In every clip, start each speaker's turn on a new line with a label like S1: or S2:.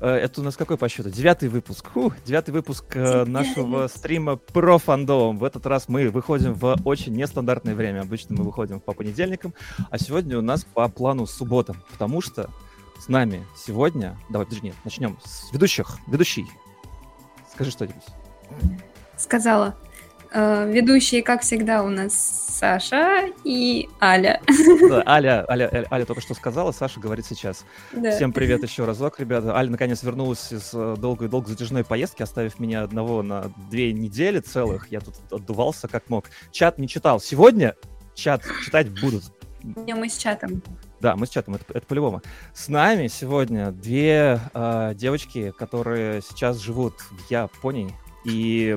S1: Э, это у нас какой по счету? Девятый выпуск. Фу, девятый выпуск э, нашего стрима про фандом. В этот раз мы выходим в очень нестандартное время. Обычно мы выходим по понедельникам, а сегодня у нас по плану суббота, потому что с нами сегодня... Давай, подожди, нет, начнем с ведущих. Ведущий, скажи что-нибудь.
S2: Сказала. Э, ведущие, как всегда, у нас Саша и Аля.
S1: Да, Аля, Аля, Аля, Аля только что сказала, Саша говорит сейчас. Да. Всем привет еще разок, ребята. Аля наконец вернулась из э, долгой-долго затяжной поездки, оставив меня одного на две недели целых. Я тут отдувался как мог. Чат не читал. Сегодня чат читать будут.
S2: Не, мы с чатом.
S1: Да, мы с чатом, это, это по-любому. С нами сегодня две э, девочки, которые сейчас живут в Японии. И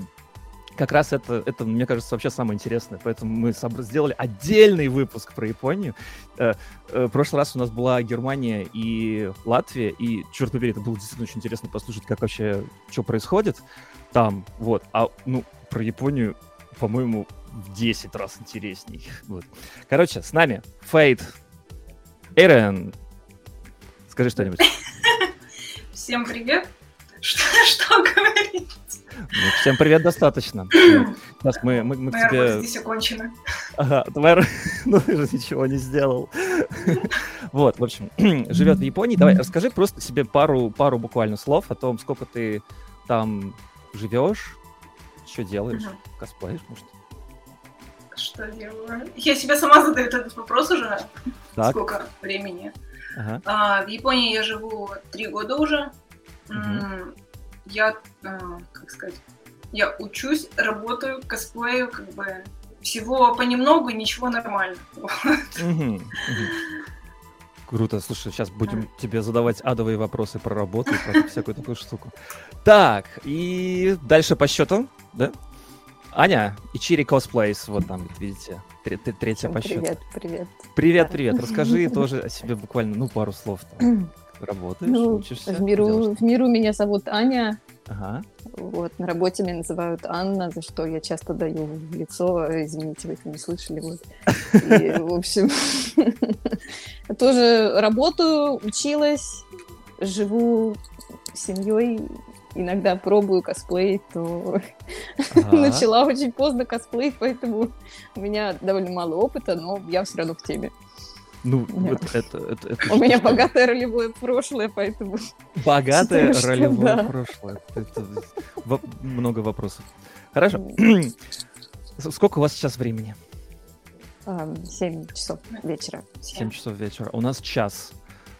S1: как раз это, это, мне кажется, вообще самое интересное. Поэтому мы сделали отдельный выпуск про Японию. Э, э, прошлый раз у нас была Германия и Латвия, и, черт побери, это было действительно очень интересно послушать, как вообще, что происходит там, вот. А, ну, про Японию, по-моему, в 10 раз интересней. Вот. Короче, с нами Фейт, Эрен. Скажи что-нибудь.
S3: Всем привет. Что, что говорить?
S1: Ну, всем привет, достаточно. Сейчас мы, мы, мы
S3: к тебе... здесь окончена.
S1: Ага, твоя... ну ты же ничего не сделал. вот, в общем, живет в Японии. Давай, расскажи просто себе пару, пару буквально слов о том, сколько ты там живешь, что делаешь, угу. косплеишь, может.
S3: Что делаю? Я себе сама задаю этот вопрос уже. Так. Сколько времени? Ага. А, в Японии я живу три года уже. Угу. Я, а, как сказать, я учусь, работаю, косплею, как бы всего понемногу, ничего нормально. Угу.
S1: Круто, слушай, сейчас будем тебе задавать адовые вопросы про работу и про всякую такую штуку. Так, и дальше по счету, да? Аня, Ичири Cosplays, вот там, видите, третья Всем по счету.
S4: Привет, привет.
S1: Привет, привет. Расскажи тоже о себе буквально, ну, пару слов. Там. Работаешь, ну, учишься?
S4: В миру, в миру меня зовут Аня. Ага. Вот, на работе меня называют Анна, за что я часто даю лицо. Извините, вы это не слышали. Вот. И, в общем, тоже работаю, училась, живу с семьей, иногда пробую косплей, то ага. начала очень поздно косплей, поэтому у меня довольно мало опыта, но я все равно в теме.
S1: Ну, вот это, это, это...
S4: У меня богатое ролевое прошлое, поэтому...
S1: Богатое ролевое прошлое. Это много вопросов. Хорошо. Сколько у вас сейчас времени?
S4: Семь часов вечера.
S1: Семь часов вечера. У нас час.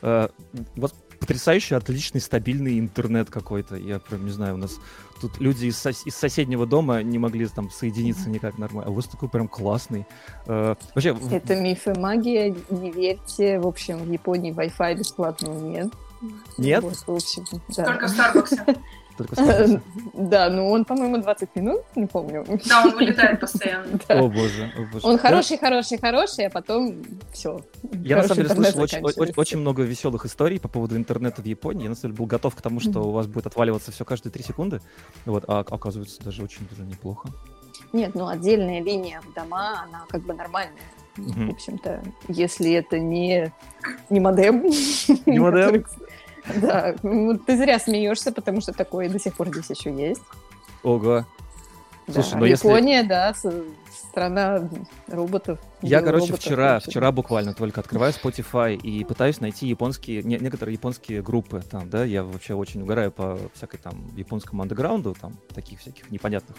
S1: Э, у вас потрясающий, отличный, стабильный интернет какой-то. Я прям не знаю, у нас Тут люди из, сос- из соседнего дома не могли там соединиться никак нормально. А у вас такой прям классный. Э,
S4: вообще... Это миф и магия, не верьте. В общем, в Японии Wi-Fi бесплатного нет.
S1: Нет?
S3: Да. Только в Старбаксе.
S4: Да, ну он, по-моему, 20 минут, не помню.
S3: Да, он вылетает постоянно.
S1: О боже, о
S4: боже. Он хороший, хороший, хороший, а потом все.
S1: Я на самом деле слышал очень, очень много веселых историй по поводу интернета в Японии. Я на самом деле был готов к тому, что у вас будет отваливаться все каждые 3 секунды. Вот, а оказывается, даже очень даже неплохо.
S4: Нет, ну отдельная линия в дома, она как бы нормальная. В общем-то, если это не, не модем.
S1: Не модем?
S4: Да, ну, ты зря смеешься, потому что такое до сих пор здесь еще есть.
S1: Ого.
S4: Слушай, да, но Япония, если... да, страна роботов.
S1: Я, короче, роботов, вчера, вчера буквально только открываю Spotify и пытаюсь найти японские, не, некоторые японские группы там, да, я вообще очень угораю по всякой там японскому андеграунду, там, таких всяких непонятных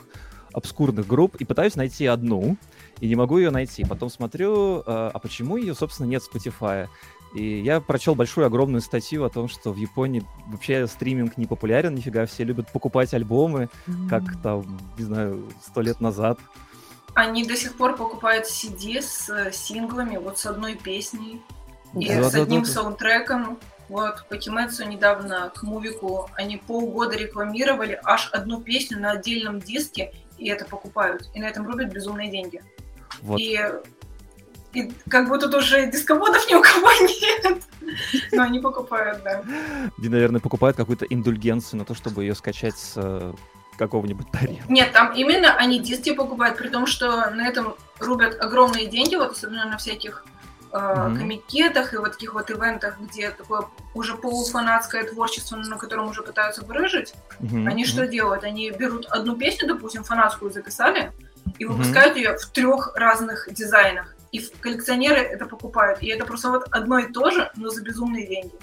S1: обскурных групп, и пытаюсь найти одну, и не могу ее найти. Потом смотрю, э, а почему ее, собственно, нет в Spotify? И я прочел большую, огромную статью о том, что в Японии вообще стриминг не популярен, нифига, все любят покупать альбомы, mm-hmm. как там, не знаю, сто лет назад.
S3: Они до сих пор покупают CD с э, синглами, вот с одной песней и да, с одним да, да. саундтреком. Вот, по Кимэцу недавно к мувику они полгода рекламировали аж одну песню на отдельном диске, и это покупают. И на этом рубят безумные деньги. Вот. И и как бы тут уже дисководов ни у кого нет. Но они покупают, да.
S1: И, наверное, покупают какую-то индульгенцию на то, чтобы ее скачать с э, какого-нибудь торрента.
S3: Нет, там именно они диски покупают, при том, что на этом рубят огромные деньги, вот особенно на всяких mm-hmm. комикетах и вот таких вот ивентах, где такое уже полуфанатское творчество, на котором уже пытаются брыжить, mm-hmm. они mm-hmm. что делают? Они берут одну песню, допустим, фанатскую записали, и выпускают mm-hmm. ее в трех разных дизайнах. И коллекционеры это покупают. И это просто вот одно и то же, но за безумные деньги.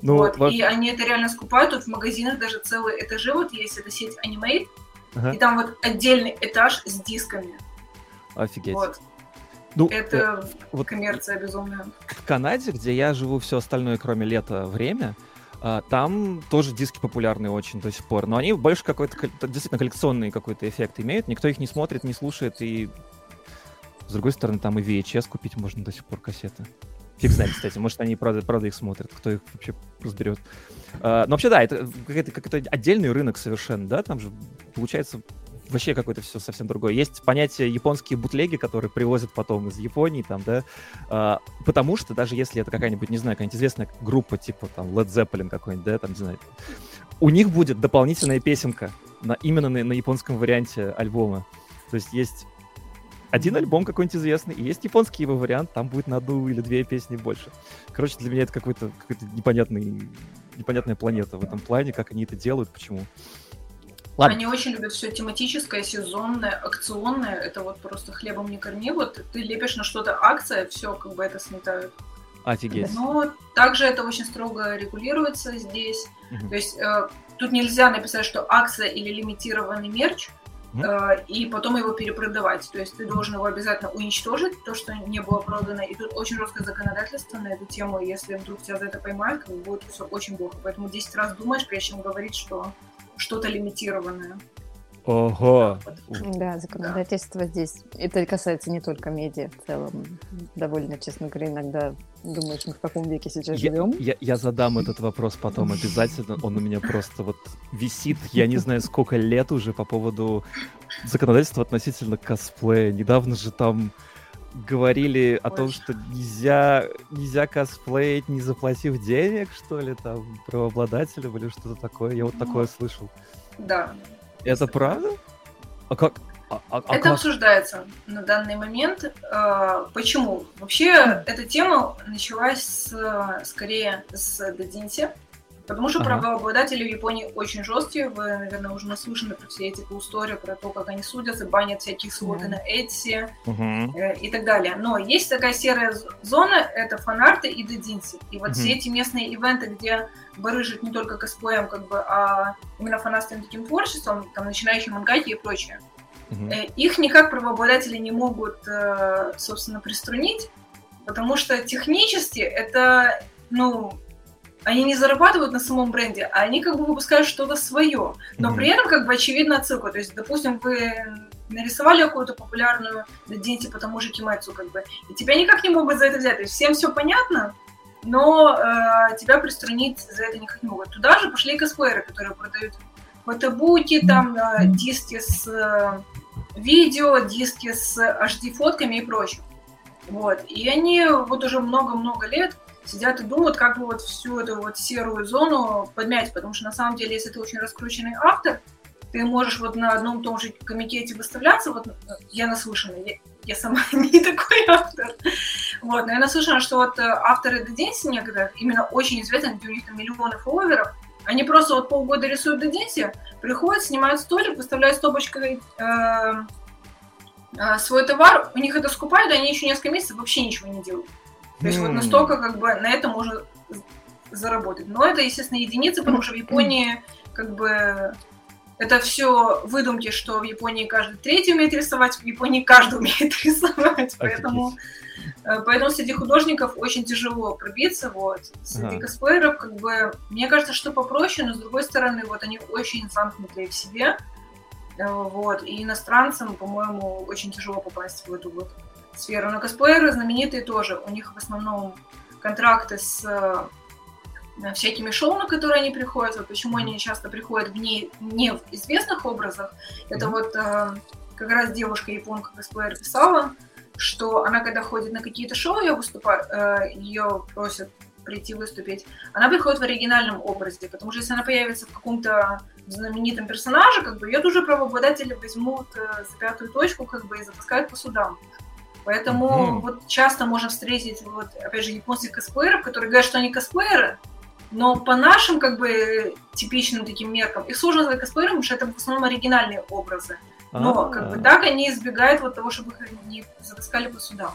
S3: Ну, вот. Во... И они это реально скупают. Тут в магазинах даже целые этажи вот есть. Это сеть Animate. Ага. И там вот отдельный этаж с дисками.
S1: Офигеть.
S3: Вот. Ну, это э, вот коммерция безумная.
S1: В Канаде, где я живу все остальное, кроме лета, время, э, там тоже диски популярны очень до сих пор. Но они больше какой-то действительно коллекционный какой-то эффект имеют. Никто их не смотрит, не слушает. И с другой стороны, там и VHS купить можно до сих пор кассеты. Фиг знает, кстати. Может, они правда, правда их смотрят. Кто их вообще разберет. Uh, но вообще, да, это какой-то, какой-то отдельный рынок совершенно, да, там же получается вообще какое-то все совсем другое. Есть понятие японские бутлеги, которые привозят потом из Японии, там, да, а, потому что даже если это какая-нибудь, не знаю, какая-нибудь известная группа, типа там Led Zeppelin какой-нибудь, да, там, не знаю, у них будет дополнительная песенка на, именно на, на японском варианте альбома. То есть есть один альбом какой-нибудь известный, и есть японский его вариант, там будет на одну или две песни больше. Короче, для меня это какой-то какой непонятный, непонятная планета в этом плане, как они это делают, почему.
S3: Ладно. Они очень любят все тематическое, сезонное, акционное. Это вот просто хлебом не корми. Вот ты лепишь на что-то акция, все, как бы это сметают.
S1: Офигеть.
S3: Но также это очень строго регулируется здесь. Угу. То есть э, тут нельзя написать, что акция или лимитированный мерч, угу. Э, и потом его перепродавать. То есть ты должен его обязательно уничтожить, то, что не было продано. И тут очень жесткое законодательство на эту тему. Если вдруг тебя за это поймают, как бы будет все очень плохо. Поэтому 10 раз думаешь, прежде чем говорить, что что-то лимитированное.
S1: Ого!
S4: Да, законодательство да. здесь. Это касается не только медиа в целом. Довольно, честно говоря, иногда думаешь, мы в каком веке сейчас я, живем.
S1: Я, я задам этот вопрос потом обязательно. Он у меня просто вот висит, я не знаю, сколько лет уже по поводу законодательства относительно косплея. Недавно же там говорили о том, что нельзя, нельзя косплеить, не заплатив денег, что ли, там, правообладателям или что-то такое. Я вот ну, такое слышал.
S3: Да.
S1: Это правда? А как? А,
S3: а, а это как? обсуждается на данный момент. А, почему? Вообще, эта тема началась скорее с Дадинси. Потому что ага. правообладатели в Японии очень жесткие. Вы, наверное, уже наслышаны про все эти истории, про то, как они судятся, банят всяких слоты mm на Etsy mm э, и так далее. Но есть такая серая зона, это фанарты и дединси. И вот mm все эти местные ивенты, где барыжат не только косплеем, как бы, а именно фанатским таким творчеством, там, начинающие мангаки и прочее, mm э, их никак правообладатели не могут, э, собственно, приструнить, потому что технически это, ну, они не зарабатывают на самом бренде, а они как бы выпускают что-то свое. Но mm-hmm. при этом как бы очевидно отсылка. То есть, допустим, вы нарисовали какую-то популярную деньги по тому же Кимэцу, как бы, и тебя никак не могут за это взять. То есть всем все понятно, но э, тебя пристранить за это никак не могут. Туда же пошли косплееры, которые продают фотобуки, там э, диски с э, видео, диски с HD-фотками и прочим. Вот. И они вот уже много-много лет сидят и думают, как бы вот всю эту вот серую зону подмять, потому что на самом деле, если ты очень раскрученный автор, ты можешь вот на одном том же комикете выставляться, вот я наслышана, я, я сама не такой автор, вот, но я наслышана, что вот э, авторы Деденси некогда, именно очень известны, у них там миллионы фолловеров, они просто вот полгода рисуют Деденси, приходят, снимают столик, выставляют стопочкой э, э, свой товар, у них это скупают, и они еще несколько месяцев вообще ничего не делают. То есть mm. вот настолько как бы на этом можно заработать. Но это, естественно, единицы, потому что в Японии как бы это все выдумки, что в Японии каждый третий умеет рисовать, в Японии каждый умеет рисовать. Поэтому, э, поэтому среди художников очень тяжело пробиться. Вот. Среди ага. косплееров, как бы, мне кажется, что попроще, но с другой стороны, вот они очень замкнутые в себе. Э, вот. И иностранцам, по-моему, очень тяжело попасть в эту вот сферу. Но косплееры знаменитые тоже. У них в основном контракты с э, всякими шоу, на которые они приходят. Вот почему они часто приходят в не, не в известных образах. Это вот э, как раз девушка японка косплеер писала, что она когда ходит на какие-то шоу, ее выступает, э, ее просят прийти выступить, она приходит в оригинальном образе, потому что если она появится в каком-то знаменитом персонаже, как бы ее тоже правообладатели возьмут э, за пятую точку, как бы и запускают по судам. Поэтому mm-hmm. вот часто можно встретить, вот, опять же, японских косплееров, которые говорят, что они косплееры, но по нашим, как бы, типичным таким меркам, их сложно назвать косплеером, потому что это в основном оригинальные образы. Но, А-а-а. как бы, так они избегают вот того, чтобы их не затаскали по судам.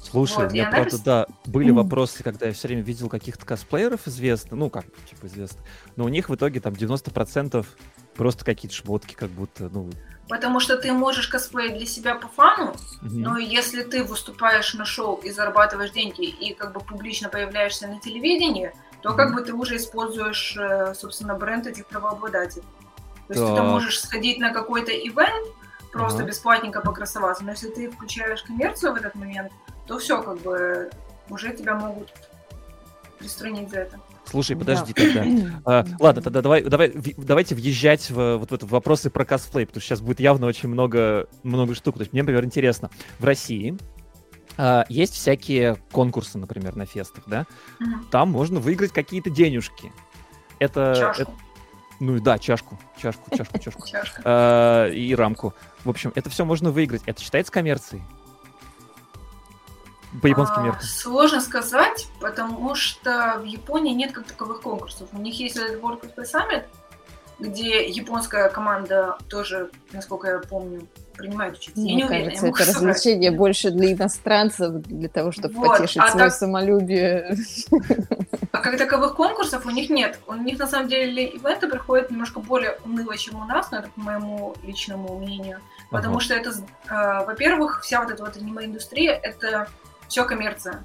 S1: Слушай, вот, у меня, правда, да, были вопросы, когда я все время видел каких-то косплееров известных, ну, как, типа, известных, но у них в итоге там 90% просто какие-то шмотки, как будто, ну...
S3: Потому что ты можешь косплеить для себя по фану, угу. но если ты выступаешь на шоу и зарабатываешь деньги, и как бы публично появляешься на телевидении, то как бы ты уже используешь, э, собственно, бренд этих правообладателей. То есть ты можешь сходить на какой-то ивент, просто ага. бесплатненько покрасоваться, но если ты включаешь коммерцию в этот момент, то все, как бы, уже тебя могут приструнить за это.
S1: Слушай, подожди да. тогда. А, ладно, тогда давай, давай, давайте въезжать в, вот в это, вопросы про косплей, потому что сейчас будет явно очень много, много штук. То есть мне, например, интересно. В России а, есть всякие конкурсы, например, на фестах, да? Mm-hmm. Там можно выиграть какие-то денежки. Это, это... Ну да, чашку, чашку, чашку, чашку. А, и рамку. В общем, это все можно выиграть. Это считается коммерцией?
S3: По японским а, меркам? Сложно сказать, потому что в Японии нет как таковых конкурсов. У них есть World Cosplay Summit, где японская команда тоже, насколько я помню, принимает участие.
S4: Мне кажется, это развлечение больше для иностранцев, для того, чтобы вот, потешить а свое так... самолюбие.
S3: А как таковых конкурсов у них нет. У них, на самом деле, ивенты проходят немножко более уныло, чем у нас, но это по моему личному мнению. Потому ага. что это, э, во-первых, вся вот эта вот аниме-индустрия, это все коммерция.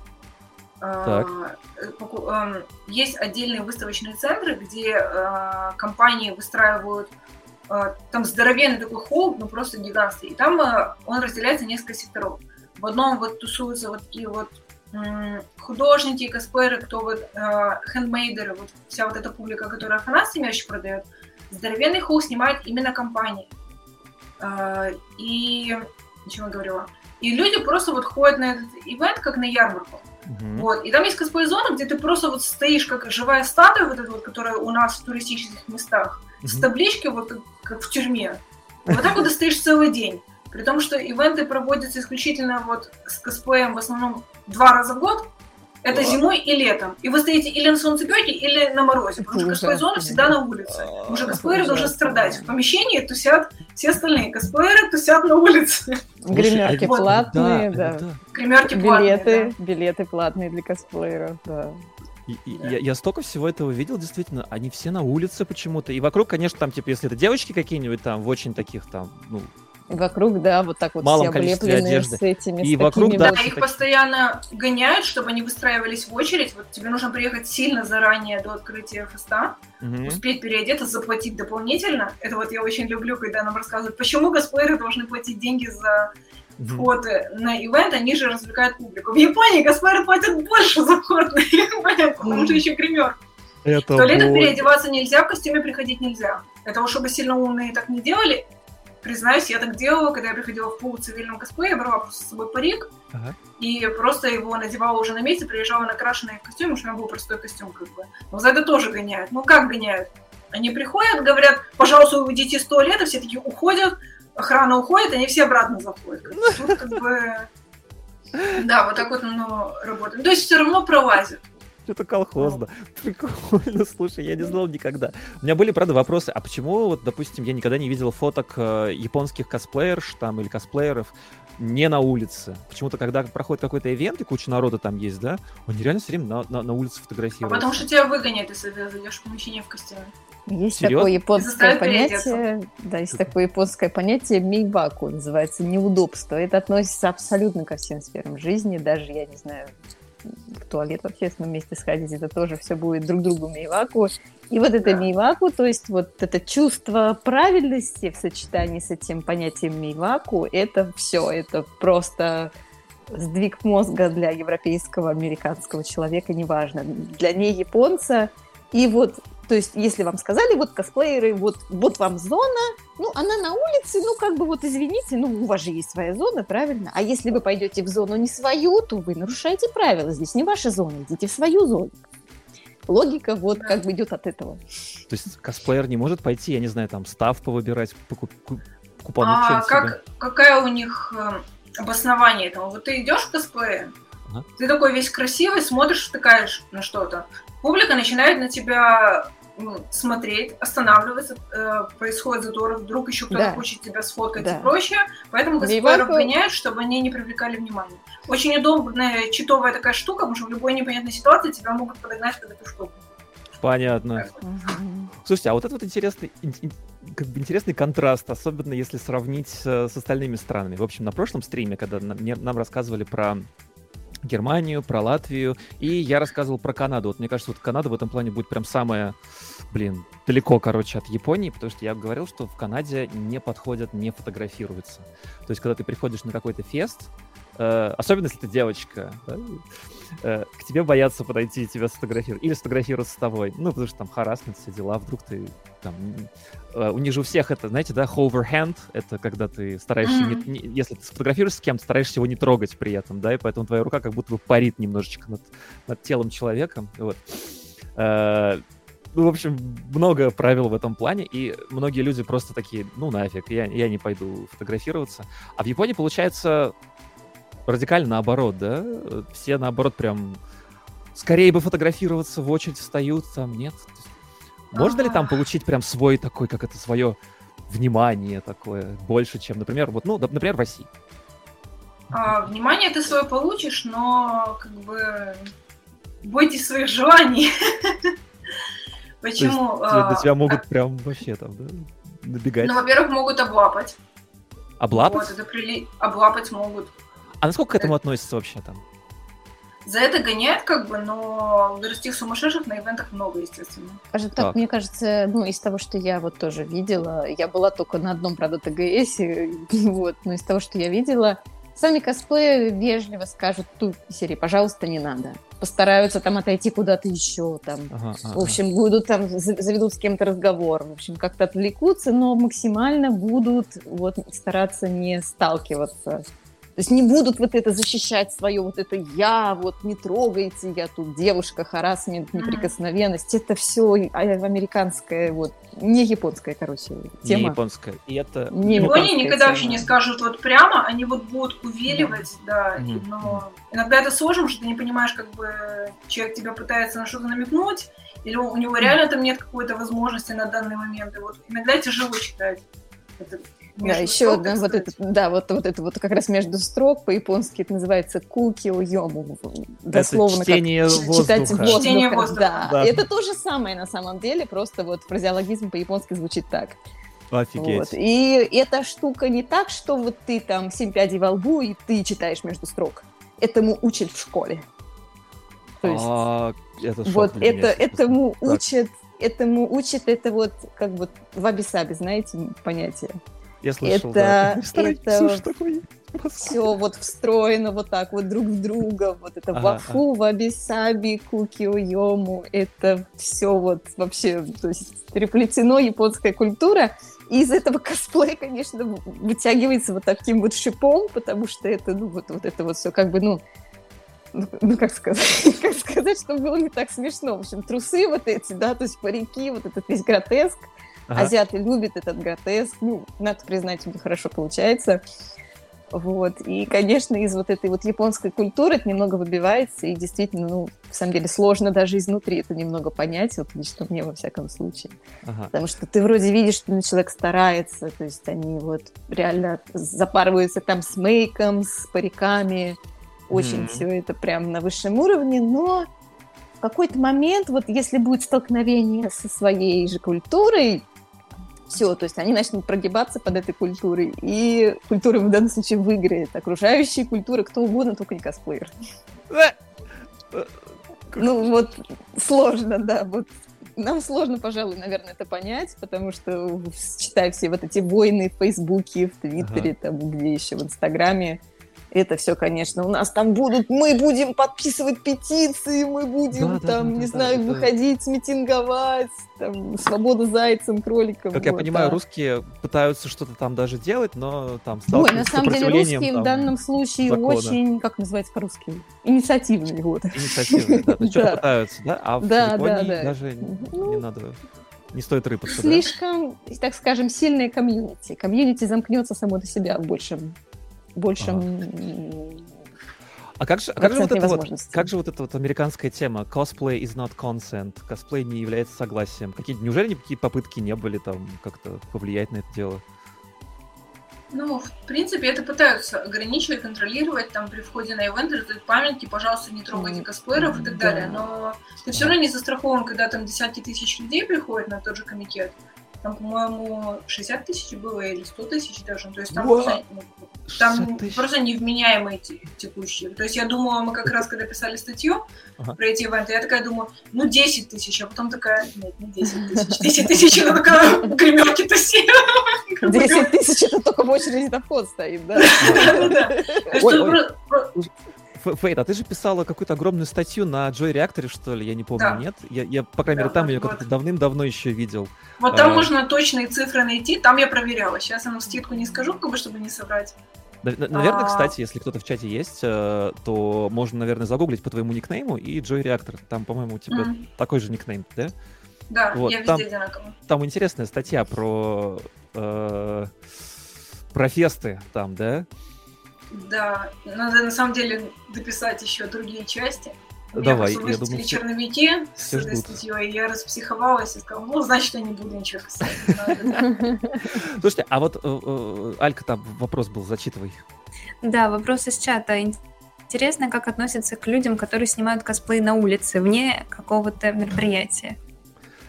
S3: Так. Э, эм, есть отдельные выставочные центры, где э, компании выстраивают э, там здоровенный такой холл, ну просто гигантский. И там он разделяется на несколько секторов. В одном вот тусуются вот такие вот художники, косплееры, кто вот хендмейдеры, вот вся вот эта публика, которая фанат вещи продает. Здоровенный холл снимает именно компании. И... Ничего я говорила? И люди просто вот ходят на этот ивент, как на ярмарку. Uh-huh. Вот. И там есть косплей-зона, где ты просто вот стоишь как живая статуя, вот эта вот, которая у нас в туристических местах, uh-huh. с табличкой, вот как, как в тюрьме. Вот так вот ты стоишь целый день. При том, что ивенты проводятся исключительно вот с косплеем в основном два раза в год, это а. зимой и летом. И вы стоите или на солнцепеке, или на морозе, потому что косплей-зона всегда на улице. Потому что косплееры должны страдать. В помещении тусят все остальные. Косплееры тусят на улице.
S4: Гримерки платные, да.
S3: Гримерки
S4: платные, Билеты, билеты платные для косплееров, да.
S1: И, и, да. я, я столько всего этого видел, действительно, они все на улице почему-то. И вокруг, конечно, там, типа, если это девочки какие-нибудь там, в очень таких там, ну,
S4: и вокруг, да, вот так вот
S1: Малом все облепленные
S4: одежды. с этими,
S1: и с вокруг, да,
S3: да, их постоянно гоняют, чтобы они выстраивались в очередь. Вот тебе нужно приехать сильно заранее до открытия феста, угу. успеть переодеться, заплатить дополнительно. Это вот я очень люблю, когда нам рассказывают, почему косплееры должны платить деньги за вход на ивент, они же развлекают публику. В Японии косплееры платят больше за вход на ивент, потому что еще гример. Это в туалетах переодеваться нельзя, в костюме приходить нельзя. Это уж чтобы сильно умные так не делали, признаюсь, я так делала, когда я приходила в пул цивильном косплее, я брала просто с собой парик, ага. и просто его надевала уже на месте, приезжала накрашенный костюм, потому что у меня был простой костюм, как бы. Но за это тоже гоняют. Ну, как гоняют? Они приходят, говорят, пожалуйста, уйдите из туалета, все такие уходят, охрана уходит, они все обратно заходят. Тут как бы... Да, вот так вот оно работает. То есть все равно пролазит.
S1: Что-то колхозно. Прикольно, слушай, я не знал никогда. У меня были, правда, вопросы, а почему, вот, допустим, я никогда не видел фоток э, японских косплеерш там или косплееров не на улице? Почему-то, когда проходит какой-то ивент и куча народа там есть, да, они реально все время на, на, на улице фотографируют. А
S3: потому что тебя выгонят, если ты зайдешь в помещение в костюме.
S4: Есть Серьезно? такое японское понятие, да, есть такое японское понятие мейбаку, называется неудобство. Это относится абсолютно ко всем сферам жизни, даже, я не знаю, в туалет в общественном месте сходить, это тоже все будет друг другу мейваку. И вот это мейваку, то есть вот это чувство правильности в сочетании с этим понятием мейваку, это все, это просто сдвиг мозга для европейского, американского человека, неважно. Для не японца и вот то есть, если вам сказали, вот косплееры, вот, вот вам зона, ну, она на улице, ну, как бы вот извините, ну, у вас же есть своя зона, правильно? А если вы пойдете в зону не свою, то вы нарушаете правила. Здесь не ваша зона, идите в свою зону. Логика вот как бы идет от этого.
S1: То есть косплеер не может пойти, я не знаю, там, став повыбирать, покуп,
S3: купануть а, как, Какая у них э, обоснование этому. Вот ты идешь в косплее, ага. ты такой весь красивый, смотришь, втыкаешь на что-то. Публика начинает на тебя ну, смотреть, останавливаться, э, происходит затор, вдруг еще кто-то да. хочет тебя сфоткать да. и прочее. Поэтому косплееров обвиняют, чтобы они не привлекали внимания. Очень удобная читовая такая штука, потому что в любой непонятной ситуации тебя могут подогнать под эту штуку.
S1: Понятно. Слушайте, а вот это вот интересный, как бы интересный контраст, особенно если сравнить с, с остальными странами. В общем, на прошлом стриме, когда нам, нам рассказывали про Германию, про Латвию, и я рассказывал про Канаду. Вот мне кажется, вот Канада в этом плане будет прям самая, блин, далеко, короче, от Японии, потому что я говорил, что в Канаде не подходят, не фотографируются. То есть, когда ты приходишь на какой-то фест, э, особенно если ты девочка, да, э, к тебе боятся подойти и тебя сфотографировать, или сфотографироваться с тобой, ну, потому что там харасмент, все дела, вдруг ты там, э, у них же у всех это, знаете, да, overhand, это когда ты стараешься, mm-hmm. не, не, если ты сфотографируешься с кем-то, стараешься его не трогать при этом, да, и поэтому твоя рука как будто бы парит немножечко над, над телом человека, вот. Э, ну, в общем, много правил в этом плане, и многие люди просто такие, ну нафиг, я, я не пойду фотографироваться. А в Японии получается радикально наоборот, да? Все наоборот прям скорее бы фотографироваться, в очередь встают, там нет. Можно ли там получить прям свой такой, как это, свое внимание такое, больше, чем, например, вот, ну, например, в России?
S3: А, внимание ты свое получишь, но как бы бойтесь своих желаний. Почему?
S1: До а, тебя могут прям вообще там, да, набегать?
S3: Ну, во-первых, могут облапать.
S1: Облапать?
S3: Вот, это прили... Облапать могут.
S1: А насколько к этому относится вообще там?
S3: За это гоняют, как бы, но городских сумасшедших на ивентах много, естественно.
S4: Скажем так, так, мне кажется, ну, из того, что я вот тоже видела, я была только на одном, правда, ТГС, вот, но из того, что я видела, сами косплеи вежливо скажут ту серии, пожалуйста, не надо. Постараются там отойти куда-то еще, там, ага, ага. в общем, будут там, заведут с кем-то разговор, в общем, как-то отвлекутся, но максимально будут вот стараться не сталкиваться то есть не будут вот это защищать свое вот это «я», вот «не трогайте, я тут девушка», харасмент, неприкосновенность. Это все американское, вот, не японская, короче, тема.
S1: Не японская. И это...
S3: Не Японии никогда вообще не скажут вот прямо, они вот будут увиливать, да, да mm-hmm. но иногда это сложно, что ты не понимаешь, как бы человек тебя пытается на что-то намекнуть, или у него реально там нет какой-то возможности на данный момент, и вот иногда тяжело читать. Это
S4: да, еще одна вот это, да, вот, вот это вот как раз между строк по-японски это называется кукио йому, дословно
S1: это чтение как воздуха. читать воздух.
S3: Чтение воздуха.
S4: Да. да, это то же самое на самом деле, просто вот фразеологизм по-японски звучит так.
S1: Офигеть. Вот.
S4: И эта штука не так, что вот ты там семь пядей во лбу и ты читаешь между строк. Этому учат в школе.
S1: То есть, а, это
S4: вот это, этому так. учат, этому учат это вот как бы ваби-саби, знаете, понятие.
S1: Я слышал,
S4: это, да. это все вот встроено вот так вот друг в друга. Вот это ага, вафу, ага. ваби-саби, куки, уему. Это все вот вообще, то есть переплетено японская культура. И из этого косплей, конечно, вытягивается вот таким вот шипом, потому что это, ну, вот, вот это вот все как бы, ну, ну, ну, как сказать, как сказать, чтобы было не так смешно. В общем, трусы вот эти, да, то есть парики, вот этот весь гротеск, Ага. Азиаты любят этот гротеск. Ну, надо признать, у них хорошо получается. Вот. И, конечно, из вот этой вот японской культуры это немного выбивается, и действительно, ну, в самом деле, сложно даже изнутри это немного понять, вот лично мне, во всяком случае. Ага. Потому что ты вроде видишь, что человек старается, то есть они вот реально запарываются там с мейком, с париками, очень mm-hmm. все это прям на высшем уровне, но в какой-то момент, вот если будет столкновение со своей же культурой, все, то есть они начнут прогибаться под этой культурой, и культура в данном случае выиграет. Окружающие культуры, кто угодно, только не косплеер. Ну вот сложно, да, вот нам сложно, пожалуй, наверное, это понять, потому что, читая все вот эти войны в Фейсбуке, в Твиттере, ага. там, где еще в Инстаграме, это все, конечно, у нас там будут, мы будем подписывать петиции, мы будем да, там, да, не да, знаю, да, выходить, да. митинговать, там, свобода зайцам, кроликам.
S1: Как вот, я понимаю, да. русские пытаются что-то там даже делать, но там
S4: Ой, на самом деле русские там, в данном случае закона. очень, как называется по-русски, инициативные. Вот.
S1: Инициативные, да, то есть что-то пытаются, да? А в Японии даже
S4: ну,
S1: не надо не стоит рыпаться.
S4: Слишком, так скажем, сильное комьюнити. Комьюнити замкнется само до себя в большем большем
S1: ага. А как же, а как же, вот это вот, как же вот эта вот американская тема cosplay is not consent, косплей не является согласием? Какие, неужели никакие попытки не были там как-то повлиять на это дело?
S3: Ну, в принципе, это пытаются ограничивать, контролировать, там, при входе на ивенты, раздают памятки, пожалуйста, не трогайте косплееров и так далее, но ты все равно не застрахован, когда там десятки тысяч людей приходят на тот же комитет, там, по-моему, 60 тысяч было или 100 тысяч даже. То есть там, там просто невменяемые текущие. То есть я думала, мы как раз когда писали статью ага. про эти ивенты, я такая думаю, ну 10 тысяч, а потом такая, нет, не 10 тысяч, 10 тысяч, это такая гримерки-то все.
S4: 10 тысяч это только в очереди на вход стоит, да?
S1: Фейт, а ты же писала какую-то огромную статью на Joy Реакторе, что ли? Я не помню, да. нет? Я, я, по крайней да, мере, там вот, ее как-то давным-давно еще видел.
S3: Вот там а... можно точные цифры найти, там я проверяла. Сейчас я вам скидку не скажу, как бы, чтобы не соврать.
S1: Наверное, а... кстати, если кто-то в чате есть, э, то можно, наверное, загуглить по твоему никнейму и Joy Реактор. Там, по-моему, у тебя mm. такой же никнейм,
S3: да? Да, вот, я там, везде одинаково.
S1: Там интересная статья про, э, про фесты там, да?
S3: Да, надо на самом деле дописать еще другие части.
S1: Давай, я думаю,
S3: все... черновики с этой статьей, я распсиховалась и сказала, ну, значит, я не буду ничего писать.
S1: Слушайте, а вот, э, э, Алька, там вопрос был, зачитывай.
S2: Да, вопрос из чата. Интересно, как относятся к людям, которые снимают косплей на улице, вне какого-то мероприятия.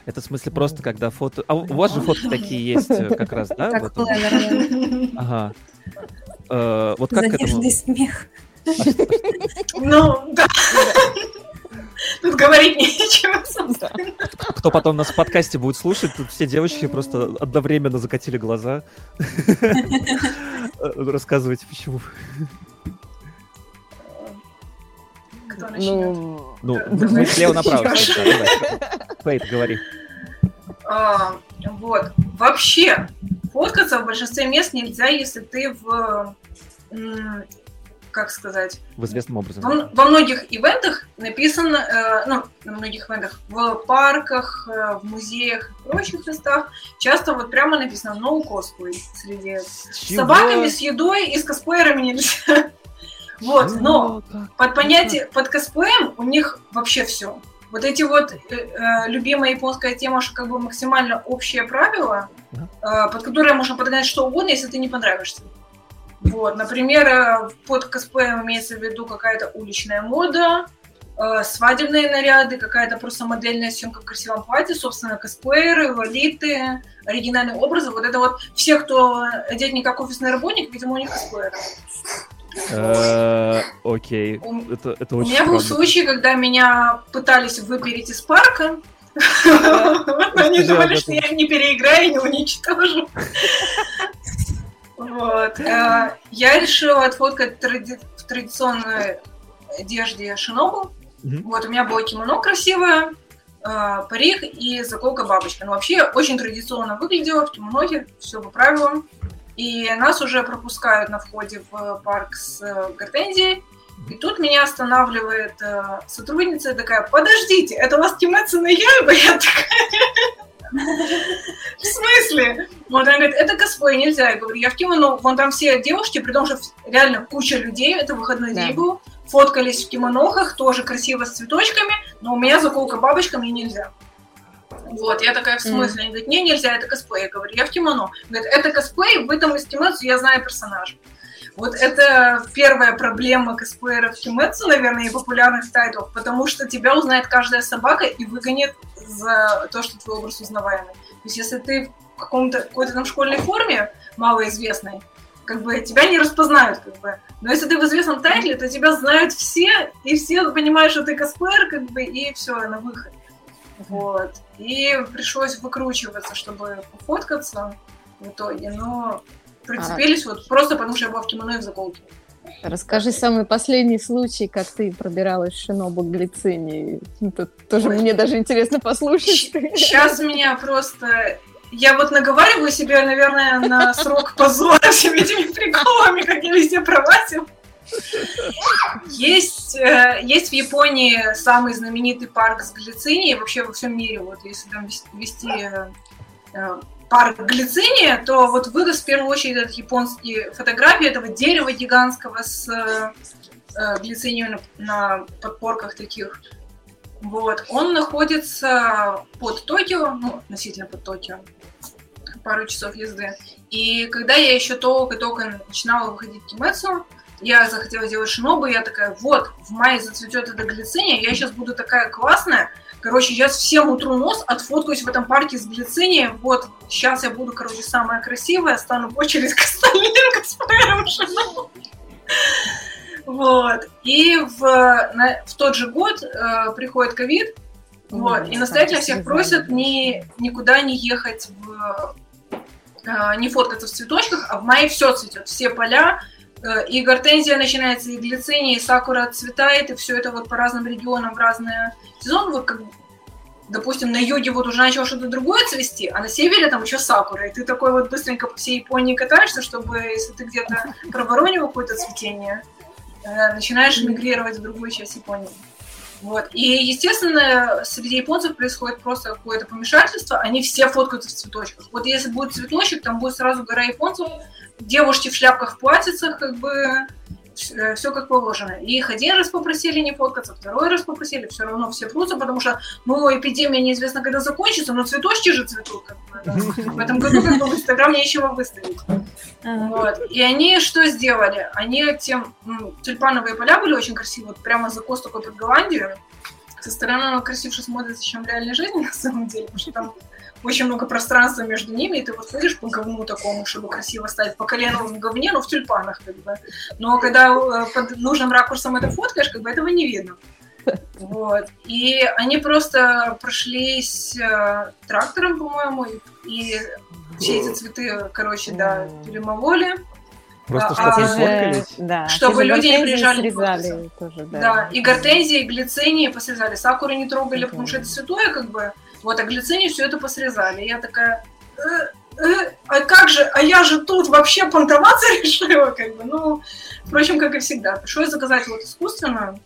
S1: Это в смысле просто, когда фото... А у вас же фотки такие есть э, как раз, да?
S2: Как
S1: Ага. Э, вот как
S2: Задержный смех.
S3: Ну, да. Тут говорить нечего,
S1: Кто потом нас в подкасте будет слушать, тут все девочки просто одновременно закатили глаза. Рассказывайте, почему.
S3: Кто начнет?
S1: Ну, слева направо. Фейт, говори.
S3: А, вот. Вообще, фоткаться в большинстве мест нельзя, если ты в как сказать...
S1: В известном образом.
S3: Во, во многих ивентах написано, э, ну, на многих ивентах, в парках, э, в музеях и прочих местах часто вот прямо написано no cosplay среди... Чего? С собаками, с едой и с косплеерами нельзя. Вот, но под понятие, под косплеем у них вообще все. Вот эти вот э, э, любимая японская тема, что как бы максимально общее правило, э, под которое можно подогнать что угодно, если ты не понравишься. Вот, например, э, под косплеем имеется в виду какая-то уличная мода, э, свадебные наряды, какая-то просто модельная съемка в красивом платье, собственно, косплееры, валиты, оригинальные образы. Вот это вот все, кто одет не как офисный работник, видимо, у них косплееры.
S1: Э, окей, это
S3: У меня был случай, когда меня пытались выпереть из парка, они думали, что я не переиграю и не уничтожу. Вот. Э, я решила отфоткать тради... в традиционной одежде Шинобу. Mm-hmm. Вот, у меня было кимоно красивое, э, парик и заколка бабочка. Ну, вообще, очень традиционно выглядело в кимонохе, все по правилам. И нас уже пропускают на входе в парк с э, гортензией. И тут меня останавливает сотрудница такая, подождите, это у вас Кимэцу на Яйба? Я такая, в смысле? Вот она говорит, это косплей, нельзя. Я говорю, я в кимоно, вон там все девушки, при том, что реально куча людей, это выходной день был, фоткались в кимонохах, тоже красиво с цветочками, но у меня заколка бабочка, мне нельзя. Вот, я такая, в смысле? Они говорят, не, нельзя, это косплей. Я говорю, я в кимоно. Говорят, это косплей, вы там из Кимэцу, я знаю персонажа. Вот это первая проблема косплееров Кимэцу, наверное, и популярных тайтлов, потому что тебя узнает каждая собака и выгонит за то, что твой образ узнаваемый. То есть если ты в каком-то, какой-то там школьной форме малоизвестной, как бы тебя не распознают, как бы. Но если ты в известном тайтле, то тебя знают все, и все понимают, что ты косплеер, как бы, и все, на выход. Вот. И пришлось выкручиваться, чтобы пофоткаться в итоге, но прицепились а. вот просто потому, что я была в кимоно и в заколке.
S4: Расскажи самый последний случай, как ты пробиралась в Шинобу Глицинии. Это тоже Ой. мне даже интересно послушать.
S3: Сейчас меня просто... Я вот наговариваю себе, наверное, на срок позора всеми этими приколами, как я везде пролазил. Есть, э, есть в Японии самый знаменитый парк с глицинией вообще во всем мире. Вот если там вести э, парк Глициния, то вот выдаст в первую очередь этот японские фотографии этого дерева гигантского с э, глицинием на, на подпорках таких. Вот. Он находится под Токио, ну, относительно под Токио, пару часов езды. И когда я еще только-только начинала выходить в Кимецу, я захотела сделать шинобу, я такая, вот, в мае зацветет эта глициния, я сейчас буду такая классная, короче, сейчас всем утру нос, отфоткаюсь в этом парке с глицинией, вот, сейчас я буду, короче, самая красивая, стану в очередь к остальным косплеерам. Вот. И в, на, в тот же год э, приходит ковид, вот, и настоятельно всех просят ни, никуда не ехать в э, не фоткаться в цветочках, а в мае все цветет, все поля, и гортензия начинается, и глициния, и сакура отцветает, и все это вот по разным регионам в разные сезоны. Вот как, допустим, на юге вот уже начало что-то другое цвести, а на севере там еще сакура, и ты такой вот быстренько по всей Японии катаешься, чтобы, если ты где-то проворонил какое-то цветение, э, начинаешь мигрировать в другую часть Японии. Вот. И, естественно, среди японцев происходит просто какое-то помешательство. Они все фоткаются в цветочках. Вот если будет цветочек, там будет сразу гора японцев, девушки в шляпках, в платьицах, как бы все э, как положено. И их один раз попросили не фоткаться, второй раз попросили, все равно все прутся, потому что, ну, эпидемия неизвестно, когда закончится, но цветочки же цветут. Как бы. В этом году как бы в Инстаграм нечего выставить. Вот. И они что сделали? Они тем... Тюльпановые поля были очень красивые, вот прямо за кост такой под Голландию. Со стороны оно красивше смотрится, чем в реальной жизни, на самом деле, потому что там очень много пространства между ними, и ты вот ходишь по говну такому, чтобы красиво стать по колену в говне, ну, в тюльпанах, как бы. Но когда э, под нужным ракурсом это фоткаешь, как бы этого не видно. Вот. И они просто прошлись э, трактором, по-моему, и, все эти цветы, короче, да, перемололи.
S1: Просто а, чтобы а, сфоткались?
S3: Да, чтобы люди не приезжали тоже, да. да, и гортензии, и глицинии посрезали. Сакуры не трогали, потому что это святое, как бы. Вот, а глицинии все это посрезали. Я такая, э, э, а как же, а я же тут вообще понтоваться решила, как бы, ну, впрочем, как и всегда. Пришлось заказать? Вот искусственную,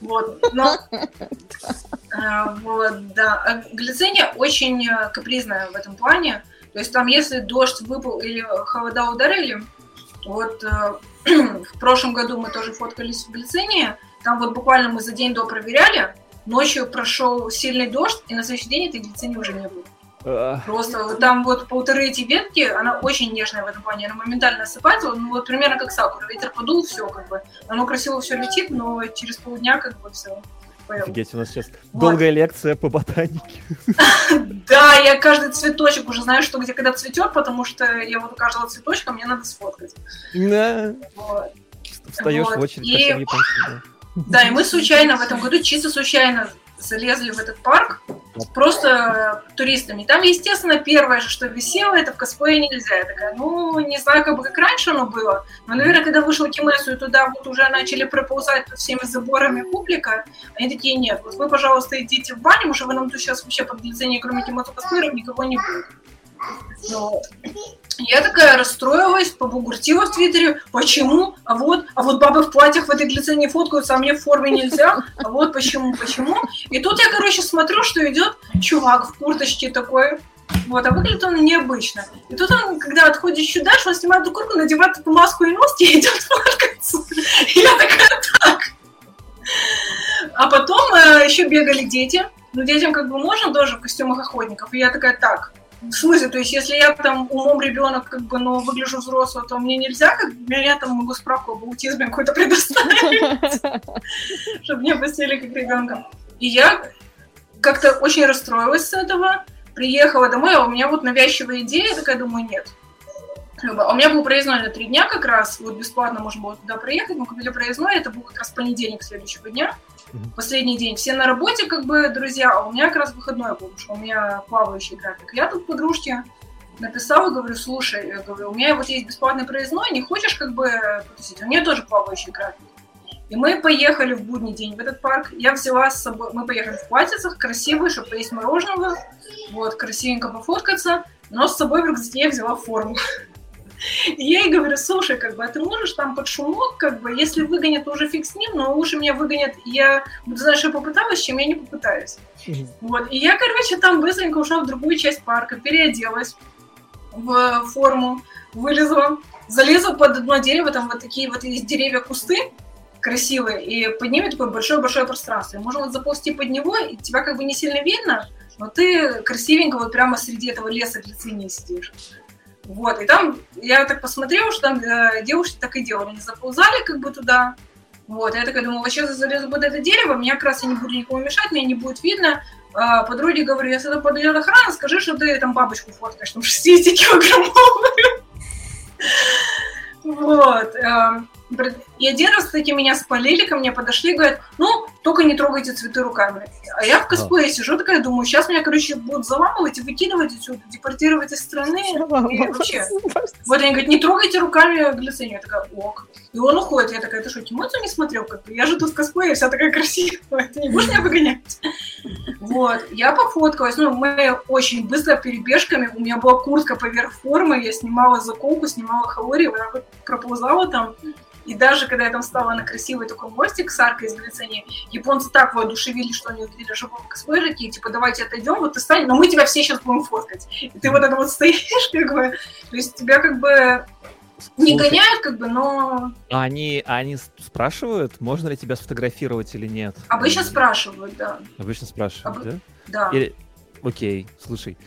S3: вот, но, э, вот, да, а глициния очень капризная в этом плане, то есть там, если дождь выпал или холода ударили, вот в прошлом году мы тоже фоткались в глицинии, там вот буквально мы за день до проверяли, Ночью прошел сильный дождь, и на следующий день этой глицины уже не было. Просто там вот полторы эти ветки, она очень нежная в этом плане, она моментально осыпается, ну вот примерно как сакура, ветер подул, все как бы, оно красиво все летит, но через полдня как бы все.
S1: Офигеть, у нас сейчас вот. долгая лекция по ботанике.
S3: Да, я каждый цветочек уже знаю, что где когда цветет, потому что я вот у каждого цветочка мне надо сфоткать.
S1: Да. Встаешь в очередь,
S3: да, и мы случайно в этом году, чисто случайно залезли в этот парк просто туристами. Там, естественно, первое же, что висело, это в косплее нельзя. Я такая, ну, не знаю, как бы как раньше оно было, но, наверное, когда вышел Кимесу, и туда вот уже начали проползать под всеми заборами публика, они такие, нет, вот вы, пожалуйста, идите в баню, потому что вы нам тут сейчас вообще под лицензией, кроме Кимесу косплееров, никого не будет. Вот. Я такая расстроилась, побугуртила в Твиттере, почему, а вот, а вот бабы в платьях в этой глицине фоткаются, а мне в форме нельзя, а вот почему, почему. И тут я, короче, смотрю, что идет чувак в курточке такой, вот, а выглядит он необычно. И тут он, когда отходит чуть дальше, он снимает эту куртку, надевает эту маску и нос и идет фоткаться. Я такая, так. А потом э, еще бегали дети. Ну, детям как бы можно тоже в костюмах охотников. И я такая, так, в смысле, то есть, если я там умом ребенок, как бы, но выгляжу взрослым, то мне нельзя, как бы, я там могу справку об аутизме какой-то предоставить, чтобы не опустили как ребенка. И я как-то очень расстроилась с этого, приехала домой, а у меня вот навязчивая идея, такая, думаю, нет. А у меня был проездной на три дня как раз, вот бесплатно можно было туда проехать, мы купили проездной, это был как раз понедельник следующего дня последний день. Все на работе, как бы, друзья, а у меня как раз выходной был, потому что у меня плавающий график. Я тут подружке написала, говорю, слушай, я говорю, у меня вот есть бесплатный проездной, не хочешь как бы потусить? У меня тоже плавающий график. И мы поехали в будний день в этот парк. Я взяла с собой, мы поехали в платьицах, красивые, чтобы поесть мороженого, вот, красивенько пофоткаться, но с собой в рюкзаке я взяла форму. Я ей говорю, слушай, как бы, а ты можешь там под шумок, как бы, если выгонят, то уже фиг с ним, но лучше меня выгонят, я буду знать, что я попыталась, чем я не попытаюсь. Вот, и я, короче, там быстренько ушла в другую часть парка, переоделась, в форму, вылезла, залезла под одно дерево, там вот такие вот есть деревья, кусты красивые, и под ними такое большое-большое пространство. И можно вот заползти под него, и тебя как бы не сильно видно, но ты красивенько вот прямо среди этого леса глицинии сидишь. Вот, и там я так посмотрела, что там э, девушки так и делали. Они заползали как бы туда, вот, я такая думаю, вот сейчас я залезу под это дерево, мне как раз я не буду никому мешать, мне не будет видно. А, подруге говорю, если туда подойдет охрана, скажи, что ты там бабочку фоткаешь, там 60-килограммовую. Вот. И один раз таки меня спалили, ко мне подошли, говорят, ну, только не трогайте цветы руками. А я в косплее а. сижу, такая думаю, сейчас меня, короче, будут заламывать и выкидывать отсюда, депортировать из страны. И вообще. Вот они говорят, не трогайте руками глицинию. Я такая, ок. И он уходит. Я такая, ты что, Тимоцию не смотрел? Как бы? Я же тут в косплее, вся такая красивая. Ты не будешь меня выгонять? Вот. Я пофоткалась. Ну, мы очень быстро перебежками. У меня была куртка поверх формы. Я снимала заколку, снимала хаори. Вот проползала там. И даже когда я там стала на красивый такой мостик с аркой из глицинии, японцы так воодушевили, что они увидели живого косплея, такие, типа, давайте отойдем, вот ты стань, но мы тебя все сейчас будем фоткать. И ты вот это вот стоишь, как бы, то есть тебя как бы не Слушай, гоняют, как бы, но...
S1: Они, они спрашивают, можно ли тебя сфотографировать или нет?
S3: Обычно спрашивают, да.
S1: Обычно спрашивают, Об... да?
S3: Да.
S1: Или... Окей, слушай.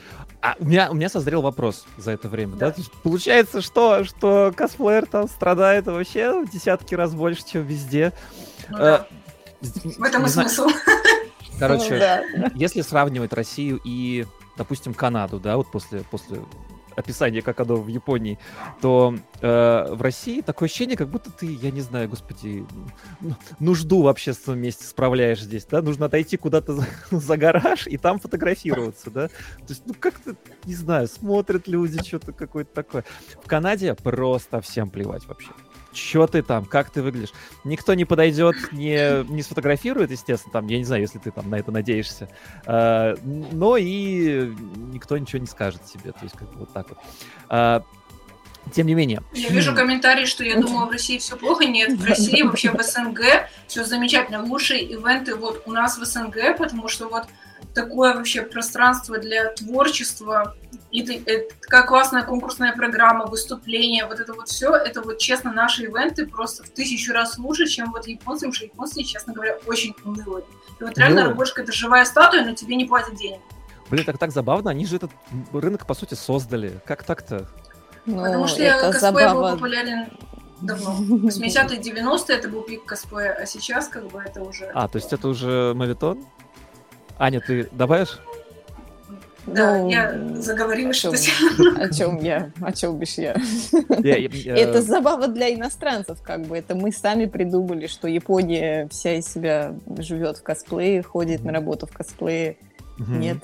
S1: А у меня, у меня созрел вопрос за это время, да? да? получается, что, что косплеер там страдает вообще в десятки раз больше, чем везде.
S3: Ну, а, В этом и смысл.
S1: Короче, ну, да. если сравнивать Россию и, допустим, Канаду, да, вот после, после описание, как оно в Японии, то э, в России такое ощущение, как будто ты, я не знаю, господи, нужду в общественном месте справляешь здесь, да? Нужно отойти куда-то за, за гараж и там фотографироваться, да? То есть, ну, как-то, не знаю, смотрят люди, что-то какое-то такое. В Канаде просто всем плевать вообще что ты там, как ты выглядишь. Никто не подойдет, не, не сфотографирует, естественно, там, я не знаю, если ты там на это надеешься, а, но и никто ничего не скажет тебе, то есть как бы вот так вот. А, тем не менее.
S3: Я вижу комментарии, что я думала, в России все плохо. Нет, в России вообще в СНГ все замечательно. Лучшие ивенты вот у нас в СНГ, потому что вот такое вообще пространство для творчества, и это, такая классная конкурсная программа, выступления, вот это вот все, это вот честно наши ивенты просто в тысячу раз лучше, чем вот японцы, потому что японцы, честно говоря, очень унылые. И вот реально рабочка это живая статуя, но тебе не платят денег.
S1: Блин, так так забавно, они же этот рынок, по сути, создали. Как так-то?
S3: Ну, Потому что это косплей забава... был популярен давно. 80-е, 90-е это был пик косплея, а сейчас как бы это уже...
S1: А, то есть это уже мавитон? Аня, ты добавишь?
S3: Да, ну, я заговорила что-то.
S4: О чем я? О чем бишь я? Это забава для иностранцев, как бы. Это мы сами придумали, что Япония вся из себя живет в косплее, ходит на работу в косплее. Нет.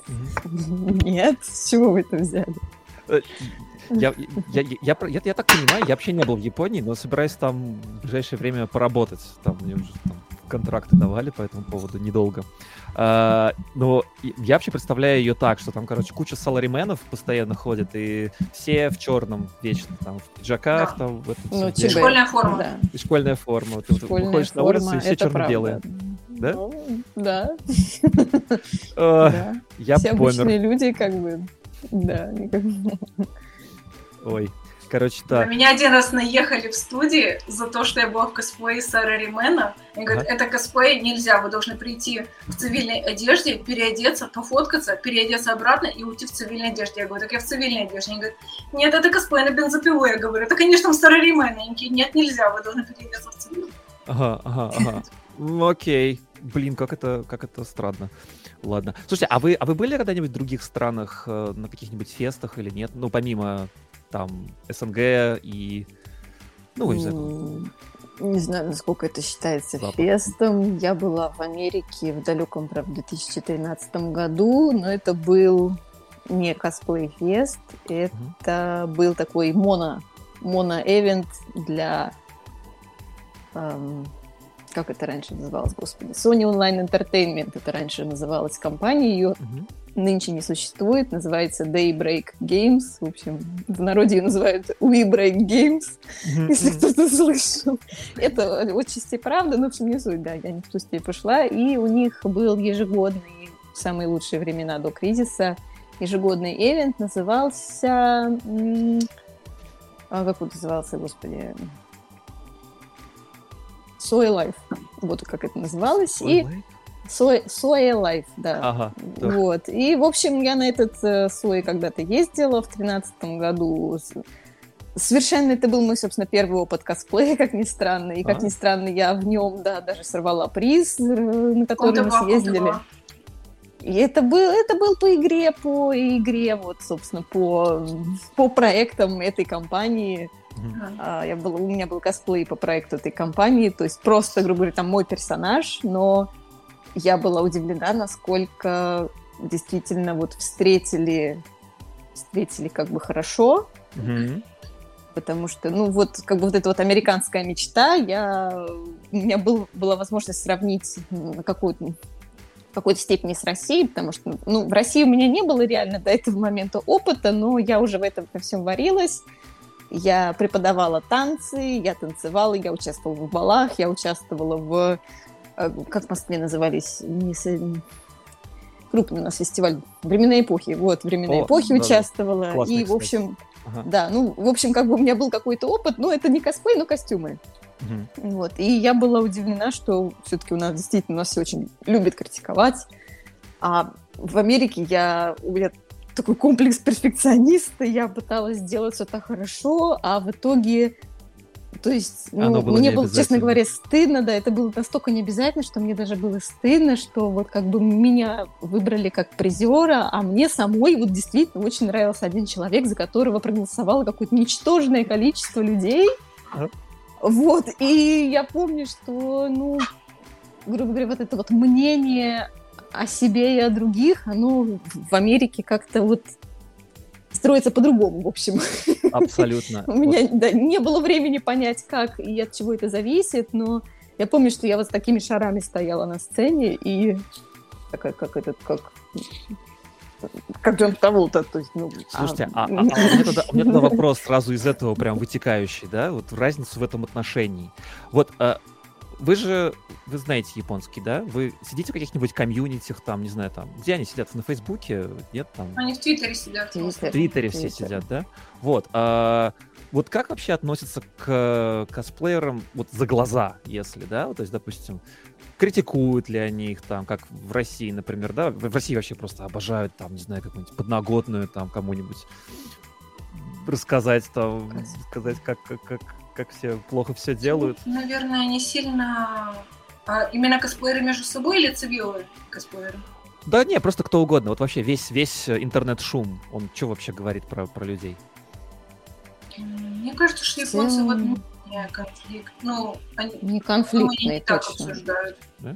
S4: Нет? С чего вы это взяли?
S1: Э, я, я, я, я, я, я так понимаю, я вообще не был в Японии, но собираюсь там в ближайшее время поработать. Там мне уже там, контракты давали по этому поводу недолго. А, но я вообще представляю ее так, что там, короче, куча саларименов постоянно ходит, и все в черном вечно, там, в пиджаках, да. там, в этом
S3: ну, все. Школьная форма. Да.
S1: И школьная форма. Вот, школьная выходишь форма, на улицу, и все черно-белые. Да?
S4: Ну, да.
S1: Я
S4: Все обычные люди, как бы, да.
S1: Ой. Короче, так.
S3: На меня один раз наехали в студии за то, что я была в косплее Сара Римена. Они говорят, ага. это косплей нельзя, вы должны прийти в цивильной одежде, переодеться, пофоткаться, переодеться обратно и уйти в цивильной одежде. Я говорю, так я в цивильной одежде. Они говорят, нет, это косплей на бензопилу. Я говорю, это, конечно, Сара Римена. Они говорят, нет, нельзя, вы должны переодеться в цивильную.
S1: Ага, ага, ага. Окей. Блин, как это, как это странно. Ладно. Слушайте, а вы, а вы были когда-нибудь в других странах э, на каких-нибудь фестах или нет? Ну, помимо там СНГ и... Ну, не знаю.
S4: Не знаю, насколько это считается Запад. фестом. Я была в Америке в далеком, правда, 2013 году, но это был не косплей-фест, это угу. был такой моно, моно-эвент для... Эм, как это раньше называлось, господи? Sony Online Entertainment, это раньше называлась компания, ее угу нынче не существует, называется Daybreak Games. В общем, в народе ее называют We Break Games, если кто-то слышал. Это отчасти правда, но в общем не суть, да, я не в ту пошла. И у них был ежегодный, самые лучшие времена до кризиса, ежегодный ивент назывался... А как он назывался, господи? Soy Life. Вот как это называлось. Soy и Soy, Soy Life, да. Ага, вот. И, в общем, я на этот Soy когда-то ездила в тринадцатом году. Совершенно это был мой, собственно, первый опыт косплея, как ни странно. И, как а? ни странно, я в нем, да, даже сорвала приз, э, на который мы съездили. И это был, это был по игре, по игре, вот, собственно, по, по проектам этой компании. Uh-huh. Я был, у меня был косплей по проекту этой компании, то есть просто, грубо говоря, там мой персонаж, но я была удивлена, насколько действительно вот встретили, встретили как бы хорошо. Uh-huh потому что, ну, вот, как бы вот эта вот американская мечта, я, у меня был, была возможность сравнить какую-то в какой-то степени с Россией, потому что, ну, в России у меня не было реально до этого момента опыта, но я уже в этом во всем варилась. Я преподавала танцы, я танцевала, я участвовала в балах, я участвовала в, как в Москве назывались, не, крупный у нас фестиваль временной эпохи. Вот, временной О, эпохи да, участвовала. Классный, и, в общем, Ага. Да, ну, в общем, как бы у меня был какой-то опыт, но это не косплей, но костюмы. Угу. Вот. И я была удивлена, что все-таки у нас действительно у нас все очень любят критиковать. А в Америке я, у меня такой комплекс перфекциониста, я пыталась сделать все так хорошо, а в итоге то есть, ну, было мне было, честно говоря, стыдно, да, это было настолько необязательно, что мне даже было стыдно, что вот как бы меня выбрали как призера, а мне самой вот действительно очень нравился один человек, за которого проголосовало какое-то ничтожное количество людей. А? Вот, и я помню, что, ну, грубо говоря, вот это вот мнение о себе и о других, оно в Америке как-то вот строится по-другому, в общем.
S1: Абсолютно.
S4: У меня да, не было времени понять, как и от чего это зависит, но я помню, что я вот с такими шарами стояла на сцене, и такая, как этот, как как Джон Траволта, то есть, ну...
S1: Слушайте, а, а, а, а у, меня тогда, меня тогда вопрос сразу из этого прям вытекающий, да, вот разницу в этом отношении. Вот а, вы же, вы знаете японский, да? Вы сидите в каких-нибудь комьюнитях, там, не знаю, там, где они сидят? На Фейсбуке? Нет, там?
S3: Они в Твиттере сидят. В
S1: Твиттере все сидят, да? Вот. А, вот как вообще относятся к косплеерам вот за глаза, если, да? Вот, то есть, допустим, критикуют ли они их там, как в России, например, да? В России вообще просто обожают там, не знаю, какую-нибудь подноготную там кому-нибудь рассказать там, сказать, как, как, как, как все плохо все делают.
S3: Наверное, не сильно... А именно косплееры между собой или цивилы косплееры?
S1: Да не, просто кто угодно. Вот вообще весь, весь интернет-шум, он что вообще говорит про, про людей?
S3: Мне кажется, что японцы вот не конфликт. Ну,
S4: они, не конфликтные, они так точно. обсуждают.
S1: Да?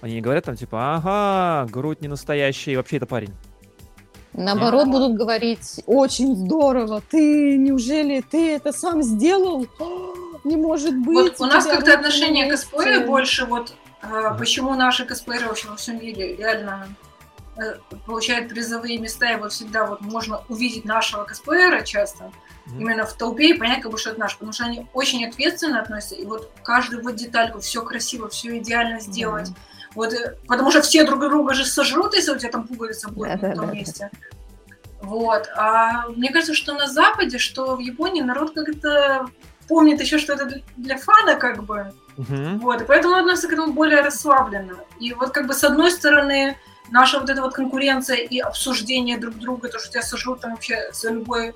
S1: Они не говорят там типа, ага, грудь не настоящая, вообще это парень.
S4: Наоборот, будут говорить, очень здорово, ты, неужели ты это сам сделал? Не может быть.
S3: Вот у нас как-то отношение к косплею больше, вот э, почему наши косплееры вообще во всем мире реально э, получают призовые места, и вот всегда вот можно увидеть нашего косплеера часто, mm-hmm. именно в толпе и понять, как бы, что это наш, потому что они очень ответственно относятся, и вот каждую вот детальку, все красиво, все идеально сделать. Mm-hmm вот, потому что все друг друга же сожрут, если у тебя там пуговица будет да, в том да, месте. Вот. А мне кажется, что на Западе, что в Японии народ как-то помнит еще, что это для фана, как бы. Uh-huh. Вот. И поэтому относится к этому более расслабленно. И вот как бы с одной стороны, наша вот эта вот конкуренция и обсуждение друг друга, то, что тебя сожрут там вообще за любой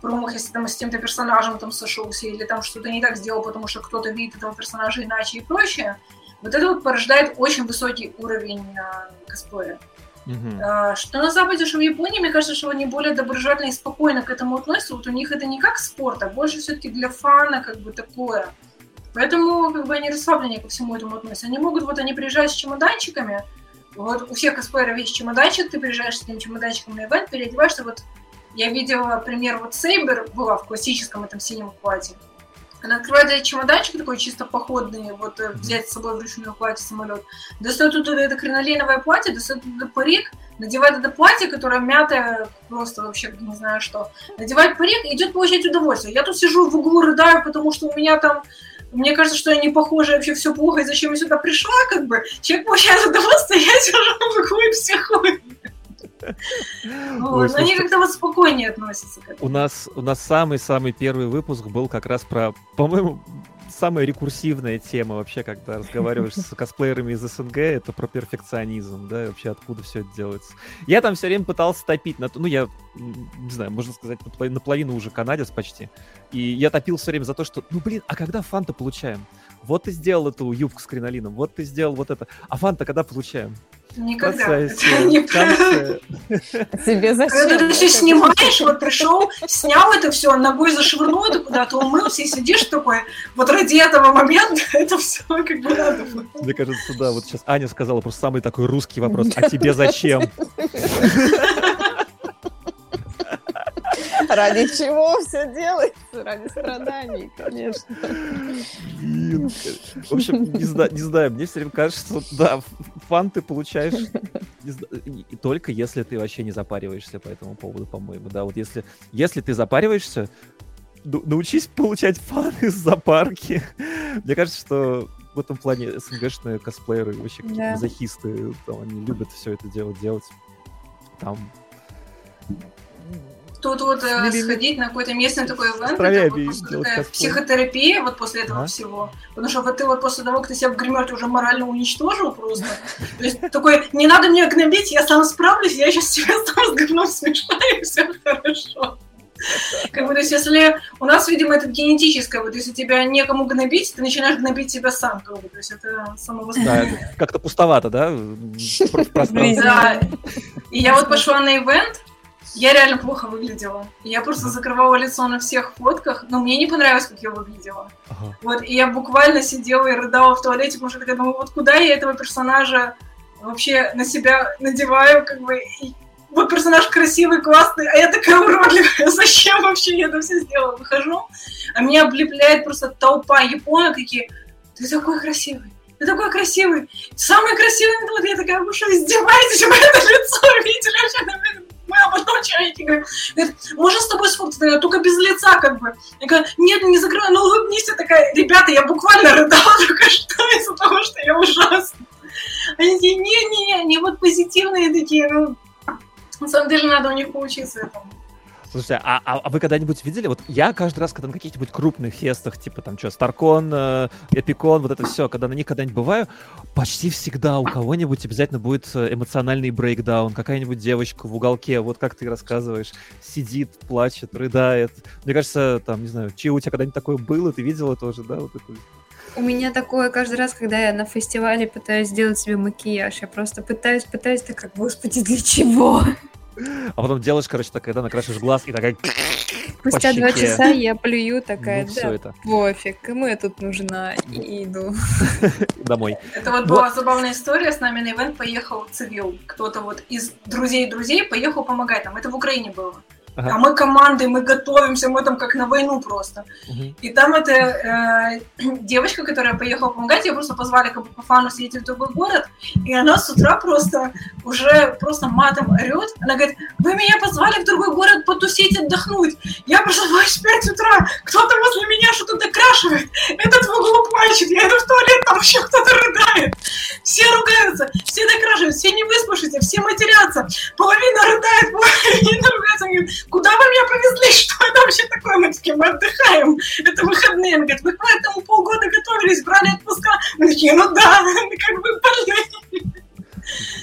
S3: промах, если там с тем-то персонажем там сошелся, или там что-то не так сделал, потому что кто-то видит этого персонажа иначе и прочее. Вот это вот порождает очень высокий уровень э, косплея. Uh-huh. Что на Западе, что в Японии, мне кажется, что они более доброжелательно и спокойно к этому относятся. Вот у них это не как спорт, а больше все-таки для фана, как бы такое. Поэтому как бы они расслабленнее ко всему этому относятся. Они могут, вот они приезжают с чемоданчиками, вот у всех косплееров есть чемоданчик, ты приезжаешь с этим чемоданчиком на ивент, переодеваешься, вот я видела пример, вот Сейбер была в классическом этом синем платье. Она открывает чемоданчик такой чисто походный, вот mm-hmm. взять с собой в ручную платье самолет, достает туда это кринолиновое платье, достает туда парик, надевает это платье, которое мятое, просто вообще не знаю что, надевает парик идет получать удовольствие. Я тут сижу в углу, рыдаю, потому что у меня там мне кажется, что я не похожа, вообще все плохо, и зачем я сюда пришла, как бы. Человек получает удовольствие, я сижу в углу и психую. Вот, они как-то вот спокойнее относятся к этому.
S1: У нас, у нас самый-самый первый выпуск был как раз про, по-моему, самая рекурсивная тема вообще, когда разговариваешь с косплеерами из СНГ, это про перфекционизм, да, вообще откуда все это делается. Я там все время пытался топить на то, ну, я, не знаю, можно сказать, наполовину уже канадец почти, и я топил все время за то, что, ну, блин, а когда фанты получаем? Вот ты сделал эту юбку с кринолином, вот ты сделал вот это. А фанта когда получаем?
S3: Никогда. не
S4: Тебе зачем?
S3: Когда ты все снимаешь, вот пришел, снял это все, ногой зашвырнул это куда-то, умылся и сидишь такой, вот ради этого момента это все как бы надо.
S1: Мне кажется, да, вот сейчас Аня сказала просто самый такой русский вопрос, а тебе зачем?
S4: Ради чего все делается? Ради страданий, конечно.
S1: В общем, не знаю, не знаю, мне все время кажется, что да, фан ты получаешь только если ты вообще не запариваешься по этому поводу, по-моему, да, вот если, если ты запариваешься, научись получать фан из запарки. Мне кажется, что в этом плане СНГшные косплееры, вообще какие-то да. захисты, там, они любят все это дело делать. Там
S3: Тут вот э, сходить на какой-то местный такой ивент, это вот просто такая психотерапия вот после этого всего. Потому что вот ты вот после того, как ты себя в гримерке уже морально уничтожил просто, то есть такой, не надо меня гнобить, я сам справлюсь, я сейчас тебя сам с говном смешаю, и все хорошо. Как бы, то есть, если у нас, видимо, это генетическое, вот если тебя некому гнобить, ты начинаешь гнобить себя сам, как бы, то есть это самовоспитание.
S1: Да, как-то пустовато, да?
S3: Да. И я вот пошла на ивент, я реально плохо выглядела. Я просто закрывала лицо на всех фотках, но мне не понравилось, как я выглядела. Ага. Вот, и я буквально сидела и рыдала в туалете, потому что я такая думаю, вот куда я этого персонажа вообще на себя надеваю, как бы, и вот персонаж красивый, классный, а я такая уродливая, зачем вообще я это все сделала? Выхожу, а меня облепляет просто толпа японок, такие, ты такой красивый, ты такой красивый, самый красивый, вот я такая, вы что, издеваетесь, вы это лицо видели вообще, мы об одном человеке говорим. Говорит, можно с тобой сфоткаться, только без лица, как бы. Я говорю, нет, не закрывай, ну улыбнись. Я такая, ребята, я буквально рыдала только что из-за того, что я ужасна. Они такие, не-не-не, они вот позитивные такие, ну, на самом деле надо у них поучиться этому.
S1: Слушайте, а, а, а вы когда-нибудь видели? Вот я каждый раз, когда на каких-нибудь крупных фестах, типа там что, Старкон, э, Эпикон, вот это все, когда на них когда-нибудь бываю, почти всегда у кого-нибудь обязательно будет э, эмоциональный брейкдаун, какая-нибудь девочка в уголке, вот как ты рассказываешь, сидит, плачет, рыдает. Мне кажется, там, не знаю, чи у тебя когда-нибудь такое было, ты видела тоже, да, вот это?
S2: У меня такое каждый раз, когда я на фестивале пытаюсь сделать себе макияж, я просто пытаюсь, пытаюсь, так как, господи, для чего?
S1: А потом делаешь, короче, такая, да, накрашиваешь глаз и такая...
S2: Спустя два часа я плюю такая, ну, да, это. пофиг, кому я тут нужна, и иду.
S1: Домой.
S3: Это вот была забавная история, с нами на ивент поехал цивил, кто-то вот из друзей-друзей поехал помогать нам, это в Украине было. Ага. А мы командой, мы готовимся, мы там как на войну просто. Угу. И там эта э, девочка, которая поехала помогать, ее просто позвали как бы по фану съездить в другой город, и она с утра просто уже просто матом орет. Она говорит, вы меня позвали в другой город потусить, отдохнуть. Я просыпаюсь в 5 утра, кто-то возле меня что-то докрашивает, этот в углу плачет, я иду в туалет, там еще кто-то рыдает. Все ругаются, все докрашивают, все не выспавшиеся, все матерятся, половина рыдает, половина ругается куда вы меня повезли, что это вообще такое? Мы такие, мы отдыхаем, это выходные. Он говорит, вы к этому полгода готовились, брали отпуска. Мы такие, ну да, как бы больные.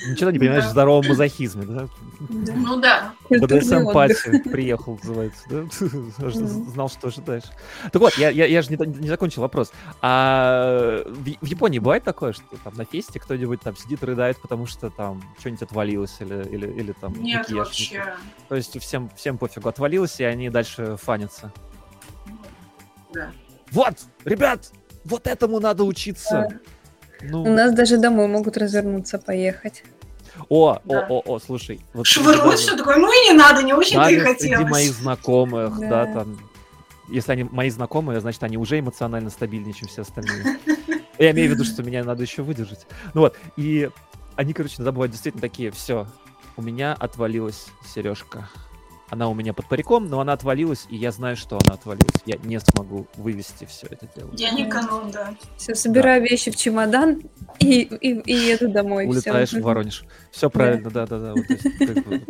S1: Ничего не понимаешь в здоровом мазохизме, да?
S3: Ну да.
S1: БДСМ пати приехал, называется, да? Знал, что ожидаешь. Так вот, я, я, я же не, не закончил вопрос. А в, в Японии бывает такое, что там на фесте кто-нибудь там сидит, рыдает, потому что там что-нибудь отвалилось или, или, или там
S3: Нет, вообще.
S1: То есть всем, всем пофигу, отвалилось, и они дальше фанятся.
S3: Да.
S1: Вот, ребят, вот этому надо учиться. Да.
S2: Ну... У нас даже домой могут развернуться, поехать.
S1: О, да. о, о, о, слушай.
S3: Вот Швырнуть все такое, ну и не надо, не очень-то и хотелось.
S1: среди моих знакомых, да. да, там, если они мои знакомые, значит, они уже эмоционально стабильнее, чем все остальные. Я имею в виду, что меня надо еще выдержать. Ну вот, и они, короче, иногда бывают действительно такие, все, у меня отвалилась сережка. Она у меня под париком, но она отвалилась, и я знаю, что она отвалилась. Я не смогу вывести все это дело.
S3: Я не канун, да.
S2: Все, собираю да. вещи в чемодан и, и, и еду домой.
S1: Улетаешь все. в Воронеж. Все правильно, да-да-да. Вот,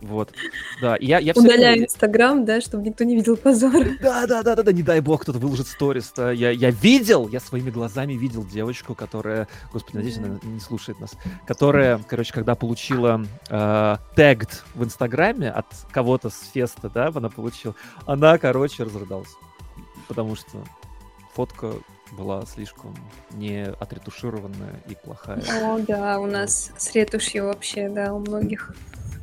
S1: вот, да. Я, я
S2: Удаляю Инстаграм, да, чтобы никто не видел позора.
S1: Да-да-да-да, не дай бог кто-то выложит сторис. Да. Я, я видел, я своими глазами видел девочку, которая, господи, надеюсь, она не слушает нас, которая, короче, когда получила э, тегд в Инстаграме от кого-то с феста, да, она получила, она, короче, разрыдалась. Потому что фотка была слишком не отретушированная и плохая.
S2: О, да, у нас с ретушью вообще, да, у многих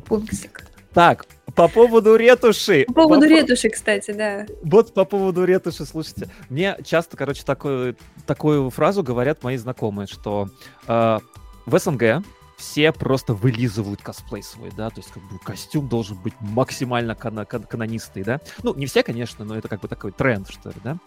S2: пунктик.
S1: Так, по поводу ретуши.
S2: По поводу по... ретуши, кстати, да.
S1: Вот по поводу ретуши, слушайте. Мне часто, короче, такую, такую фразу говорят мои знакомые, что э, в СНГ все просто вылизывают косплей свой, да, то есть как бы костюм должен быть максимально кан- кан- канонистый, да. Ну, не все, конечно, но это как бы такой тренд, что ли, да.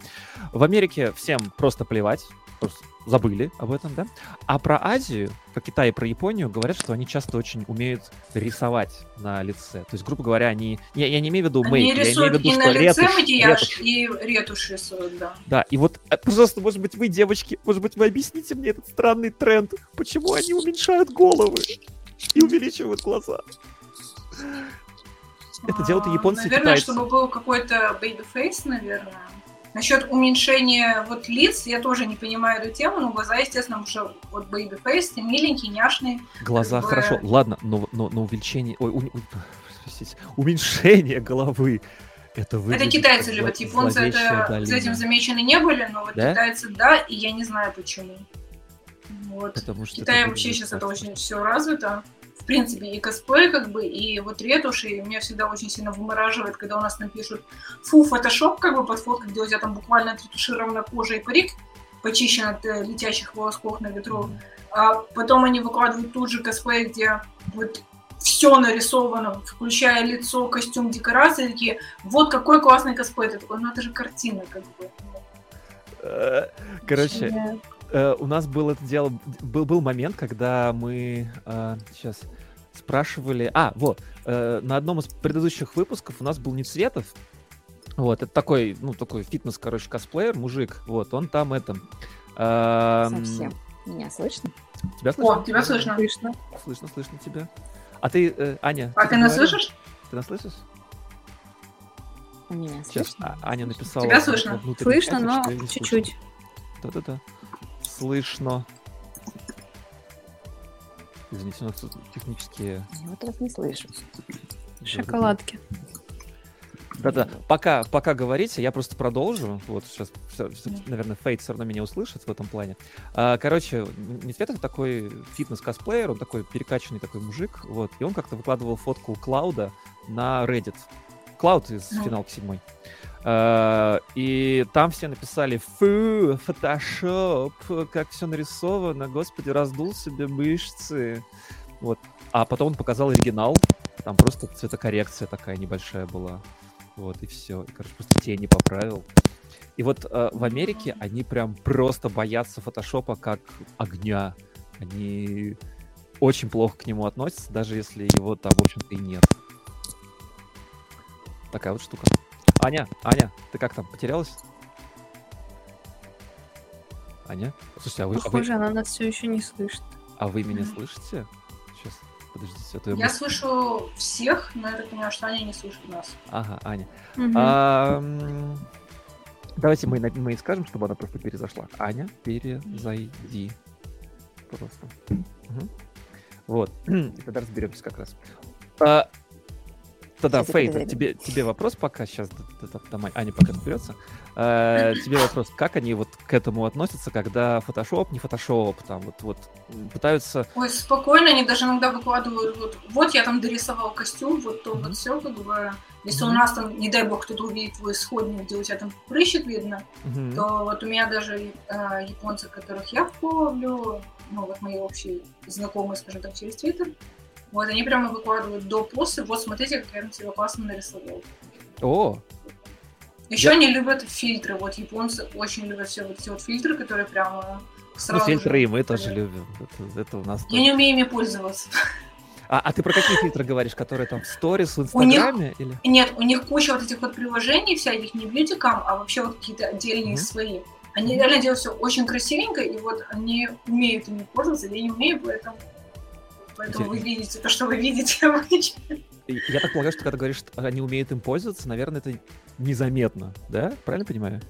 S1: В Америке всем просто плевать, просто забыли об этом, да. А про Азию, про Китай и про Японию говорят, что они часто очень умеют рисовать на лице. То есть, грубо говоря, они... Я, я не имею в виду
S3: мейк,
S1: я имею в виду,
S3: и
S1: что
S3: на лице
S1: ретушь,
S3: макияж,
S1: ретушь.
S3: и ретушь рисуют, да.
S1: Да, и вот, э, пожалуйста, может быть, вы, девочки, может быть, вы объясните мне этот странный тренд, почему они уменьшают головы и увеличивают глаза? Это делают и японцы, и
S3: Наверное,
S1: китайцы.
S3: чтобы был какой-то baby face, наверное. Насчет уменьшения вот лиц, я тоже не понимаю эту тему, но глаза, естественно, уже вот baby face, миленький, няшный.
S1: Глаза
S3: как бы-
S1: хорошо, ладно, но, но, но увеличение... Ой, у- у- простите, уменьшение головы. Это,
S3: Это
S1: выглядит
S3: китайцы
S1: как
S3: любят, японцы это,
S1: долина.
S3: с этим замечены не были, но вот
S1: Да?
S3: китайцы да, и я не знаю почему. Вот.
S1: Потому
S3: В
S1: что
S3: Китае
S1: это
S3: вообще сейчас это очень все развито. В принципе, и косплей, как бы, и вот ретуши, и меня всегда очень сильно вымораживает, когда у нас там пишут фу, фотошоп, как бы, под фоткой, где у тебя там буквально отретуширована кожа и парик, почищен от э, летящих волосков на ветру. А потом они выкладывают тут же косплей, где вот все нарисовано, включая лицо, костюм, декорации, такие, вот какой классный косплей. Ты такой, ну это же картина, как бы.
S1: Э, Короче. Э, у нас был это дело, был, был момент, когда мы сейчас спрашивали, а, вот, э, на одном из предыдущих выпусков у нас был Нецветов, вот, это такой, ну, такой фитнес, короче, косплеер, мужик, вот, он там это... эм,
S4: Совсем. Меня слышно?
S1: Тебя слышно?
S3: О, тебя слышно.
S2: Слышно.
S1: Слышно, слышно тебя. А ты, э, Аня...
S3: А ты
S1: договорила?
S3: нас слышишь?
S1: Ты нас слышишь?
S4: Меня
S1: Сейчас,
S4: слышно?
S1: А- Аня написала...
S3: Тебя слышно?
S2: Слышно, но чуть-чуть.
S1: Да-да-да. Слышно. Извините, у нас тут технические...
S4: Я вот вас не слышу.
S2: Шоколадки.
S1: Да-да. Пока, пока говорите, я просто продолжу. Вот сейчас, наверное, Фейт все равно меня услышит в этом плане. А, короче, Несветов такой фитнес-косплеер, он такой перекачанный такой мужик, вот, и он как-то выкладывал фотку Клауда на Reddit. Клауд из
S3: Ну.
S1: финалки седьмой. А, и там все написали «Фу, фотошоп, как все нарисовано, господи, раздул себе мышцы». Вот. А потом он показал оригинал, там просто цветокоррекция такая небольшая была. Вот, и все. И, короче, просто тени поправил. И вот э, в Америке они прям просто боятся фотошопа как огня. Они очень плохо к нему относятся, даже если его там, в общем-то, и нет. Такая вот штука. Аня, Аня, ты как там, потерялась? Аня? Слушайте, а вы, а вы,
S2: Похоже, она нас все еще не слышит.
S1: а вы меня слышите? Сейчас, подождите, а то я
S3: Я слышу всех, но я так понимаю, что они не слышат нас.
S1: Ага, Аня.
S2: Мгм.
S1: А, Давайте мы, мы и скажем, чтобы она просто перезашла. Аня, перезайди. Просто. Мгм. Вот. И тогда разберемся как раз. А, Тогда,
S4: подожди.
S1: тебе, тебе вопрос пока, сейчас Аня пока разберется. А, тебе вопрос, как они вот к этому относятся, когда фотошоп, не фотошоп, там вот, вот пытаются...
S3: Ой, спокойно, они даже иногда выкладывают, вот, вот я там дорисовал костюм, вот то вот все, как бы, если у нас там, не дай бог, кто-то увидит твой исходник, где у тебя там прыщик видно, то вот у меня даже э, японцы, которых я фоловлю, ну вот мои общие знакомые, скажем так, через Твиттер, вот они прямо выкладывают до после, вот смотрите, как я на тебя классно нарисовал.
S1: О,
S3: Еще
S1: Я-
S3: они любят фильтры, вот японцы очень любят все вот эти вот фильтры, которые прямо
S1: ну
S3: сразу
S1: фильтры
S3: же-
S1: и мы тоже любим. Это, это у нас
S3: Я
S1: тоже.
S3: не умею ими пользоваться.
S1: А, а ты про какие фильтры говоришь, которые там в сторис, в инстаграме?
S3: Них, или? Нет, у них куча вот этих вот приложений всяких, не бьютикам, а вообще вот какие-то отдельные mm-hmm. свои. Они реально делают все очень красивенько, и вот они умеют ими пользоваться, я не умею, поэтому, поэтому вы видите то, что вы видите обычно.
S1: Я так полагаю, что когда говоришь, что они умеют им пользоваться, наверное, это незаметно, да? Правильно понимаю?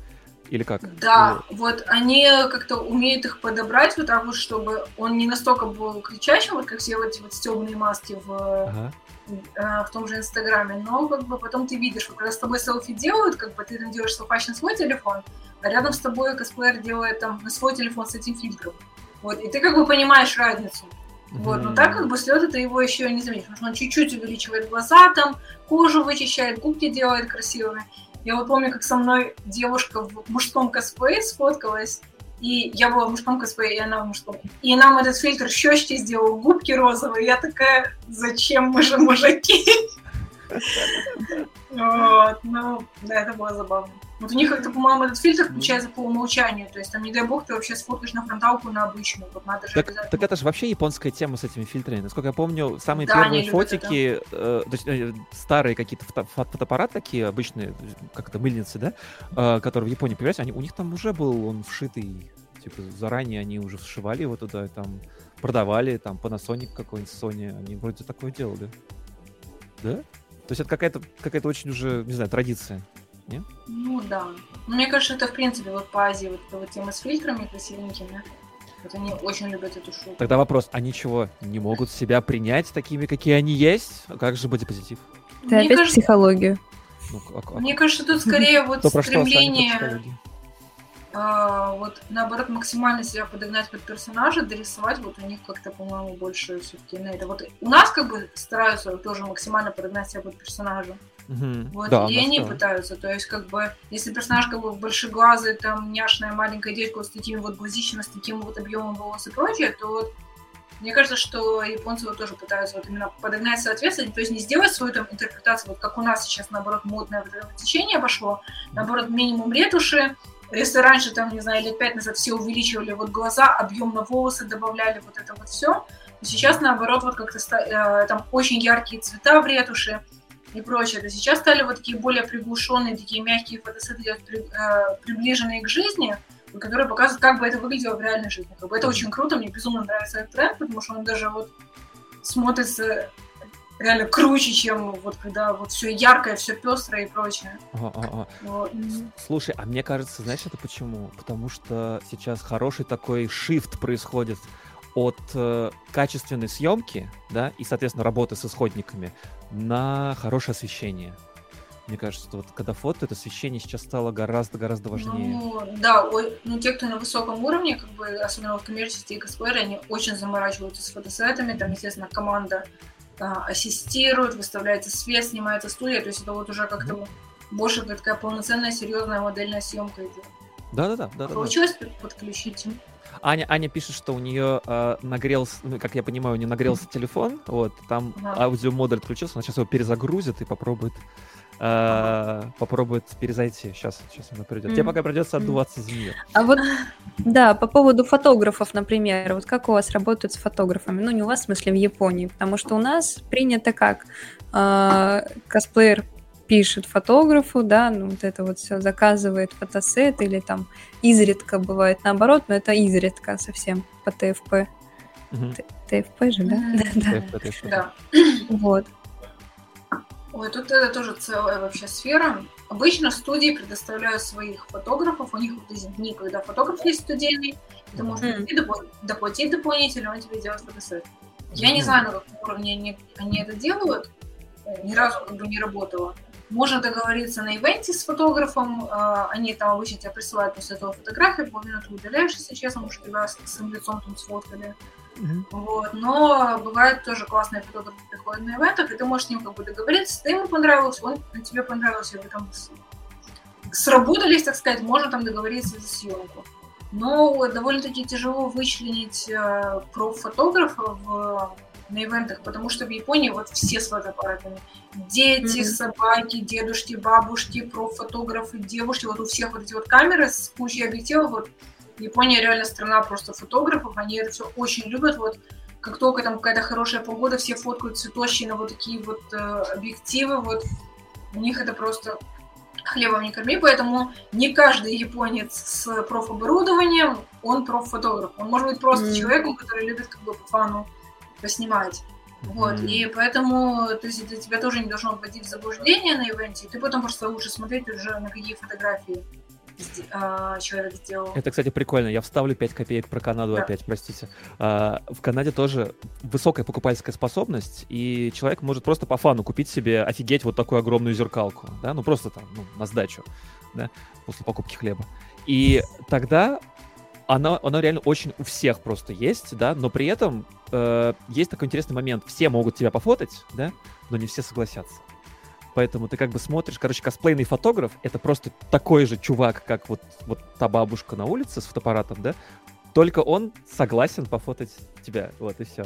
S1: Или как?
S3: Да, Или... вот они как-то умеют их подобрать вот так вот, чтобы он не настолько был кричащим, вот как все вот эти вот стебные маски в, ага. э, в том же Инстаграме, но как бы потом ты видишь, когда с тобой селфи делают, как бы ты там делаешь селфач на свой телефон, а рядом с тобой косплеер делает там на свой телефон с этим фильтром. Вот, и ты как бы понимаешь разницу. Вот, но так как бы слезы ты его еще не заметишь, потому что он чуть-чуть увеличивает глаза, там кожу вычищает, губки делает красивыми. Я вот помню, как со мной девушка в мужском косплее сфоткалась, и я была в мужском косплее, и она в мужском. И нам этот фильтр щечки сделал, губки розовые. Я такая, зачем мы же мужики? Вот, ну, да, это было забавно. Вот у них как-то, по-моему, этот фильтр включается по умолчанию. То есть там, не дай бог, ты вообще сфоткаешь на фронталку на обычную. Вот надо же
S1: так, так это же вообще японская тема с этими фильтрами. Насколько я помню, самые да, первые фотики, э, то есть, э, старые какие-то фото фотоаппараты такие обычные, как это, мыльницы, да, э, которые в Японии появляются, они, у них там уже был он вшитый, типа заранее они уже вшивали его туда, там продавали, там Panasonic какой-нибудь, Sony, они вроде такое делали. Да? То есть это какая-то какая очень уже, не знаю, традиция.
S3: Нет? Ну да. Но мне кажется, это в принципе вот по Азии вот эта вот тема с фильтрами красивенькими. Вот они очень любят эту шутку.
S1: Тогда вопрос, они чего, не могут себя принять такими, какие они есть? А как же бодипозитив?
S4: Ты опять кажется... психологию.
S3: Ну, а, а... Мне кажется, тут скорее вот стремление а, вот наоборот максимально себя подогнать под персонажа, дорисовать, вот у них как-то, по-моему, больше все-таки на это. Вот у нас как бы стараются тоже максимально подогнать себя под персонажа. Угу. Вот, да, и они да. пытаются, то есть, как бы, если персонаж как бы большеглазый, там, няшная маленькая девочка с такими вот глазищами, с таким вот объемом волос и прочее, то вот мне кажется, что японцы вот тоже пытаются вот именно подогнать соответственно, то есть не сделать свою там интерпретацию, вот как у нас сейчас, наоборот, модное вот течение пошло, наоборот, минимум ретуши, если раньше, там, не знаю, лет пять назад все увеличивали вот глаза, объем на волосы добавляли, вот это вот все, то сейчас, наоборот, вот как-то э, там очень яркие цвета в ретуши и прочее. То сейчас стали вот такие более приглушенные, такие мягкие фотосеты, э, приближенные к жизни, которые показывают, как бы это выглядело в реальной жизни. Как бы это очень круто, мне безумно нравится этот тренд, потому что он даже вот смотрится реально круче, чем вот когда вот все яркое, все пестрое и прочее. Ага, ага.
S1: Вот. Слушай, а мне кажется, знаешь, это почему? Потому что сейчас хороший такой shift происходит от э, качественной съемки, да, и, соответственно, работы с исходниками на хорошее освещение. Мне кажется, что вот когда фото, это освещение сейчас стало гораздо-гораздо важнее.
S3: Ну, да, ой, ну, те, кто на высоком уровне, как бы, особенно в коммерческие косплееры, они очень заморачиваются с фотосетами, там, естественно, команда а, ассистирует, выставляется свет, снимается студия, то есть это вот уже как-то mm-hmm. больше такая полноценная, серьезная модельная съемка идет.
S1: Да-да-да. да.
S3: Получилось да, подключить.
S1: Аня, Аня пишет, что у нее э, нагрелся, ну, как я понимаю, у нее нагрелся телефон, вот, там ага. аудиомодуль отключился, она сейчас его перезагрузит и попробует э, попробует перезайти. Сейчас, сейчас она придет. Mm. Тебе пока придется отдуваться за нее.
S4: А вот, да, по поводу фотографов, например, вот как у вас работают с фотографами? Ну, не у вас, в смысле, в Японии, потому что у нас принято как э, косплеер пишет фотографу, да, ну вот это вот все заказывает фотосет или там изредка бывает наоборот, но это изредка совсем по ТФП. Угу. ТФП же, да? Да, да. да. Вот.
S3: Ой, тут это тоже целая вообще сфера. Обычно студии предоставляют своих фотографов, у них вот эти дни, когда фотограф есть студийный, ты можешь mm. доплатить дополнительно, он тебе делает фотосет. Я не знаю, на каком уровне они, они это делают, ни разу как бы не работала. Можно договориться на ивенте с фотографом, э, они там обычно тебя присылают после этого фотографии, половину ты удаляешь, если честно, может, тебя с своим лицом там сфоткали. Mm-hmm. Вот. Но бывают тоже классные фотографы приходят на ивентах, и ты можешь с ним как бы договориться, ты ему понравился, он тебе понравился, вы там сработались, так сказать, можно там договориться за съемку. Но довольно-таки тяжело вычленить э, проф-фотографа в на ивентах, потому что в Японии вот все с фотоаппаратами. Дети, mm-hmm. собаки, дедушки, бабушки, профотографы, девушки, вот у всех вот эти вот камеры с кучей объективов, вот Япония реально страна просто фотографов, они это все очень любят, вот как только там какая-то хорошая погода, все фоткают цветущие на вот такие вот э, объективы, вот у них это просто хлебом не корми, поэтому не каждый японец с профоборудованием, он проффотограф. Он может быть просто mm. человеком, который любит как бы по фану поснимать. Вот, mm. и поэтому то есть, это тебя тоже не должно вводить в заблуждение на ивенте, ты потом просто лучше смотреть уже на какие фотографии а, человек сделал.
S1: Это, кстати, прикольно. Я вставлю 5 копеек про Канаду да. опять, простите. А, в Канаде тоже высокая покупательская способность, и человек может просто по фану купить себе офигеть вот такую огромную зеркалку, да, ну просто там, ну, на сдачу, да, после покупки хлеба. И тогда она, она реально очень у всех просто есть, да, но при этом э, есть такой интересный момент. Все могут тебя пофотать, да, но не все согласятся. Поэтому ты как бы смотришь, короче, косплейный фотограф — это просто такой же чувак, как вот, вот та бабушка на улице с фотоаппаратом, да? Только он согласен пофотать тебя, вот и все.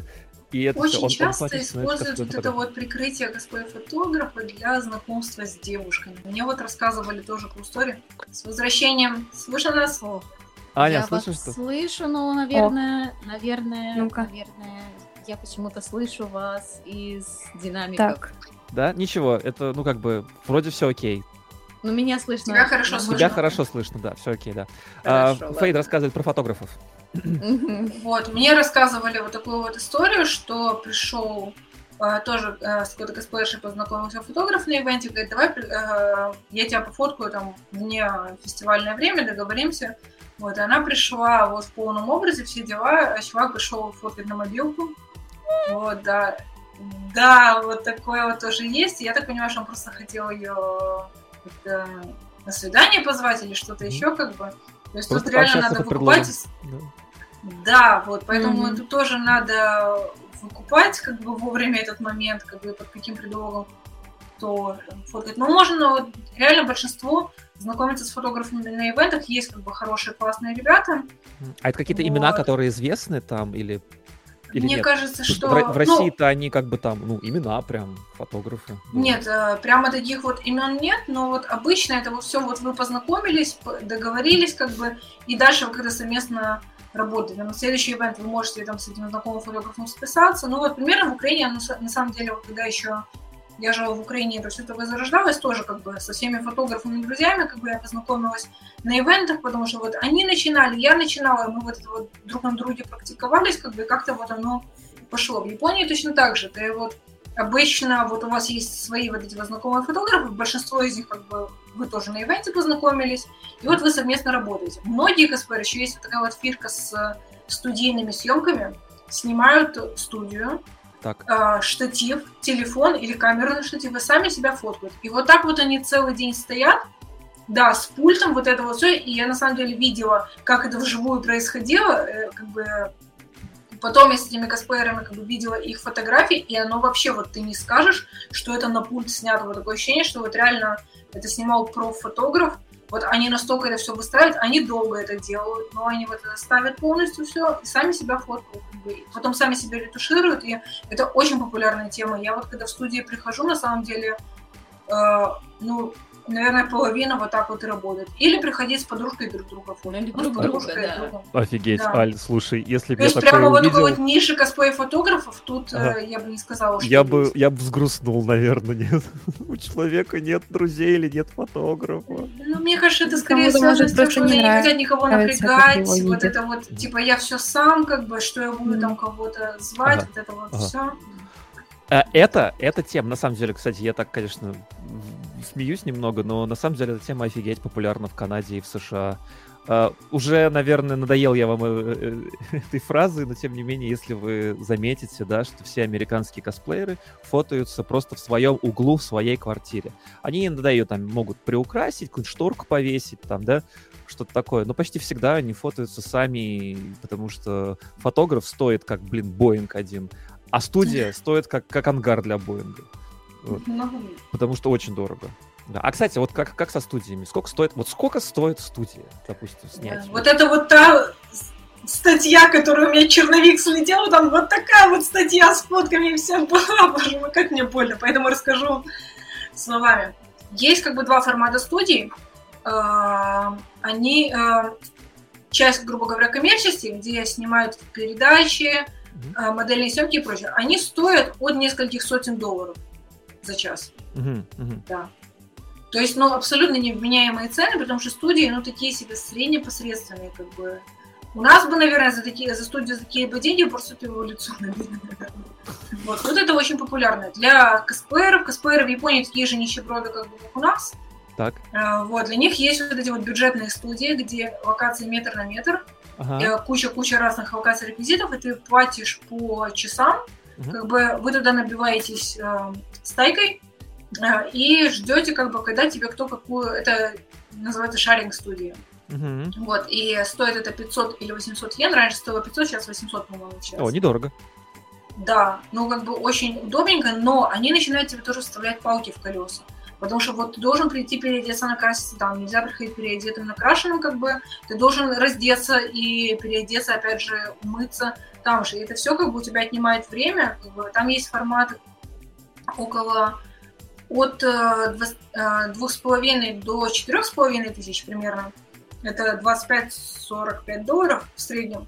S3: И это Очень все. Он, часто он используют вот это вот прикрытие косплей-фотографа для знакомства с девушками. Мне вот рассказывали тоже cool story. С возвращением. Слышно нас? О.
S4: Аня, я слышишь вас что? слышу, но, наверное, О. наверное, ну наверное, я почему-то слышу вас из динамиков. Так.
S1: Да, ничего, это, ну, как бы, вроде все окей.
S4: Ну, меня слышно.
S3: Тебя хорошо
S1: слышно. Тебя хорошо слышно, да, все окей, да. Хорошо, а, Фейд рассказывает про фотографов.
S3: Вот, мне рассказывали вот такую вот историю, что пришел а, тоже а, с какой-то косплеершей познакомился фотограф на ивенте, говорит, давай а, я тебя пофоткаю там вне фестивальное время, договоримся. Вот, и она пришла вот в полном образе, все дела, а чувак пришел фоткать на мобилку. Вот, да. Да, вот такое вот тоже есть. Я так понимаю, что он просто хотел ее на свидание позвать или что-то mm-hmm. еще, как бы. То есть просто тут реально надо выкупать. Да. да, вот, поэтому mm-hmm. тут тоже надо выкупать, как бы вовремя этот момент, как бы под каким предлогом то фоткать. Но можно, вот, реально большинство знакомиться с фотографами на ивентах, есть как бы хорошие, классные ребята.
S1: А это какие-то вот. имена, которые известны там или или
S3: Мне
S1: нет?
S3: кажется, что...
S1: В, в России-то ну, они как бы там, ну, имена прям, фотографы.
S3: Нет, э, прямо таких вот имен нет, но вот обычно это вот все, вот вы познакомились, договорились как бы, и дальше вы когда совместно работаете. На следующий ивент вы можете там с этим знакомым фотографом списаться. Ну вот примерно в Украине, на самом деле, вот когда еще я жила в Украине, это все только зарождалось тоже как бы со всеми фотографами друзьями, как бы я познакомилась на ивентах, потому что вот они начинали, я начинала, мы вот это вот друг на друге практиковались, как бы как-то вот оно пошло. В Японии точно так же. Ты вот обычно вот у вас есть свои вот эти вот знакомые фотографы, большинство из них как бы вы тоже на ивенте познакомились, и вот вы совместно работаете. Многие косплееры, еще есть вот такая вот фирка с студийными съемками, снимают студию, так. Э, штатив, телефон или камеру на штатив, и сами себя фоткают. И вот так вот они целый день стоят, да, с пультом, вот это вот все, и я на самом деле видела, как это вживую происходило, э, как бы Потом я с этими косплеерами как бы видела их фотографии, и оно вообще, вот ты не скажешь, что это на пульт снято. Вот такое ощущение, что вот реально это снимал проф-фотограф, вот они настолько это все выстраивают, они долго это делают, но они вот это ставят полностью все и сами себя фоткают. Потом сами себя ретушируют, и это очень популярная тема. Я вот когда в студии прихожу, на самом деле, э, ну, наверное, половина вот так вот и работает. Или приходить с подружкой друг друга фоткать. Или друг друга,
S1: да. Офигеть, да. Аль, слушай, если бы
S3: я такое прямо увидел... вот такой вот ниши косплей-фотографов, тут ага. э, я бы не сказала, что
S1: Я есть. бы, я бы взгрустнул, наверное, нет. У человека нет друзей или нет фотографа.
S3: Ну, мне кажется, это скорее связано с тем, что они не хотят никого напрягать. Вот это вот, типа, я все сам, как бы, что я буду там кого-то звать, вот это вот все.
S1: Э, это, эта тема, на самом деле, кстати, я так, конечно, смеюсь немного, но на самом деле эта тема офигеть популярна в Канаде и в США. Uh, уже, наверное, надоел я вам э, э, этой фразы, но тем не менее, если вы заметите, да, что все американские косплееры фотаются просто в своем углу, в своей квартире. Они иногда ее там могут приукрасить, какую-нибудь шторку повесить, там, да, что-то такое. Но почти всегда они фотаются сами, потому что фотограф стоит как, блин, Боинг один, а студия стоит как, как ангар для Боинга. Вот. Потому что очень дорого. Да. А, кстати, вот как, как со студиями? Сколько стоит, вот сколько стоит студия, допустим, снять?
S3: Вот это вот та статья, которую у меня черновик слетел, там вот такая вот статья с фотками и всем была, боже мой, как мне больно, поэтому расскажу словами. Есть как бы два формата студий. А, они а, часть, грубо говоря, коммерческий, где снимают передачи, mm-hmm. модельные съемки и прочее, они стоят от нескольких сотен долларов за час. Mm-hmm. Mm-hmm. Да. То есть, ну, абсолютно невменяемые цены, потому что студии, ну, такие себе среднепосредственные, как бы. У нас бы, наверное, за такие, за студию за такие бы деньги просто эволюционные. Вот, вот это очень популярно. Для косплееров, косплееры в Японии такие же нищеброды, как бы, как у нас.
S1: Так.
S3: А, вот, для них есть вот эти вот бюджетные студии, где локации метр на метр, ага. куча-куча разных локаций реквизитов, и ты платишь по часам, угу. как бы вы туда набиваетесь э, стайкой, э, и ждете, как бы, когда тебе кто какую... Это называется шаринг студия. Угу. Вот, и стоит это 500 или 800 йен. Раньше стоило 500, сейчас 800, по-моему, сейчас.
S1: О, недорого.
S3: Да, ну как бы очень удобненько, но они начинают тебе тоже вставлять палки в колеса. Потому что вот ты должен прийти переодеться, накраситься там. Нельзя приходить переодетым, накрашенным, как бы. Ты должен раздеться и переодеться, опять же, умыться там же. И это все как бы у тебя отнимает время. Как бы. Там есть формат около от э, э, двух с половиной до четырех с половиной тысяч примерно. Это 25-45 долларов в среднем.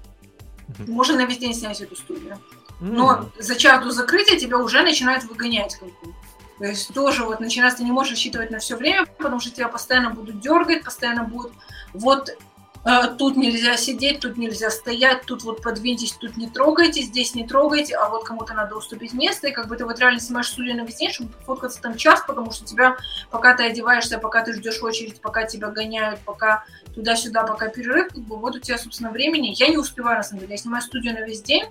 S3: Можно на весь день снять эту студию. Но за час до закрытия тебя уже начинают выгонять. Как бы. То есть тоже вот начинается, ты не можешь рассчитывать на все время, потому что тебя постоянно будут дергать, постоянно будут вот э, тут нельзя сидеть, тут нельзя стоять, тут вот подвиньтесь, тут не трогайте, здесь не трогайте, а вот кому-то надо уступить место, и как бы ты вот реально снимаешь студию на весь день, чтобы фоткаться там час, потому что тебя, пока ты одеваешься, пока ты ждешь очередь, пока тебя гоняют, пока туда-сюда, пока перерыв, как бы вот у тебя, собственно, времени. Я не успеваю, на самом деле. Я снимаю студию на весь день,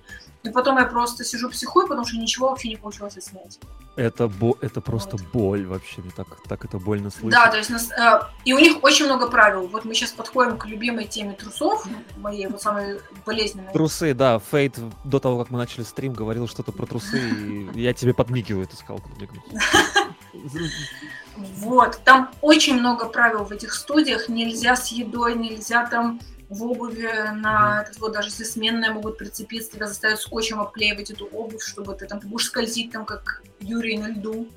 S3: и потом я просто сижу психую, потому что ничего вообще не получилось снять.
S1: Это, бо... это просто вот. боль вообще, мне так, так это больно слышать.
S3: Да, то есть, нас, э, и у них очень много правил. Вот мы сейчас подходим к любимой теме трусов, моей вот самой болезненной.
S1: Трусы, да, Фейт до того, как мы начали стрим, говорил что-то про трусы, и я тебе подмигиваю, ты сказал подмигнуть.
S3: Вот, там очень много правил в этих студиях. Нельзя с едой, нельзя там в обуви на этот вот, даже если сменные могут прицепиться, тебя заставят скотчем обклеивать эту обувь, чтобы ты там ты будешь скользить там, как Юрий на льду,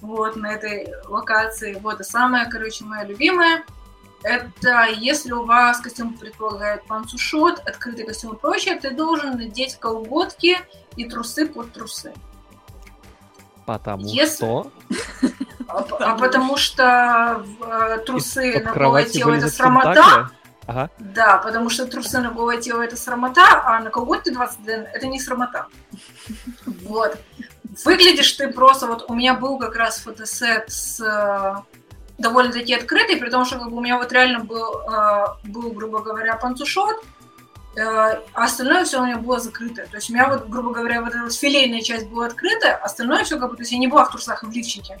S3: вот, на этой локации. Вот, и самое, короче, моя любимая, это если у вас костюм предполагает панцушот, открытый костюм и прочее, ты должен надеть колготки и трусы под трусы.
S1: Потому если... что?
S3: А, а потому что э, трусы на голое тело это срамота. Ага. Да, потому что трусы на голое тело это срамота, а на колготки 20 дн это не срамота. Вот. Выглядишь ты просто, вот у меня был как раз фотосет с э, довольно-таки открытый, при том, что как бы, у меня вот реально был, э, был, грубо говоря, панцушот, а остальное все у меня было закрыто. То есть у меня вот, грубо говоря, вот эта вот филейная часть была открыта, остальное все как бы, то есть я не была в трусах и в лифчике.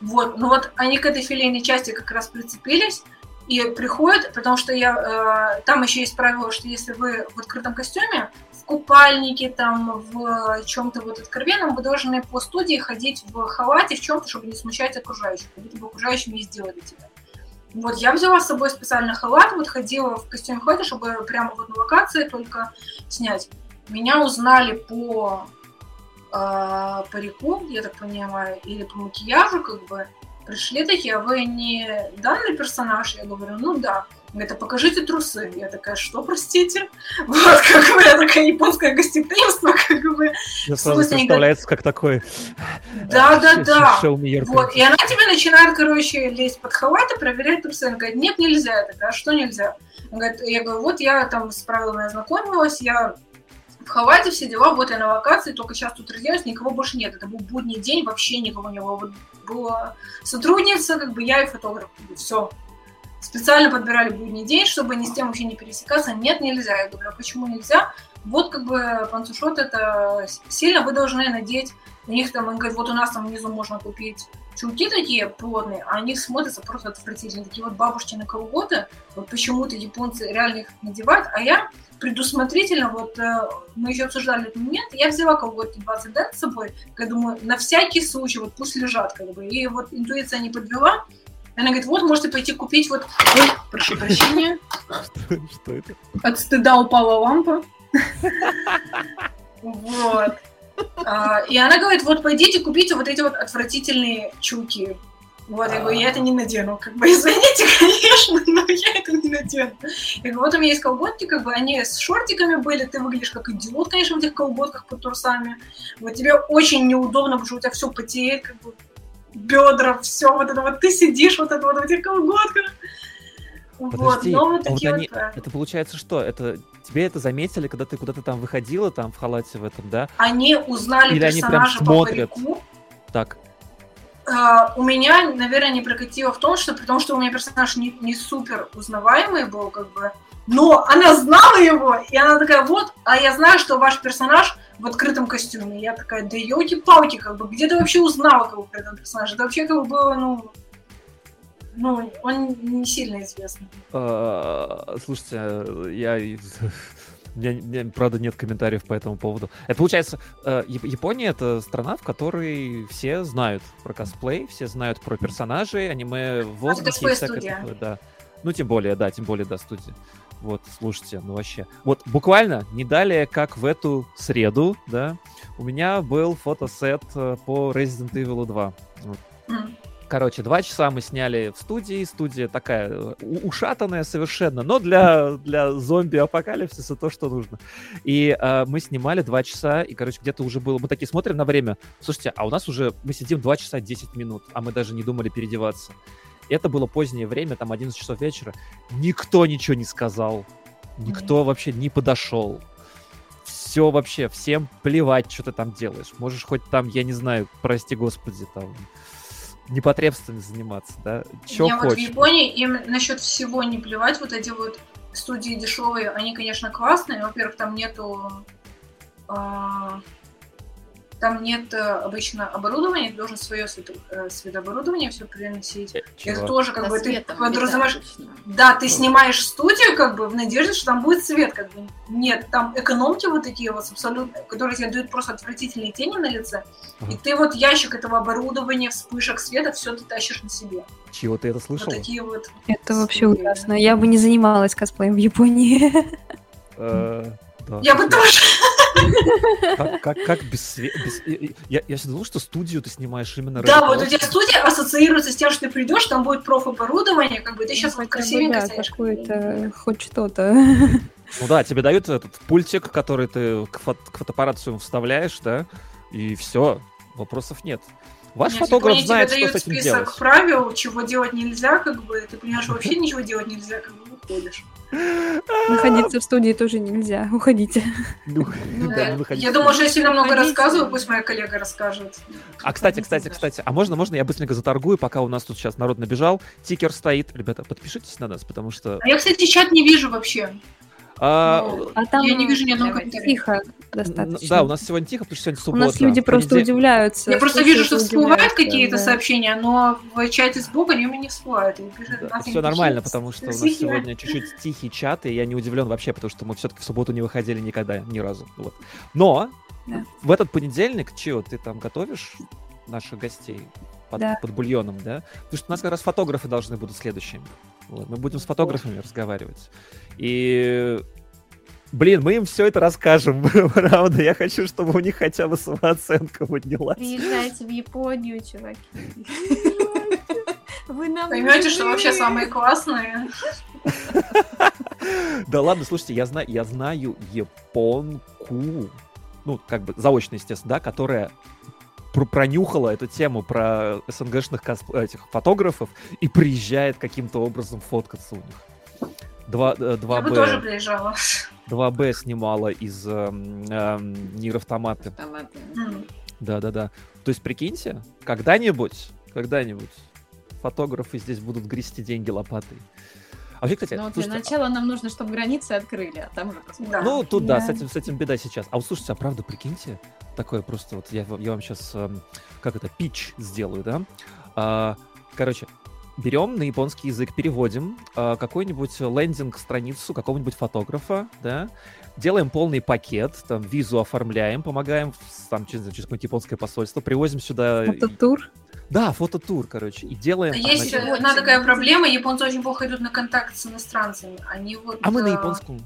S3: Вот, но вот они к этой филейной части как раз прицепились и приходят, потому что я, э, там еще есть правило, что если вы в открытом костюме, в купальнике, там, в чем-то вот откровенном, вы должны по студии ходить в халате, в чем-то, чтобы не смущать окружающих, как будто окружающим не сделали тебя. Вот, я взяла с собой специальный халат, вот ходила в костюме халате, чтобы прямо вот на локации только снять. Меня узнали по э, парику, я так понимаю, или по макияжу, как бы. Пришли такие, а вы не данный персонаж? Я говорю, ну да. Говорит, покажите трусы. Я такая, что, простите? Вот, как бы, я такая японское гостеприимство, как бы.
S1: Я сразу представляется, как такой...
S3: Да, да, да. Вот, и она тебе начинает, короче, лезть под халат и проверять трусы. Она говорит, нет, нельзя. Я такая, а что нельзя? Я говорю, вот я там с правилами ознакомилась, я в халате, все дела, вот я на локации, только сейчас тут разделаюсь, никого больше нет. Это был будний день, вообще никого не было. Вот была сотрудница, как бы я и фотограф. Все, специально подбирали будний день, чтобы ни с тем вообще не пересекаться. Нет, нельзя. Я говорю, а почему нельзя? Вот как бы панцушот это сильно вы должны надеть. У них там, он говорит, вот у нас там внизу можно купить чулки такие плотные, а они смотрятся просто отвратительно. Такие вот бабушкины колготы, вот почему-то японцы реально их надевают, а я предусмотрительно, вот э, мы еще обсуждали этот момент, я взяла колготки 20 ден с собой, я думаю, на всякий случай, вот пусть лежат, как бы, и вот интуиция не подвела, она говорит, вот, можете пойти купить вот... Ой, прошу прощения. Что это? От стыда упала лампа. Вот. А, и она говорит, вот пойдите купите вот эти вот отвратительные чулки. Вот, я говорю, я это не надену. Как бы, извините, конечно, но я это не надену. Я говорю, вот у меня есть колготки, как бы, они с шортиками были, ты выглядишь как идиот, конечно, в этих колготках под трусами. Вот тебе очень неудобно, потому что у тебя все потеет, как бы, бедра, все вот это вот, ты сидишь вот это вот в этих колготках.
S1: Подожди, вот, но вот а вот они, вот, это получается что? Это тебе это заметили, когда ты куда-то там выходила, там в халате в этом, да?
S3: Они узнали Или персонажа они прям смотрят. по парику.
S1: Так.
S3: Uh, у меня, наверное, не прокатило в том, что при том, что у меня персонаж не, не супер узнаваемый был, как бы, но она знала его, и она такая, вот, а я знаю, что ваш персонаж в открытом костюме. Я такая, да елки-палки, как бы, где ты вообще узнала, как бы, про этого персонажа? Это вообще, как бы, было, ну, ну, он не сильно известный.
S1: А, слушайте, я... У меня, у меня, правда, нет комментариев по этому поводу. Это получается, э, Япония это страна, в которой все знают про косплей, все знают про персонажей, аниме в воздухе.
S3: Это всякое такое,
S1: да. Ну, тем более, да, тем более, да, студия. Вот, слушайте, ну вообще. Вот буквально не далее, как в эту среду, да, у меня был фотосет э, по Resident Evil 2. Вот. Mm. Короче, два часа мы сняли в студии. Студия такая э, ушатанная совершенно, но для, для зомби-апокалипсиса то, что нужно. И э, мы снимали два часа, и, короче, где-то уже было... Мы такие смотрим на время. Слушайте, а у нас уже... Мы сидим два часа 10 минут, а мы даже не думали переодеваться. Это было позднее время, там 11 часов вечера. Никто ничего не сказал. Никто mm-hmm. вообще не подошел. Все вообще, всем плевать, что ты там делаешь. Можешь хоть там, я не знаю, прости господи, там непотребствами заниматься, да?
S3: Чё Я хочешь. вот в Японии им насчет всего не плевать, вот эти вот студии дешевые, они, конечно, классные. Во-первых, там нету а, там нет э, обычно оборудования, ты должен свое э, светооборудование все приносить. Э, чего? Это тоже как Со бы ты подразумеваешь... Да, ты снимаешь студию как бы в надежде, что там будет свет. Как бы. Нет, там экономки вот такие вот абсолютно, которые тебе дают просто отвратительные тени на лице. Ага. И ты вот ящик этого оборудования, вспышек света, все ты тащишь на себе.
S1: Чего ты это слышал? Вот
S2: такие вот. Это вообще ужасно. Я бы не занималась косплеем в Японии.
S3: Я бы тоже.
S1: Как, как, как без света... Я, я всегда думал, что студию ты снимаешь именно
S3: Да, вот у тебя студия ассоциируется с тем, что ты придешь, там будет профоборудование, как бы ты сейчас ну, вот красивенько да, стоишь.
S2: какое-то, хоть что-то.
S1: Ну да, тебе дают этот пультик, который ты к, фото, к фотоаппарату вставляешь, да, и все, вопросов нет. Ваш Нет, фотограф знает, что с этим
S3: список делать. правил, чего делать нельзя, как бы, ты понимаешь, вообще ничего делать нельзя, как бы выходишь.
S2: Находиться в студии тоже нельзя. Уходите.
S3: Ну, ну Я думаю, что я сильно много рассказываю, пусть моя коллега расскажет.
S1: А, кстати, кстати, кстати, а можно, можно я быстренько заторгую, пока у нас тут сейчас народ набежал. Тикер стоит. Ребята, подпишитесь на нас, потому что...
S3: А я, кстати, чат не вижу вообще.
S1: А, ну,
S2: а там я не вижу ни одного Тихо достаточно.
S1: Да, у нас сегодня тихо, потому что сегодня суббота.
S2: У нас люди просто Понедел... удивляются.
S3: Я просто вижу, что всплывают какие-то да. сообщения, но в чате с Бога они у меня не всплывают.
S1: Да, все нормально, потому что у нас сегодня чуть-чуть тихий чат, и я не удивлен вообще, потому что мы все-таки в субботу не выходили никогда, ни разу. Вот. Но да. в этот понедельник, чего, ты там готовишь наших гостей под, да. под бульоном, да? Потому что у нас как раз фотографы должны будут следующими. Вот, мы будем с фотографами разговаривать. И Блин, мы им все это расскажем, правда. Я хочу, чтобы у них хотя бы самооценка поднялась.
S2: Приезжайте в Японию, чуваки.
S3: Вы нам Поймете, что вообще самые классные.
S1: Да ладно, слушайте, я знаю, я знаю японку, ну, как бы заочно, естественно, да, которая пронюхала эту тему про СНГшных этих фотографов и приезжает каким-то образом фоткаться у них. 2, 2 Я
S3: бы тоже приезжала.
S1: 2Б снимала из э, э, Нир Автоматы. Да-да-да. То есть, прикиньте, когда-нибудь, когда-нибудь фотографы здесь будут грести деньги лопатой.
S2: А вообще, кстати, ну, для слушайте, начала нам нужно, чтобы границы открыли, а там уже
S1: посмотрим. Ну, тут да, да с, этим, с этим беда сейчас. А вот слушайте, а правда, прикиньте, такое просто вот, я, я вам сейчас, эм, как это, пич сделаю, да? А, короче, берем на японский язык, переводим э, какой-нибудь лендинг-страницу какого-нибудь фотографа, да, делаем полный пакет, там, визу оформляем, помогаем там, через, через какое-нибудь японское посольство, привозим сюда...
S2: Фототур?
S1: Да, фототур, короче, и делаем...
S3: Есть начинаем... одна такая проблема, японцы очень плохо идут на контакт с иностранцами. Они вот...
S1: А мы на японском.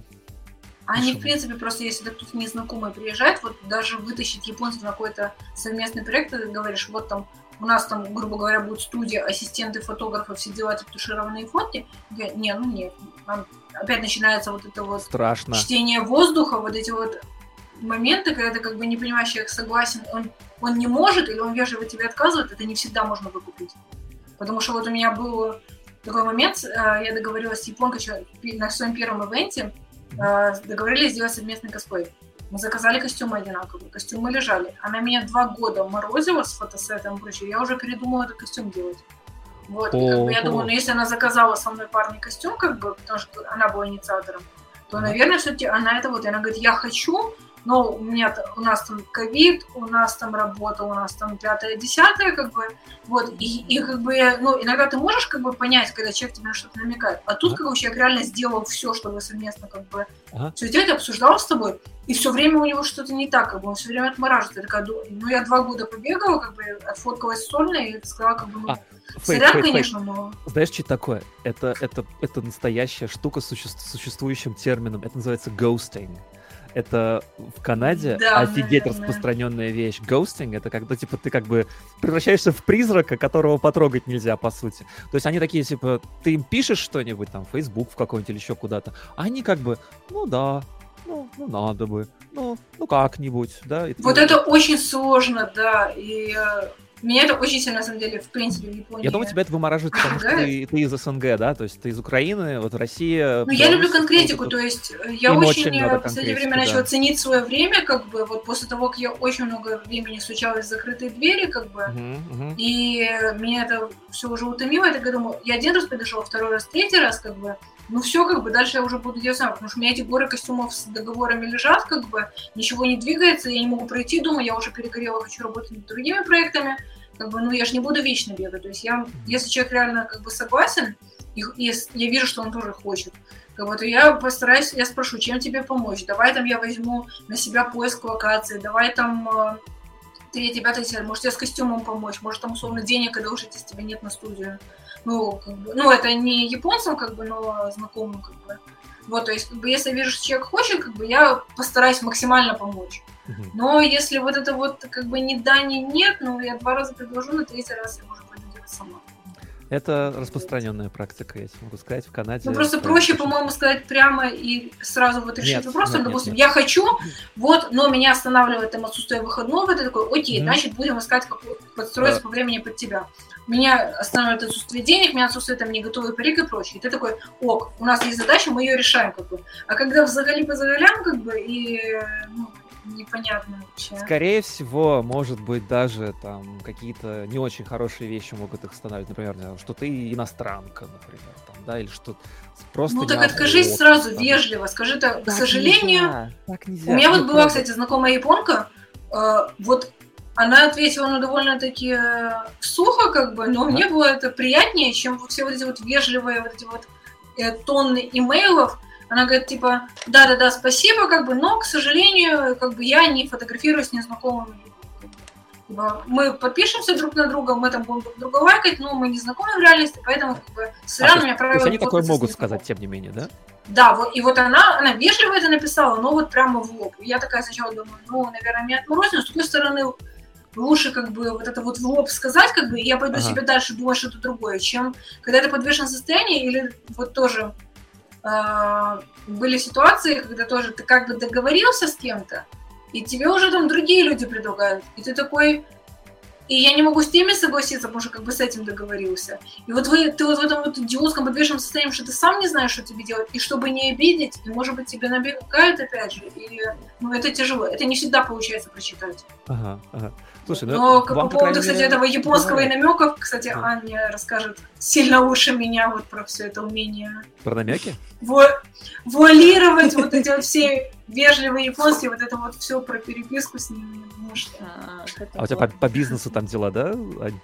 S3: Они, в принципе, просто если кто-то незнакомый приезжает, вот даже вытащить японцев на какой-то совместный проект, ты говоришь, вот там у нас там, грубо говоря, будет студия, ассистенты, фотографы, все делают ретушированные фотки. Я, не, ну нет, там опять начинается вот это вот
S1: Страшно.
S3: чтение воздуха, вот эти вот моменты, когда ты как бы не понимаешь, человек согласен, он, он не может или он вежливо тебе отказывает, это не всегда можно выкупить. Потому что вот у меня был такой момент, э, я договорилась с японкой на своем первом ивенте, договорились сделать совместный косплей. Мы заказали костюмы одинаковые, костюмы лежали. Она меня два года морозила с фотосетом и прочее. Я уже передумала этот костюм делать. Вот, и как бы я думаю, ну если она заказала со мной парный костюм, как бы, потому что она была инициатором, то, наверное, все-таки она это вот, и она говорит, я хочу, но у меня у нас там ковид, у нас там работа, у нас там пятое, десятое, как бы, вот, и, и как бы, ну, иногда ты можешь как бы понять, когда человек тебе на что-то намекает, а тут, ага. как бы, человек реально сделал все, чтобы совместно, как бы, ага. все сделать, обсуждал с тобой, и все время у него что-то не так, как бы, он все время отмораживает, я такая, ну, я два года побегала, как бы, отфоткалась сольно, и сказала, как бы, ну, а. Фейк, Сорян, фейк, конечно, фейк. но...
S1: Знаешь, что такое? Это, это, это настоящая штука с существующим термином. Это называется ghosting. Это в Канаде да, офигеть наверное. распространенная вещь. Ghosting это когда типа ты как бы превращаешься в призрака, которого потрогать нельзя, по сути. То есть они такие, типа, ты им пишешь что-нибудь, там, Facebook в какой-нибудь или еще куда-то, а они как бы, ну да, ну, ну надо бы, ну, ну как-нибудь, да.
S3: Вот это очень сложно, да, и э, меня это очень сильно, на самом деле, в принципе, в Японии...
S1: Я думаю, тебя это вымораживает, потому что ты, ты из СНГ, да? То есть ты из Украины, вот Россия...
S3: Ну, я люблю конкретику, то есть э, я очень, очень в последнее время да. начала ценить свое время, как бы, вот после того, как я очень много времени случалось в закрытые двери, как бы, uh-huh, uh-huh. и меня это все уже утомило, я так думаю, я один раз подошел, второй раз, третий раз, как бы, ну все, как бы, дальше я уже буду делать сам, потому что у меня эти горы костюмов с договорами лежат, как бы, ничего не двигается, я не могу пройти, думаю, я уже перегорела, хочу работать над другими проектами, как бы, ну, я же не буду вечно бегать, то есть я, если человек реально, как бы, согласен, и, и я вижу, что он тоже хочет, как бы, то я постараюсь, я спрошу, чем тебе помочь, давай там я возьму на себя поиск локации, давай там э, третий, пятый, может, тебе с костюмом помочь, может, там, условно, денег, уже здесь тебя нет на студию, ну, как бы, ну, это не японцам, как бы, но знакомым, как бы. Вот, то есть, как бы, если вижу, что человек хочет, как бы, я постараюсь максимально помочь. Но если вот это вот, как бы, ни да, ни нет, ну, я два раза предложу, на третий раз я, может, пойду делать сама.
S1: Это распространенная практика, я могу сказать, в Канаде.
S3: Ну, просто проще, по-моему, сказать прямо и сразу вот решить нет, вопрос. Нет, допустим, нет, нет. я хочу, вот, но меня останавливает там отсутствие выходного, ты такой, окей, mm-hmm. значит, будем искать, как подстроиться по времени под тебя меня останавливает отсутствие денег, меня отсутствует там не готовый парик и прочее. И ты такой, ок, у нас есть задача, мы ее решаем, как бы. А когда взагали по заголям, как бы, и ну, непонятно вообще.
S1: Скорее всего, может быть, даже там какие-то не очень хорошие вещи могут их останавливать, например, что ты иностранка, например, там, да, или что просто.
S3: Ну так откажись сразу, там. вежливо, скажи так, к сожалению. Нельзя, так нельзя. У меня вот была, кстати, знакомая японка, э, вот она ответила, ну, довольно-таки э, сухо, как бы, но мне было это приятнее, чем все вот эти вот вежливые вот эти вот э, тонны имейлов. Она говорит, типа, да-да-да, спасибо, как бы, но, к сожалению, как бы я не фотографируюсь с незнакомыми Типа, мы подпишемся друг на друга, мы там будем друг друга лайкать, но мы не знакомы в реальности, поэтому как бы
S1: сразу а, меня правила... они такое могут сказать, тем не менее, да?
S3: Да, вот, и вот она, она вежливо это написала, но вот прямо в лоб. Я такая сначала думаю, ну, наверное, меня отморозили, но с другой стороны, лучше как бы вот это вот в лоб сказать, как бы, и я пойду ага. себе дальше думать что-то другое, чем когда ты подвешен состояние, или вот тоже были ситуации, когда тоже ты как бы договорился с кем-то, и тебе уже там другие люди предлагают, и ты такой, и я не могу с теми согласиться, потому что как бы с этим договорился. И вот вы, ты вот в этом вот идиотском подвешенном состоянии, что ты сам не знаешь, что тебе делать, и чтобы не обидеть, и, может быть, тебе набегают опять же, и, ну, это тяжело. Это не всегда получается прочитать.
S1: Ага, ага. Слушай, ну,
S3: Но по поводу, кстати, этого японского и намеков, кстати, да. Аня расскажет сильно лучше меня вот про все это умение.
S1: Про намеки?
S3: Вуалировать вот эти вот все вежливые японские, вот это вот все про переписку с ними.
S1: А, а у тебя по, по бизнесу там дела, да, Ань?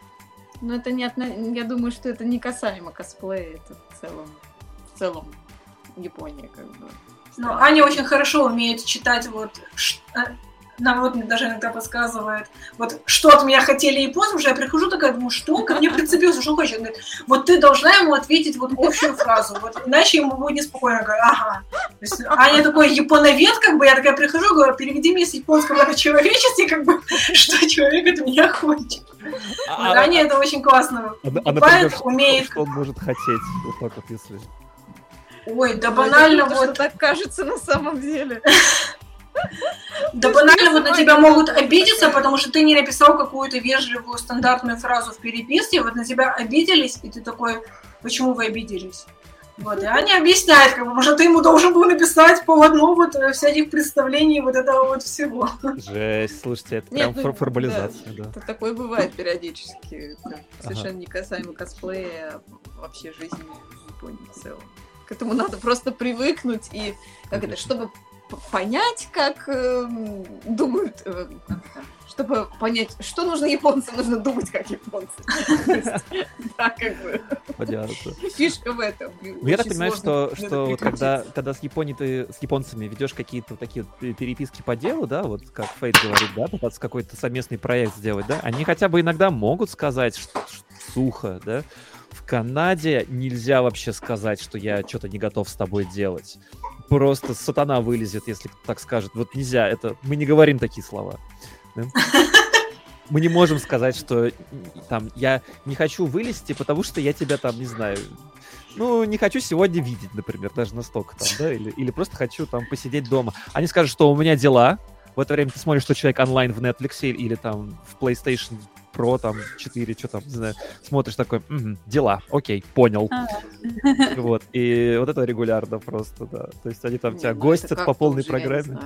S4: Ну, это не отно... я думаю, что это не касаемо косплея, это в целом, в целом Япония, как бы.
S3: Ну, Аня очень хорошо умеет читать вот вот даже иногда подсказывает, вот что от меня хотели японцы, уже я прихожу такая, думаю, что он ко мне прицепился, что хочет? Он говорит, вот ты должна ему ответить вот общую фразу, вот иначе ему будет неспокойно. Я говорю, ага, есть, Аня такой японовед, как бы, я такая прихожу, говорю, переведи мне с японского на человеческий, как бы, что человек от меня хочет. А, вот, Аня это очень классно.
S1: А, например, умеет... Что он может хотеть, вот так вот, если...
S3: Ой, да банально
S4: вот... так кажется на самом деле.
S3: Да банально вот на тебя могут обидеться, потому что ты не написал какую-то вежливую стандартную фразу в переписке, вот на тебя обиделись, и ты такой, почему вы обиделись? Вот, и Аня объясняет, как бы, может, ты ему должен был написать по одному вот э, всяких представлений вот этого вот всего.
S1: Жесть, слушайте, это Нет, прям ну, формализация, да.
S4: да. Такое бывает периодически, совершенно ага. не касаемо косплея, а вообще жизни в Японии в целом. К этому надо просто привыкнуть и, как это, чтобы понять, как э, думают, э, чтобы понять, что нужно японцам, нужно думать как японцы. Да, как бы. Понятно. Фишка в этом.
S1: Ну, я так понимаю, что, что вот когда, когда с Японией ты с японцами ведешь какие-то такие переписки по делу, да, вот как Фейт говорит, да, пытаться какой-то совместный проект сделать, да, они хотя бы иногда могут сказать сухо, да, в Канаде нельзя вообще сказать, что я что-то не готов с тобой делать просто сатана вылезет, если так скажет. Вот нельзя, это мы не говорим такие слова. Да? Мы не можем сказать, что там я не хочу вылезти, потому что я тебя там, не знаю, ну, не хочу сегодня видеть, например, даже настолько там, да, или, или просто хочу там посидеть дома. Они скажут, что у меня дела, в это время ты смотришь, что человек онлайн в Netflix или там в PlayStation Pro, там, 4, что там, не знаю, смотришь такой, угу, дела, окей, понял. А. Вот, и вот это регулярно просто, да. То есть они там тебя ну, гостят по полной программе.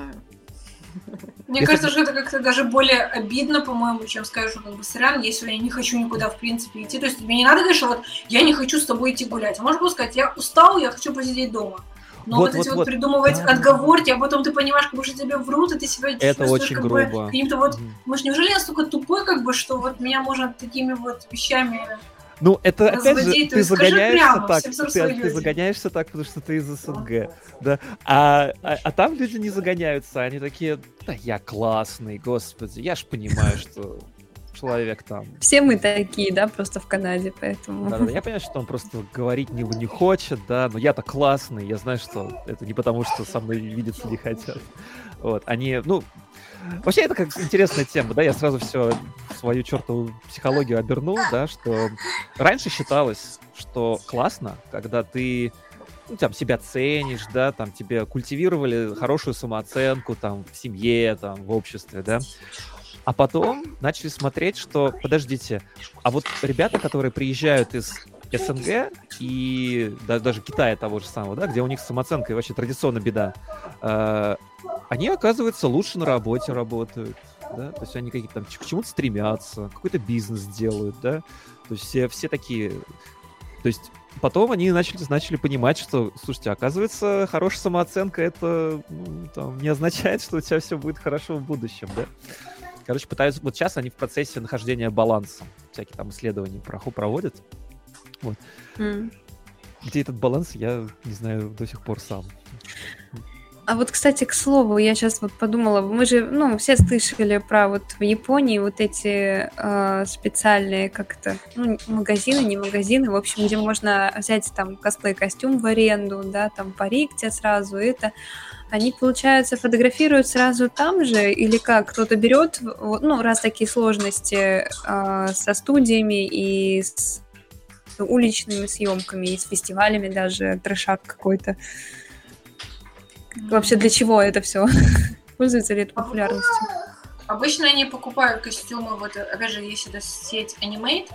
S3: Мне кажется, что это как-то даже более обидно, по-моему, чем сказать, что как бы сорян, если я не хочу никуда, в принципе, идти. То есть тебе не надо говорить, что вот я не хочу с тобой идти гулять. А можно было сказать, я устал, я хочу посидеть дома. Но вот, вот эти вот, вот придумывать да. отговорки, а потом ты понимаешь, как бы, что тебе врут, и ты себя
S1: Это очень
S3: как
S1: грубо.
S3: бы каким-то вот... Mm. Может, неужели я настолько тупой, как бы, что вот меня можно такими вот вещами
S1: ну, это опять же, ты загоняешься прямо, так, ты, ты загоняешься так, потому что ты из СНГ, да. А, а, а там люди не загоняются, они такие, да я классный, господи, я ж понимаю, что человек там.
S2: Все мы такие, да, просто в Канаде, поэтому.
S1: Да, да, я понимаю, что он просто говорить не, не хочет, да, но я-то классный, я знаю, что это не потому, что со мной видеться не хотят. Вот, они, ну, Вообще, это как интересная тема, да, я сразу все свою чертову психологию обернул, да, что раньше считалось, что классно, когда ты ну, там, себя ценишь, да, там, тебе культивировали хорошую самооценку, там, в семье, там, в обществе, да. А потом начали смотреть, что, подождите, а вот ребята, которые приезжают из СНГ и да, даже Китая того же самого, да, где у них с самооценкой вообще традиционно беда, э, они, оказывается, лучше на работе работают, да, то есть они какие-то там к чему-то стремятся, какой-то бизнес делают, да, то есть все, все такие, то есть потом они начали, начали понимать, что, слушайте, оказывается, хорошая самооценка это ну, там, не означает, что у тебя все будет хорошо в будущем, да. Короче, пытаются, вот сейчас они в процессе нахождения баланса, всякие там исследования проводят. Вот. Mm. Где этот баланс, я не знаю до сих пор сам.
S2: А вот, кстати, к слову, я сейчас вот подумала, мы же, ну, все слышали про вот в Японии вот эти э, специальные как-то, ну, магазины, не магазины, в общем, где можно взять там косплей-костюм в аренду, да, там парик тебе сразу, это они, получается, фотографируют сразу там же, или как? Кто-то берет, ну, раз такие сложности э, со студиями и с уличными съемками, и с фестивалями даже, трешак какой-то. Вообще для чего это все? Пользуется ли это популярностью?
S3: Обычно они покупают костюмы, вот, опять же, есть эта сеть Animate,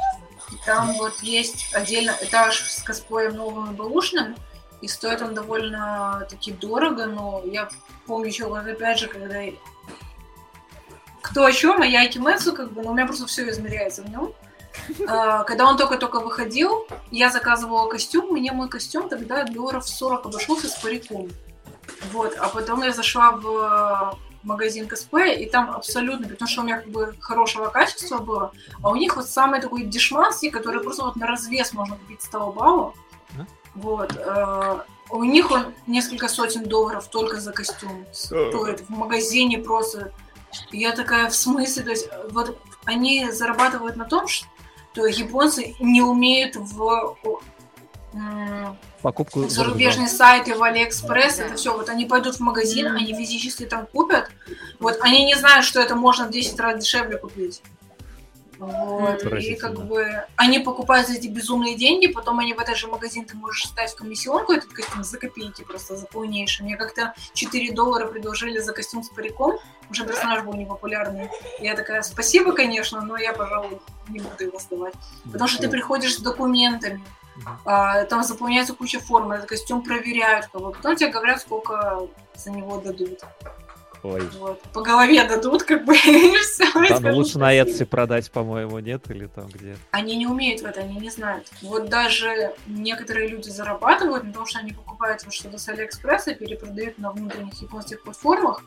S3: там вот есть отдельно этаж с косплеем новым и бэушным, и стоит он довольно-таки дорого, но я помню еще вот опять же, когда кто о чем, а я Акимэцу, как бы, но у меня просто все измеряется в нем. А, когда он только-только выходил, я заказывала костюм, мне мой костюм тогда долларов 40 обошелся с париком. Вот, а потом я зашла в магазин косплея, и там абсолютно, потому что у меня как бы хорошего качества было, а у них вот самый такой дешманский, который просто вот на развес можно купить с Таобао, вот. Э, у них он несколько сотен долларов только за костюм стоит в магазине просто. Я такая, в смысле? То есть, вот они зарабатывают на том, что японцы не умеют в
S1: покупку
S3: зарубежные сайты в Алиэкспресс, да. это все, вот они пойдут в магазин, mm-hmm. они физически там купят, вот они не знают, что это можно в 10 раз дешевле купить. Вот. И как бы они покупают за эти безумные деньги, потом они в этот же магазин ты можешь ставить комиссионку этот костюм за копейки просто за полнейшее. Мне как-то 4 доллара предложили за костюм с париком, уже персонаж был непопулярный. Я такая, спасибо, конечно, но я, пожалуй, не буду его сдавать. Потому что ты приходишь с документами, а, там заполняется куча форм, этот костюм проверяют, как бы. потом тебе говорят, сколько за него дадут. Ой. Вот. По голове дадут, как бы, и все.
S1: Ну лучше на Etsy продать, по-моему, нет? Или там где?
S3: Они не умеют в это, они не знают. Вот даже некоторые люди зарабатывают на том, что они покупают вот что-то с Алиэкспресса и перепродают на внутренних японских платформах,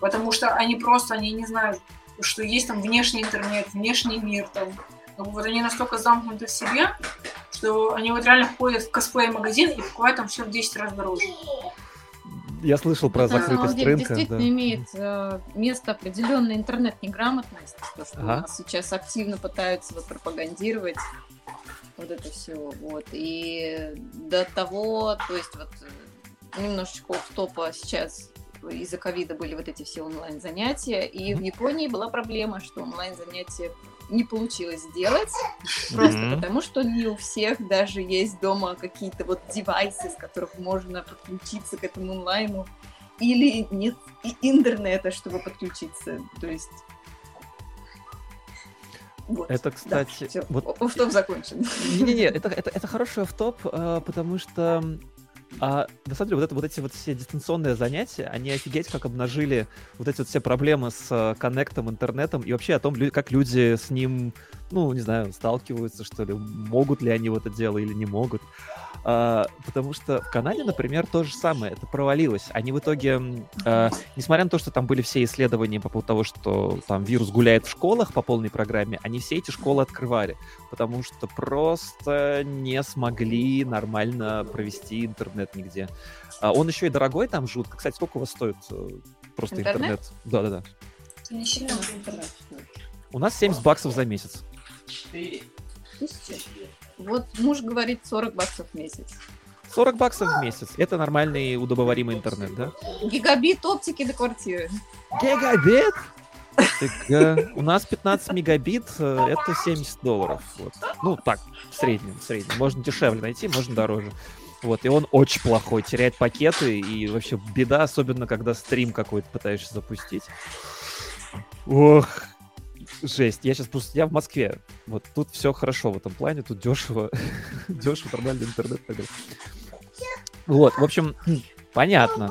S3: потому что они просто, они не знают, что есть там внешний интернет, внешний мир, там, вот они настолько замкнуты в себе, что они вот реально ходят в косплей-магазин и покупают там все в 10 раз дороже.
S1: Я слышал про закрытость деле, рынка.
S4: Действительно да. имеет э, место определенная интернет-неграмотность, то, что ага. нас сейчас активно пытаются вот, пропагандировать вот это все. Вот. И до того, то есть вот немножечко в топа сейчас из-за ковида были вот эти все онлайн-занятия, и в Японии была проблема, что онлайн-занятия не получилось сделать, просто mm-hmm. потому что не у всех даже есть дома какие-то вот девайсы, с которых можно подключиться к этому онлайну, или нет интернета, чтобы подключиться. То есть
S1: вот. Это, кстати... Да,
S4: все. Вот... Офф-топ закончен.
S1: Не-не-не, это, это, это хороший офф-топ, э, потому что а на самом деле вот, это, вот эти вот все дистанционные занятия, они офигеть как обнажили вот эти вот все проблемы с э, коннектом, интернетом и вообще о том, как люди с ним, ну, не знаю, сталкиваются, что ли, могут ли они в это дело или не могут. А, потому что в Канаде, например, то же самое, это провалилось. Они в итоге, а, несмотря на то, что там были все исследования по поводу того, что там вирус гуляет в школах по полной программе, они все эти школы открывали, потому что просто не смогли нормально провести интернет нигде. А он еще и дорогой там жутко. Кстати, сколько у вас стоит э, просто интернет? Да-да-да.
S3: Не сильно интернет.
S1: У нас 70 баксов за месяц.
S4: Вот муж говорит 40 баксов в месяц.
S1: 40 баксов в месяц. Это нормальный удобоваримый интернет, да?
S4: Гигабит оптики до квартиры.
S1: Гигабит? Так, э, у нас 15 мегабит, э, это 70 долларов. Вот. Ну, так, в среднем, в среднем. Можно дешевле найти, можно дороже. Вот, и он очень плохой, теряет пакеты, и вообще беда, особенно когда стрим какой-то пытаешься запустить. Ох, жесть. Я сейчас просто, я в Москве. Вот тут все хорошо в этом плане, тут дешево, дешево, нормальный интернет. Вот, в общем, понятно.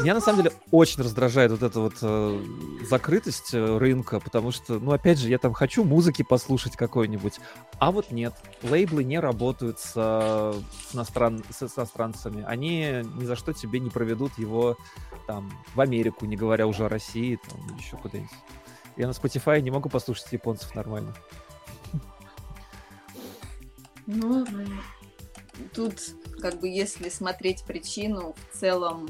S1: Меня на самом деле очень раздражает вот эта вот э, закрытость э, рынка, потому что, ну, опять же, я там хочу музыки послушать какой-нибудь, а вот нет. Лейблы не работают с, с, иностран, с, с иностранцами. Они ни за что тебе не проведут его там в Америку, не говоря уже о России, там еще куда-нибудь. Я на Spotify не могу послушать японцев нормально.
S4: Ну, тут, как бы, если смотреть причину, в целом,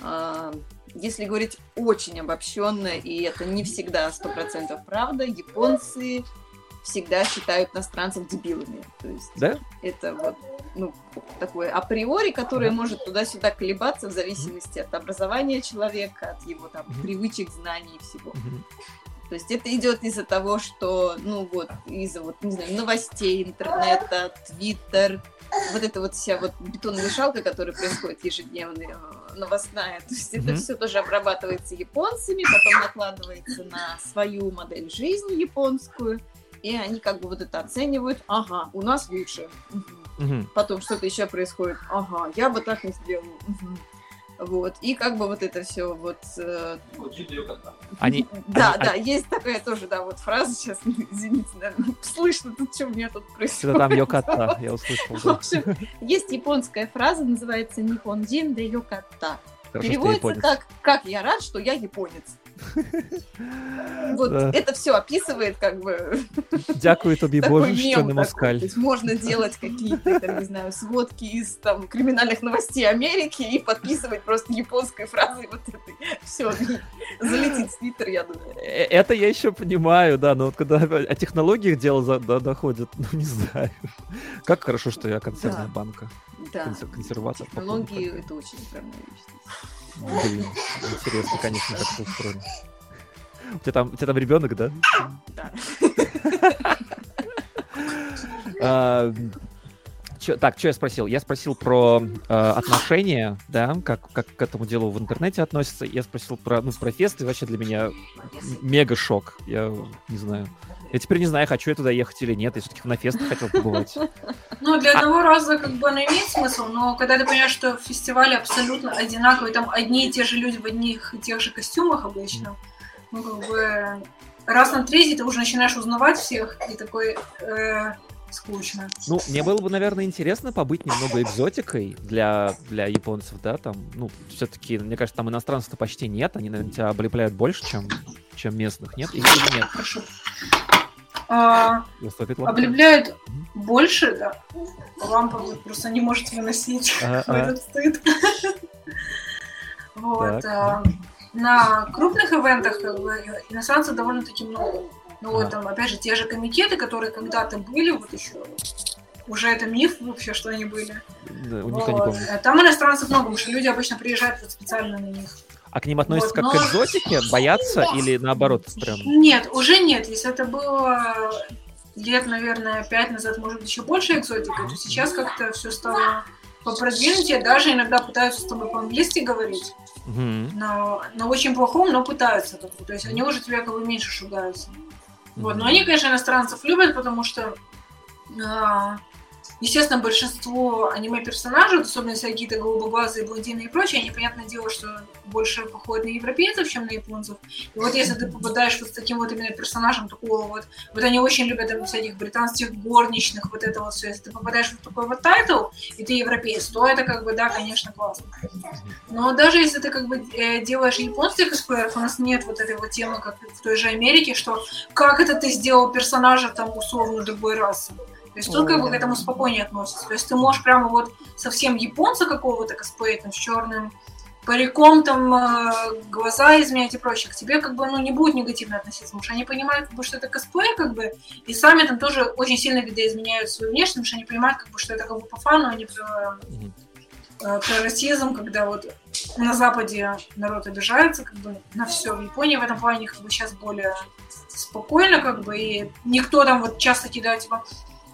S4: э, если говорить очень обобщенно, и это не всегда сто процентов правда, японцы всегда считают иностранцев дебилами. То есть
S1: да?
S4: это вот ну, такое априори, которое может туда-сюда колебаться в зависимости от образования человека, от его там привычек, знаний и всего. То есть это идет из-за того, что, ну вот, из-за вот, не знаю, новостей, интернета, твиттер, вот эта вот вся вот бетономешалка, которая происходит ежедневно, э, новостная. То есть mm-hmm. это все тоже обрабатывается японцами, потом накладывается на свою модель жизни японскую, и они как бы вот это оценивают. Ага, у нас лучше. Угу. Потом что-то еще происходит. Ага, я бы так не сделал. Угу. Вот. И как бы вот это все вот... Э...
S1: Они...
S4: Да, они, да, они... есть такая тоже, да, вот фраза сейчас, извините, наверное, слышно тут, что у меня тут происходит.
S1: Это там йоката, я услышал.
S4: В общем, есть японская фраза, называется «Нихон джин де йоката». Переводится как «как я рад, что я японец». Вот это все описывает как бы...
S1: Дякую тобі, Боже, що не москаль.
S4: Можно делать какие-то, там, не знаю, сводки из там криминальных новостей Америки и подписывать просто японской фразой вот этой. Все, залетит в Твиттер, я думаю. Э,
S1: это я еще понимаю, да, но вот когда о технологиях дело доходит, ну не знаю. Как хорошо, что я концерная банка.
S4: Да. Консерватор. Технологии — это очень странная вещь.
S1: Блин, интересно, конечно, как это устроено. У тебя там, у тебя там ребенок, да?
S4: Да.
S1: А, чё, так, что я спросил? Я спросил про э, отношения, да, как, как к этому делу в интернете относятся. Я спросил про, ну, про фест, и вообще для меня мега шок. Я не знаю. Я теперь не знаю, хочу я туда ехать или нет. Я все-таки на фест хотел побывать.
S3: Ну, для а одного раза как бы оно имеет смысл, но когда ты понимаешь, что фестивали абсолютно одинаковые, там одни и те же люди в одних и тех же костюмах обычно, ну, как бы раз на третий ты уже начинаешь узнавать всех, и такой... Э, скучно.
S1: Ну, мне было бы, наверное, интересно побыть немного экзотикой для, для японцев, да, там, ну, все-таки, мне кажется, там иностранцев-то почти нет, они, наверное, тебя облепляют больше, чем, чем местных, нет? Или нет?
S3: Хорошо а, облепляют больше, да. Лампа просто не можете выносить а, этот стыд. Вот. А, на крупных ивентах иностранцев довольно-таки много. Ну вот там, опять же, те же комитеты, которые когда-то были, вот еще уже это миф вообще, что они были.
S1: Да, вот.
S3: Там иностранцев много, потому что люди обычно приезжают вот специально на них.
S1: А к ним относятся вот, как но... к экзотике? Боятся или наоборот прям?
S3: Нет, уже нет. Если это было лет, наверное, пять назад, может быть, еще больше экзотика, то сейчас как-то все стало попродвинутее. Даже иногда пытаются с тобой по-английски говорить. Mm-hmm. Но, но очень плохом, но пытаются. То есть они уже тебя как бы меньше шугаются. Mm-hmm. Вот. Но они, конечно, иностранцев любят, потому что а, Естественно, большинство аниме-персонажей, особенно если какие-то голубоглазые блондины и прочее, они, понятное дело, что больше походят на европейцев, чем на японцев. И вот если ты попадаешь вот с таким вот именно персонажем такого вот, вот они очень любят там, всяких британских горничных, вот это вот все. Если ты попадаешь в такой вот тайтл, и ты европеец, то это как бы, да, конечно, классно. Но даже если ты как бы э, делаешь японских косплееров, у нас нет вот этой вот темы, как в той же Америке, что как это ты сделал персонажа там условно другой расы. То есть тут как бы к этому спокойнее относятся. То есть ты можешь прямо вот совсем японца какого-то косплея там с черным париком, там э, глаза изменять и прочее, к тебе как бы ну, не будет негативно относиться, потому что они понимают, как бы, что это косплей, как бы, и сами там тоже очень сильно видоизменяют свою внешность, потому что они понимают, как бы, что это как бы по фану, а не про, э, про расизм, когда вот на Западе народ обижается как бы на все. В Японии в этом плане как бы сейчас более спокойно, как бы, и никто там вот часто кидает, типа,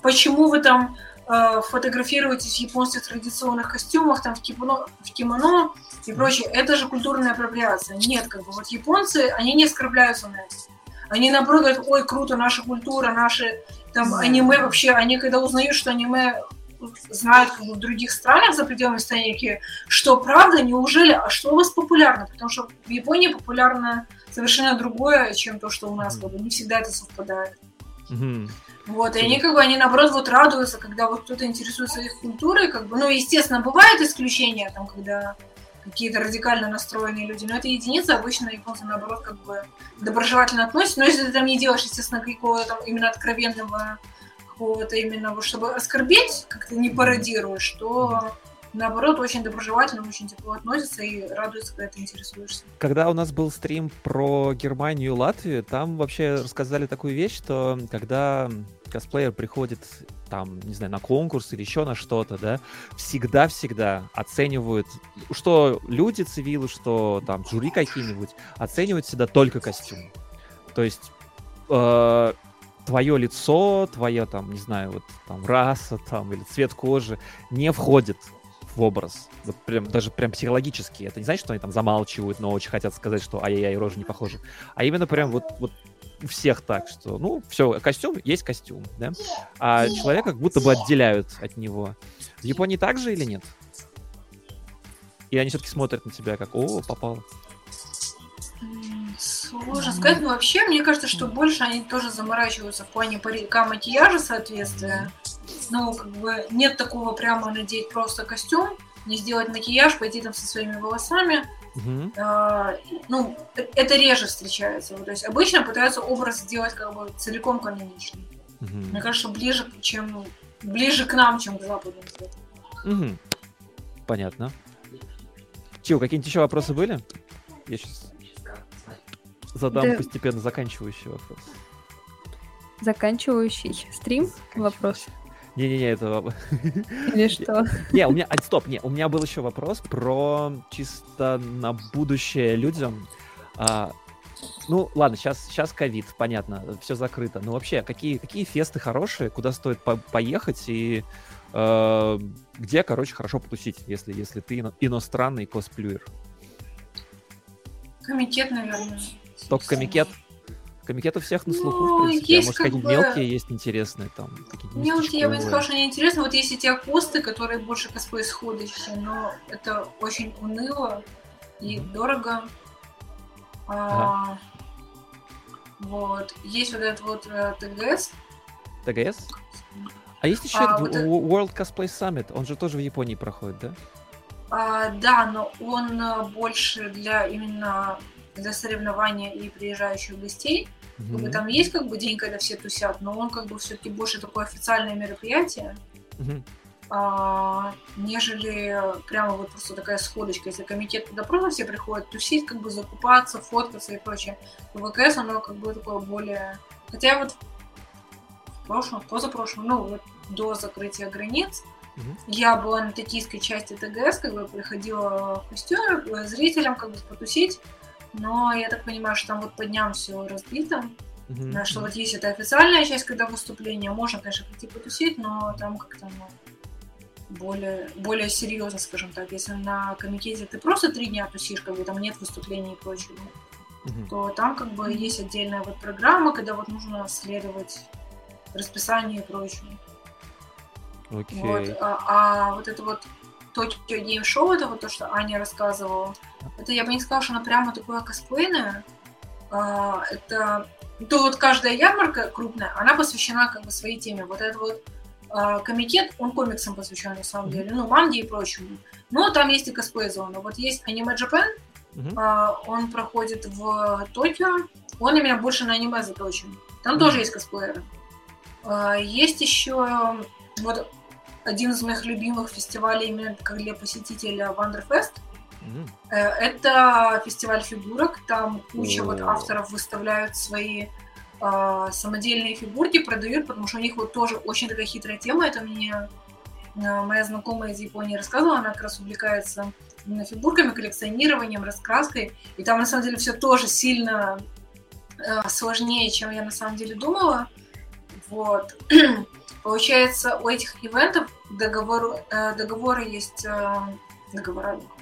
S3: почему вы там э, фотографируетесь в японских традиционных костюмах, там в кимоно, в кимоно и прочее. Это же культурная апроприация. Нет, как бы вот японцы, они не оскорбляются на это. Они наоборот говорят, ой, круто, наша культура, наши там аниме вообще, они когда узнают, что аниме знают как бы, в других странах за пределами страны, что правда, неужели, а что у вас популярно? Потому что в Японии популярно совершенно другое, чем то, что у нас, как бы, не всегда это совпадает. Mm-hmm. Вот, и они как бы, они наоборот вот радуются, когда вот кто-то интересуется их культурой, как бы, ну, естественно, бывают исключения, там, когда какие-то радикально настроенные люди, но это единицы, обычно японцы, наоборот, как бы доброжелательно относятся, но если ты там не делаешь, естественно, какого-то там именно откровенного какого-то именно, вот, чтобы оскорбить, как-то не пародируешь, то наоборот, очень доброжелательно, очень тепло относятся и радуются, когда ты интересуешься.
S1: Когда у нас был стрим про Германию и Латвию, там вообще рассказали такую вещь, что когда косплеер приходит там, не знаю, на конкурс или еще на что-то, да, всегда-всегда оценивают, что люди цивилы, что там жюри какие-нибудь, оценивают всегда только костюм. То есть э, твое лицо, твое там, не знаю, вот там раса там или цвет кожи не входит в образ. Вот прям, даже прям психологически. Это не значит, что они там замалчивают, но очень хотят сказать, что ай-яй-яй, рожа не похожа. А именно прям вот, вот у всех так, что, ну, все, костюм есть костюм, да? А человека как будто бы отделяют от него. В Японии так же или нет? И они все-таки смотрят на тебя как, о, попал.
S3: Сложно сказать, но вообще, мне кажется, что больше они тоже заморачиваются в плане парика, макияжа, соответствия. Ну, как бы нет такого прямо надеть просто костюм. не сделать макияж, пойти там со своими волосами. Угу. А, ну, это реже встречается. То есть обычно пытаются образ сделать как бы целиком каноничный. Угу. Мне кажется, ближе, чем ближе к нам, чем к западным
S1: Угу. Понятно. Чил, какие-нибудь еще вопросы были? Я сейчас задам да. постепенно заканчивающий вопрос.
S2: Заканчивающий стрим? Вопрос.
S1: Не-не-не, это...
S2: Или что?
S1: Не, у меня... А, стоп, не, у меня был еще вопрос про чисто на будущее людям. А, ну, ладно, сейчас, сейчас ковид, понятно, все закрыто. Но вообще, какие, какие фесты хорошие, куда стоит по поехать и э, где, короче, хорошо потусить, если, если ты ино иностранный косплюер?
S3: Комитет, наверное.
S1: Только комитет? Комитет у всех на слуху, ну, в принципе. Есть а может, какие-то бы... мелкие есть интересные там?
S3: Мне вот, я бы не сказала, что они интересны. Вот есть эти акосты, которые больше косплей сходящие, но это очень уныло и mm-hmm. дорого. А, Вот. Есть вот этот вот uh, ТГС.
S1: ТГС? А есть еще а, вот World Cosplay Summit, он же тоже в Японии проходит, да?
S3: А, да, но он э, больше для именно для соревнования и приезжающих гостей. Mm-hmm. Как бы там есть как бы день, когда все тусят, но он как бы все-таки больше такое официальное мероприятие, mm-hmm. а, нежели прямо вот просто такая сходочка. Если комитет туда просто все приходят тусить, как бы закупаться, фоткаться и прочее. То ВКС оно как бы такое более... Хотя вот в прошлом, позапрошлом, ну вот до закрытия границ, Mm-hmm. Я была на токийской части ТГС, как бы приходила в костюме зрителям как бы потусить. Но я так понимаю, что там вот по дням все разбито. Mm-hmm. Что вот есть эта официальная часть, когда выступление, можно, конечно, прийти потусить, но там как-то ну, более, более серьезно, скажем так. Если на комитете ты просто три дня тусишь, как бы там нет выступлений и прочего, mm-hmm. то там как бы есть отдельная вот программа, когда вот нужно следовать расписанию и прочему. Okay. Вот, а, а вот это вот Токио Гейм Шоу, это вот то, что Аня рассказывала, это я бы не сказала, что она прямо такое косплейное. А, это то вот каждая ярмарка крупная, она посвящена как бы своей теме. Вот этот вот а, комитет, он комиксам посвящен на самом деле, ну, манге и прочему. Но там есть и косплей-зона. Вот есть Anime Japan, uh-huh. он проходит в Токио, он именно больше на аниме заточен. Там uh-huh. тоже есть косплееры. Есть еще вот один из моих любимых фестивалей именно как для посетителя Wonderfest. Mm-hmm. Это фестиваль фигурок, там куча вот авторов выставляют свои э, самодельные фигурки, продают, потому что у них вот тоже очень такая хитрая тема. Это мне э, моя знакомая из Японии рассказывала, она как раз увлекается именно фигурками, коллекционированием, раскраской. И там на самом деле все тоже сильно э, сложнее, чем я на самом деле думала. Вот. Получается, у этих ивентов договор, э, договоры есть... Э, договора, а,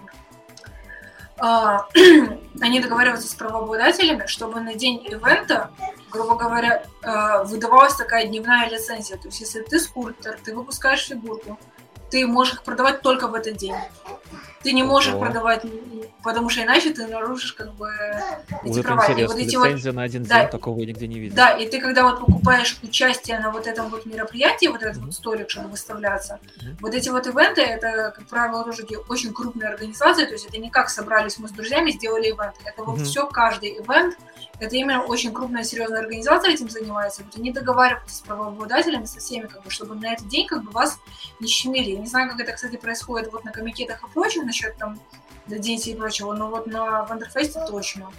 S3: они договариваются с правообладателями, чтобы на день ивента, грубо говоря, э, выдавалась такая дневная лицензия. То есть, если ты скульптор, ты выпускаешь фигурку, ты можешь их продавать только в этот день. Ты не можешь Ого. продавать, потому что иначе ты нарушишь как бы
S1: эти вот права. И вот эти вот, на один да, день, такого я нигде не видел.
S3: Да, и ты когда вот покупаешь участие на вот этом вот мероприятии, вот этот mm-hmm. вот столик, чтобы выставляться, mm-hmm. вот эти вот ивенты, это, как правило, тоже очень крупные организации, то есть это не как собрались мы с друзьями, сделали ивент. Это вот mm-hmm. все, каждый ивент, это именно очень крупная, серьезная организация этим занимается. Вот они договариваются с правообладателями, со всеми, как бы, чтобы на этот день как бы вас не щемили. Я не знаю, как это, кстати, происходит вот на комитетах и прочем, насчет там Денси и прочего, но вот на Вандерфесте точно.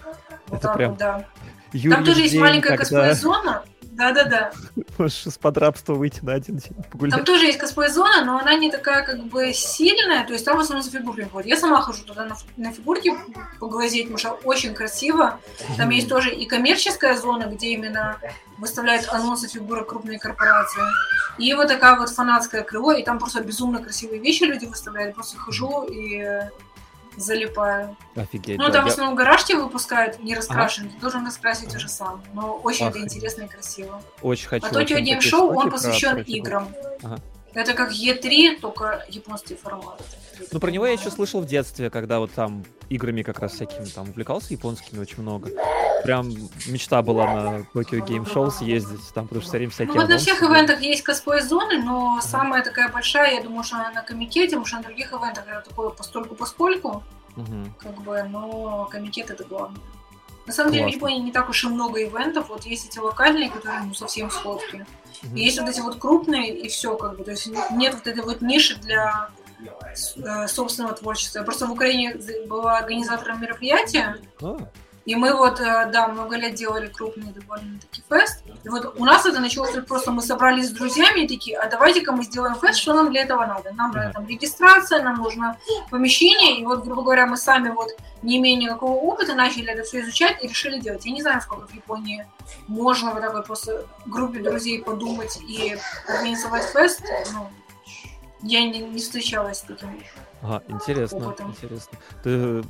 S1: Вот это прям...
S3: вот, да. Юрий там тоже есть маленькая когда... косплей-зона, да-да-да.
S1: Можешь с подрабства выйти на один день
S3: погулять. Там тоже есть косплей-зона, но она не такая как бы сильная, то есть там в основном за фигурками ходят. Я сама хожу туда на, на фигурки поглазеть, потому что очень красиво. Там есть тоже и коммерческая зона, где именно выставляют анонсы фигурок крупные корпорации. И вот такая вот фанатское крыло, и там просто безумно красивые вещи люди выставляют. Просто хожу и залипаю.
S1: Офигеть.
S3: Ну, да, там в основном гараж тебе выпускают не раскрашенный, ага. ты должен раскрасить ага. уже сам. Но очень это интересно и красиво.
S1: Очень хочу.
S3: А Tokyo Game Show, он посвящен играм. Ага. Это как E3, только японский формат.
S1: Ну, про него я еще слышал в детстве, когда вот там играми как раз всякими там увлекался, японскими очень много. Прям мечта была на Tokyo Game Show съездить, там, потому что все время всякие...
S3: Ну вот на всех ивентах есть косплей-зоны, но самая такая большая, я думаю, что она на комитете, потому что на других ивентах это такое постольку-поскольку, как бы, но комитет это главное. На самом Классно. деле в Японии не так уж и много ивентов, вот есть эти локальные, которые ну, совсем сходки. И есть вот эти вот крупные, и все, как бы, то есть нет вот этой вот ниши для э, собственного творчества. Я просто в Украине была организатором мероприятия, а. И мы вот, э, да, много лет делали крупный довольно-таки фест. И вот у нас это началось просто, мы собрались с друзьями и такие, а давайте-ка мы сделаем фест, что нам для этого надо? Нам надо там регистрация, нам нужно помещение, и вот, грубо говоря, мы сами вот, не имея никакого опыта, начали это все изучать и решили делать. Я не знаю, сколько в Японии можно вот такой просто группе друзей подумать и организовать фест. Ну, я не, не встречалась с таким
S1: Ага, интересно, опытом. интересно. Ты,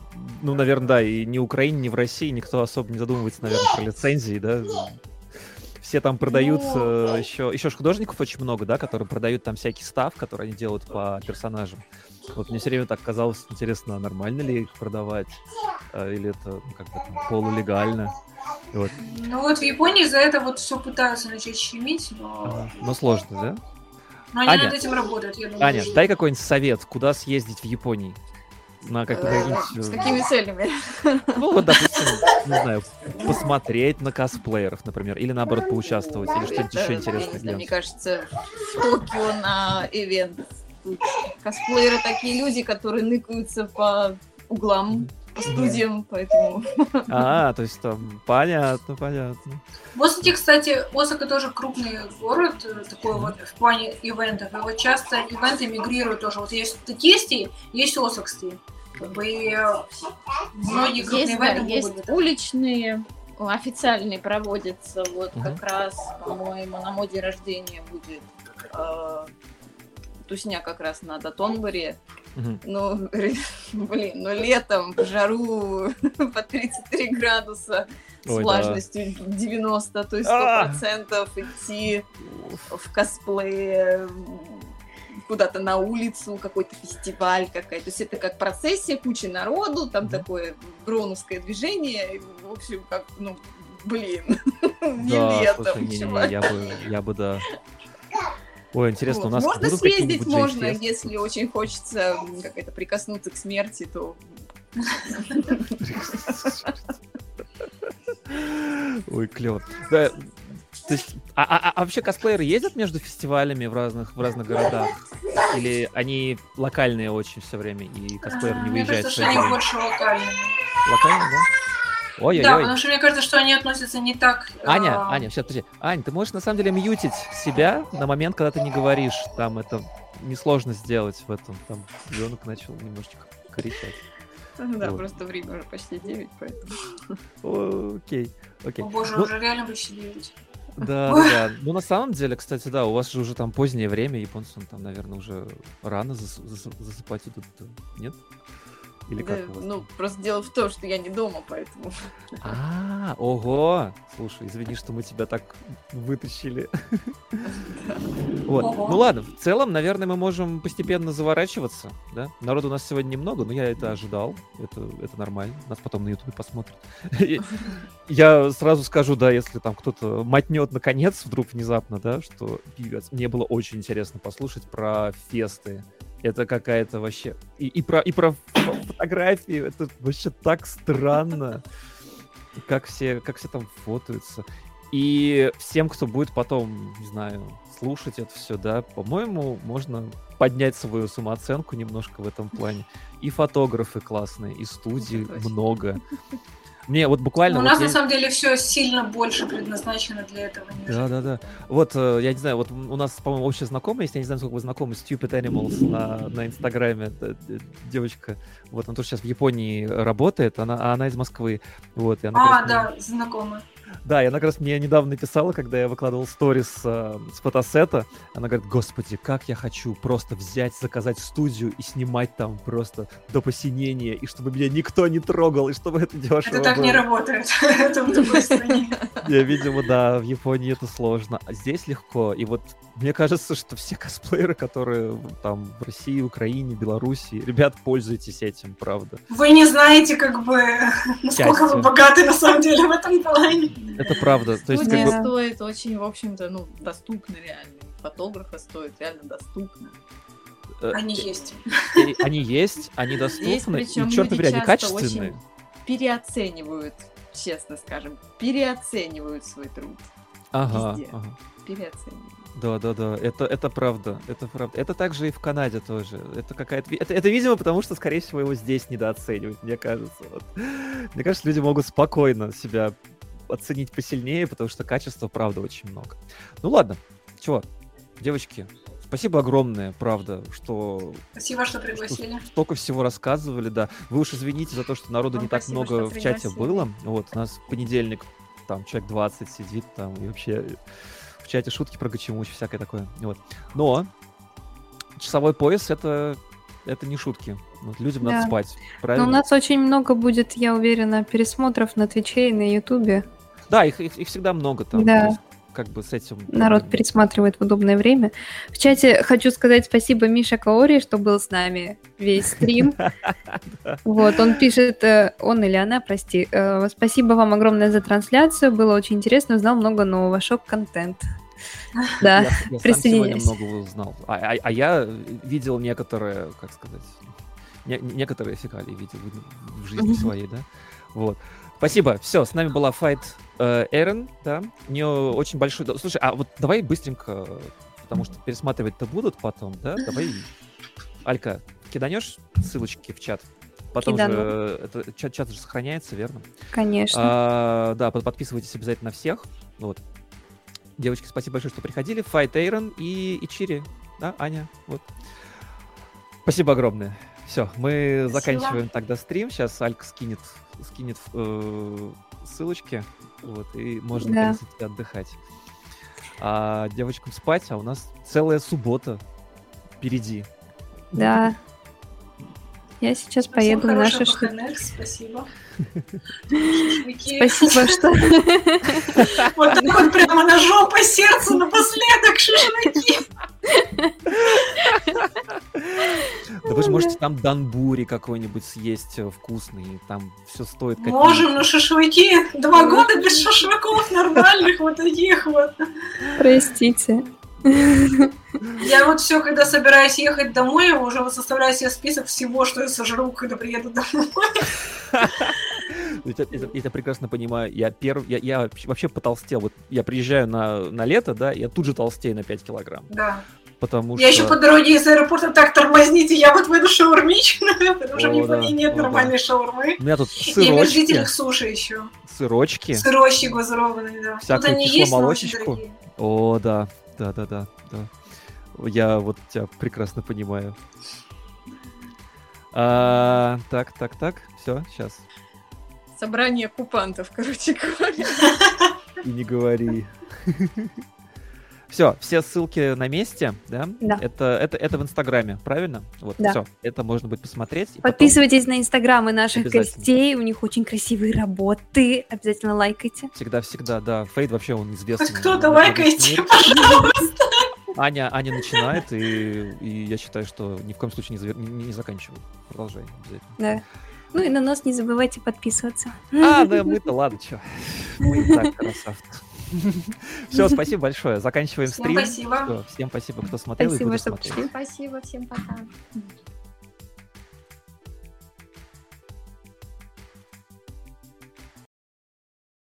S1: ну, наверное, да, и ни в Украине, ни в России никто особо не задумывается, наверное, про лицензии, да? Все там продают ну... еще, еще ж художников очень много, да, которые продают там всякий став, который они делают по персонажам. Вот мне все время так казалось, интересно, нормально ли их продавать, а, или это ну, как бы там, полулегально.
S3: Вот. Ну вот в Японии за это вот все пытаются начать щемить, но...
S1: Ага. Но сложно, да?
S3: Но они Аня, над этим работают, я думаю.
S1: Аня, что... дай какой-нибудь совет, куда съездить в Японии? На как
S4: э, С какими целями?
S1: Ну, вот, допустим, не знаю, посмотреть на косплееров, например, или наоборот поучаствовать, или что-нибудь еще интересное.
S4: Мне кажется, в Токио на ивент косплееры такие люди, которые ныкаются по углам по студиям, поэтому...
S1: А, то есть там понятно, понятно.
S3: В Осаке, кстати, Осака тоже крупный город, э, такой вот в плане ивентов. И вот часто ивенты мигрируют тоже. Вот есть Токийский, есть Осакский. Как бы и э, многие крупные есть, ивенты
S4: да, есть уличные, официальные проводятся. Вот угу. как раз, по-моему, на моде рождения будет э, тусня как раз на Датонборе. Ну, блин, ну летом в жару по 33 градуса с Ой, влажностью да. 90, то есть 100% а! процентов идти в косплее куда-то на улицу, какой-то фестиваль какая-то. То есть это как процессия, куча народу, там такое броуновское движение. В общем, как, ну, блин, не да, лето. Слушай, не, не,
S1: не, я бы, я бы, да, Ой, интересно, вот. у нас
S4: Можно съездить, можно, если очень хочется как это прикоснуться к смерти, то...
S1: Ой, клево. Да, то есть, а, а, а вообще косплееры ездят между фестивалями в разных в разных городах? Или они локальные очень все время и косплеер не выезжает? Мне
S3: кажется, что они больше локальные.
S1: Локальные, да?
S3: Ой, да, ой. потому что мне кажется, что они относятся не так...
S1: Аня, э... Аня, сейчас, подожди. Ань, ты можешь на самом деле мьютить себя на момент, когда ты не говоришь. Там это несложно сделать в этом. Там ребенок начал немножечко кричать.
S4: Да, вот. просто время уже почти 9,
S1: поэтому... Окей, окей.
S3: О боже, ну, уже реально почти 9.
S1: Да, да, Ну, на самом деле, кстати, да, у вас же уже там позднее время, японцам там, наверное, уже рано засыпать идут, нет? Или да, как
S4: Ну, просто дело в том, что я не дома, поэтому.
S1: А, ого! Слушай, извини, что мы тебя так вытащили. Вот. Ну ладно, в целом, наверное, мы можем постепенно заворачиваться, да? Народу у нас сегодня немного, но я это ожидал. Это, это нормально. Нас потом на Ютубе посмотрят. Я сразу скажу, да, если там кто-то мотнет наконец вдруг внезапно, да, что мне было очень интересно послушать про фесты это какая-то вообще... И, и, про, и про фотографии, это вообще так странно, как все, как все там фотаются. И всем, кто будет потом, не знаю, слушать это все, да, по-моему, можно поднять свою самооценку немножко в этом плане. И фотографы классные, и студий много. Мне вот буквально...
S3: у вот нас я... на самом деле все сильно больше предназначено для этого.
S1: Да, да, да. Вот, э, я не знаю, вот у нас, по-моему, общая знакомая есть, я не знаю, сколько вы знакомы, Stupid Animals на, на Инстаграме, девочка, вот, она тоже сейчас в Японии работает, она, а она из Москвы, вот. И она
S3: а, да, знакомая.
S1: Да, и она как раз мне недавно написала, когда я выкладывал сторис э, с фотосета. Она говорит, господи, как я хочу просто взять, заказать студию и снимать там просто до посинения, и чтобы меня никто не трогал, и чтобы это дешево
S3: Это так
S1: было.
S3: не работает. Это в другой стране.
S1: Я, видимо, да, в Японии это сложно. А здесь легко. И вот мне кажется, что все косплееры, которые там в России, Украине, Беларуси, ребят, пользуйтесь этим, правда.
S3: Вы не знаете, как бы, насколько
S1: Счастье.
S3: вы богаты на самом деле в этом плане.
S1: Это правда. То есть, как
S4: Студия
S1: бы,
S2: Да.
S4: стоит очень, в общем-то, ну, доступно реально. Фотографа стоит реально доступно.
S1: э,
S3: Они есть.
S1: э, они есть, они
S4: Есть,
S1: доступны,
S4: причем
S1: и, черт
S4: люди
S1: побери, они качественные.
S4: очень переоценивают, честно скажем, переоценивают свой труд.
S1: Ага,
S4: везде.
S1: ага.
S4: Переоценивают.
S1: Да, да, да, это, это правда, это правда. Это также и в Канаде тоже. Это какая-то... Это, это, видимо, потому что, скорее всего, его здесь недооценивают, мне кажется. Вот. Мне кажется, люди могут спокойно себя оценить посильнее, потому что качества, правда, очень много. Ну ладно, чего, девочки, спасибо огромное, правда, что
S3: Спасибо, что пригласили.
S1: столько всего рассказывали, да. Вы уж извините за то, что народу
S4: Вам
S1: не так
S4: спасибо,
S1: много
S4: что
S1: в чате было. Вот, у нас понедельник там человек 20 сидит там и вообще в чате шутки про Гачемуч, всякое такое. Вот. Но часовой пояс это, это не шутки. Вот людям надо
S2: Да.
S1: спать.
S2: Но
S1: Правильно?
S2: у нас очень много будет, я уверена, пересмотров на Твиче и на Ютубе.
S1: Да, их, их, их всегда много там.
S2: Да.
S1: есть как бы с этим...
S2: Народ пересматривает в удобное время. В чате хочу сказать спасибо Миша Каори, что был с нами весь стрим. Вот, он пишет, э, он или она, прости, э, спасибо вам огромное за трансляцию, было очень интересно, узнал много нового, шок-контент. Да,
S1: Я, я
S2: присоединяюсь.
S1: много узнал. А, а- а я видел некоторые, как сказать, не- некоторые фекалии видел в- жизни
S2: Мгм.
S1: своей, да. Вот. Спасибо. Все, с нами была Файт э, Эрен, да. У нее очень большой... Слушай, а вот давай быстренько, потому что пересматривать-то будут потом, да? Давай, Алька, киданешь ссылочки в чат? Потом
S2: Кидану.
S1: же э, это, чат, чат же сохраняется, верно?
S2: конечно.
S1: А, да, под- подписывайтесь обязательно на всех. Вот. Девочки, спасибо большое, что приходили. Файт Эйрон и Ичири. Да, Аня. Вот. Спасибо огромное. Все, мы
S3: Спасибо.
S1: заканчиваем тогда стрим. Сейчас Алька скинет, скинет э, ссылочки. Вот, и можно
S2: Да.
S1: наконец отдыхать. А девочкам спать, а у нас целая суббота впереди.
S2: Да. Я сейчас
S3: Всем
S2: поеду на
S3: хорошего
S2: шашлык.
S3: ПХНР, спасибо.
S2: Спасибо, что...
S3: Вот, вот прямо ножом по сердцу напоследок шашлыки.
S1: Да вы же можете там данбури какой-нибудь съесть э, вкусный. Там все стоит копейки.
S3: Можем, но шашлыки. Два года без шашлыков нормальных вот таких вот.
S2: Простите.
S3: Я вот все, когда собираюсь ехать домой, я уже вот составляю себе список всего, что я сожру, когда приеду домой.
S1: Я, я- я прекрасно понимаю. Я, перв... я, я вообще- потолстел. Вот я приезжаю на, на лето, да, я тут же толстею на 5 килограмм.
S3: Да.
S1: Потому
S3: Я
S1: что...
S3: еще по дороге из аэропорта так тормозните, я вот выйду шаурмичную, потому что в
S1: О,
S3: Японии нет нормальной шаурмы.
S1: У меня тут
S3: И
S1: сырочки,
S3: омерзительных суши еще.
S1: сырочки.
S3: Сырощи глазурованные, да.
S1: Всякую
S3: Тут они есть, но очень
S1: кисломолочечку. О, да, да, да, да, да. Я вот тебя прекрасно понимаю. А, так, так, так, все, сейчас.
S4: Собрание оккупантов, короче говоря.
S1: И не говори. Все, все ссылки на месте, да?
S2: Да.
S1: Это, это, это в Инстаграме, правильно? Вот,
S2: Да.
S1: все, это можно будет посмотреть. и потом-
S2: Подписывайтесь на инстаграмы наших гостей, у них очень красивые работы. Обязательно лайкайте.
S1: Всегда-всегда, да. Фейд вообще он известный.
S3: Хоть кто-то лайкайте, пожалуйста.
S1: Аня, Аня начинает, и, и я считаю, что ни в коем случае не, завер- не, не заканчивай. Продолжай обязательно.
S2: Да. Ну и на нас не забывайте подписываться.
S1: А, да мы-то ладно, что. Мы и так красавцы. Все, спасибо большое. Заканчиваем
S3: Всем
S1: стрим.
S3: спасибо.
S1: Всем спасибо, кто смотрел и
S2: Спасибо,
S1: будет
S2: что
S1: смотреть.
S2: пришли.
S4: Спасибо, всем пока.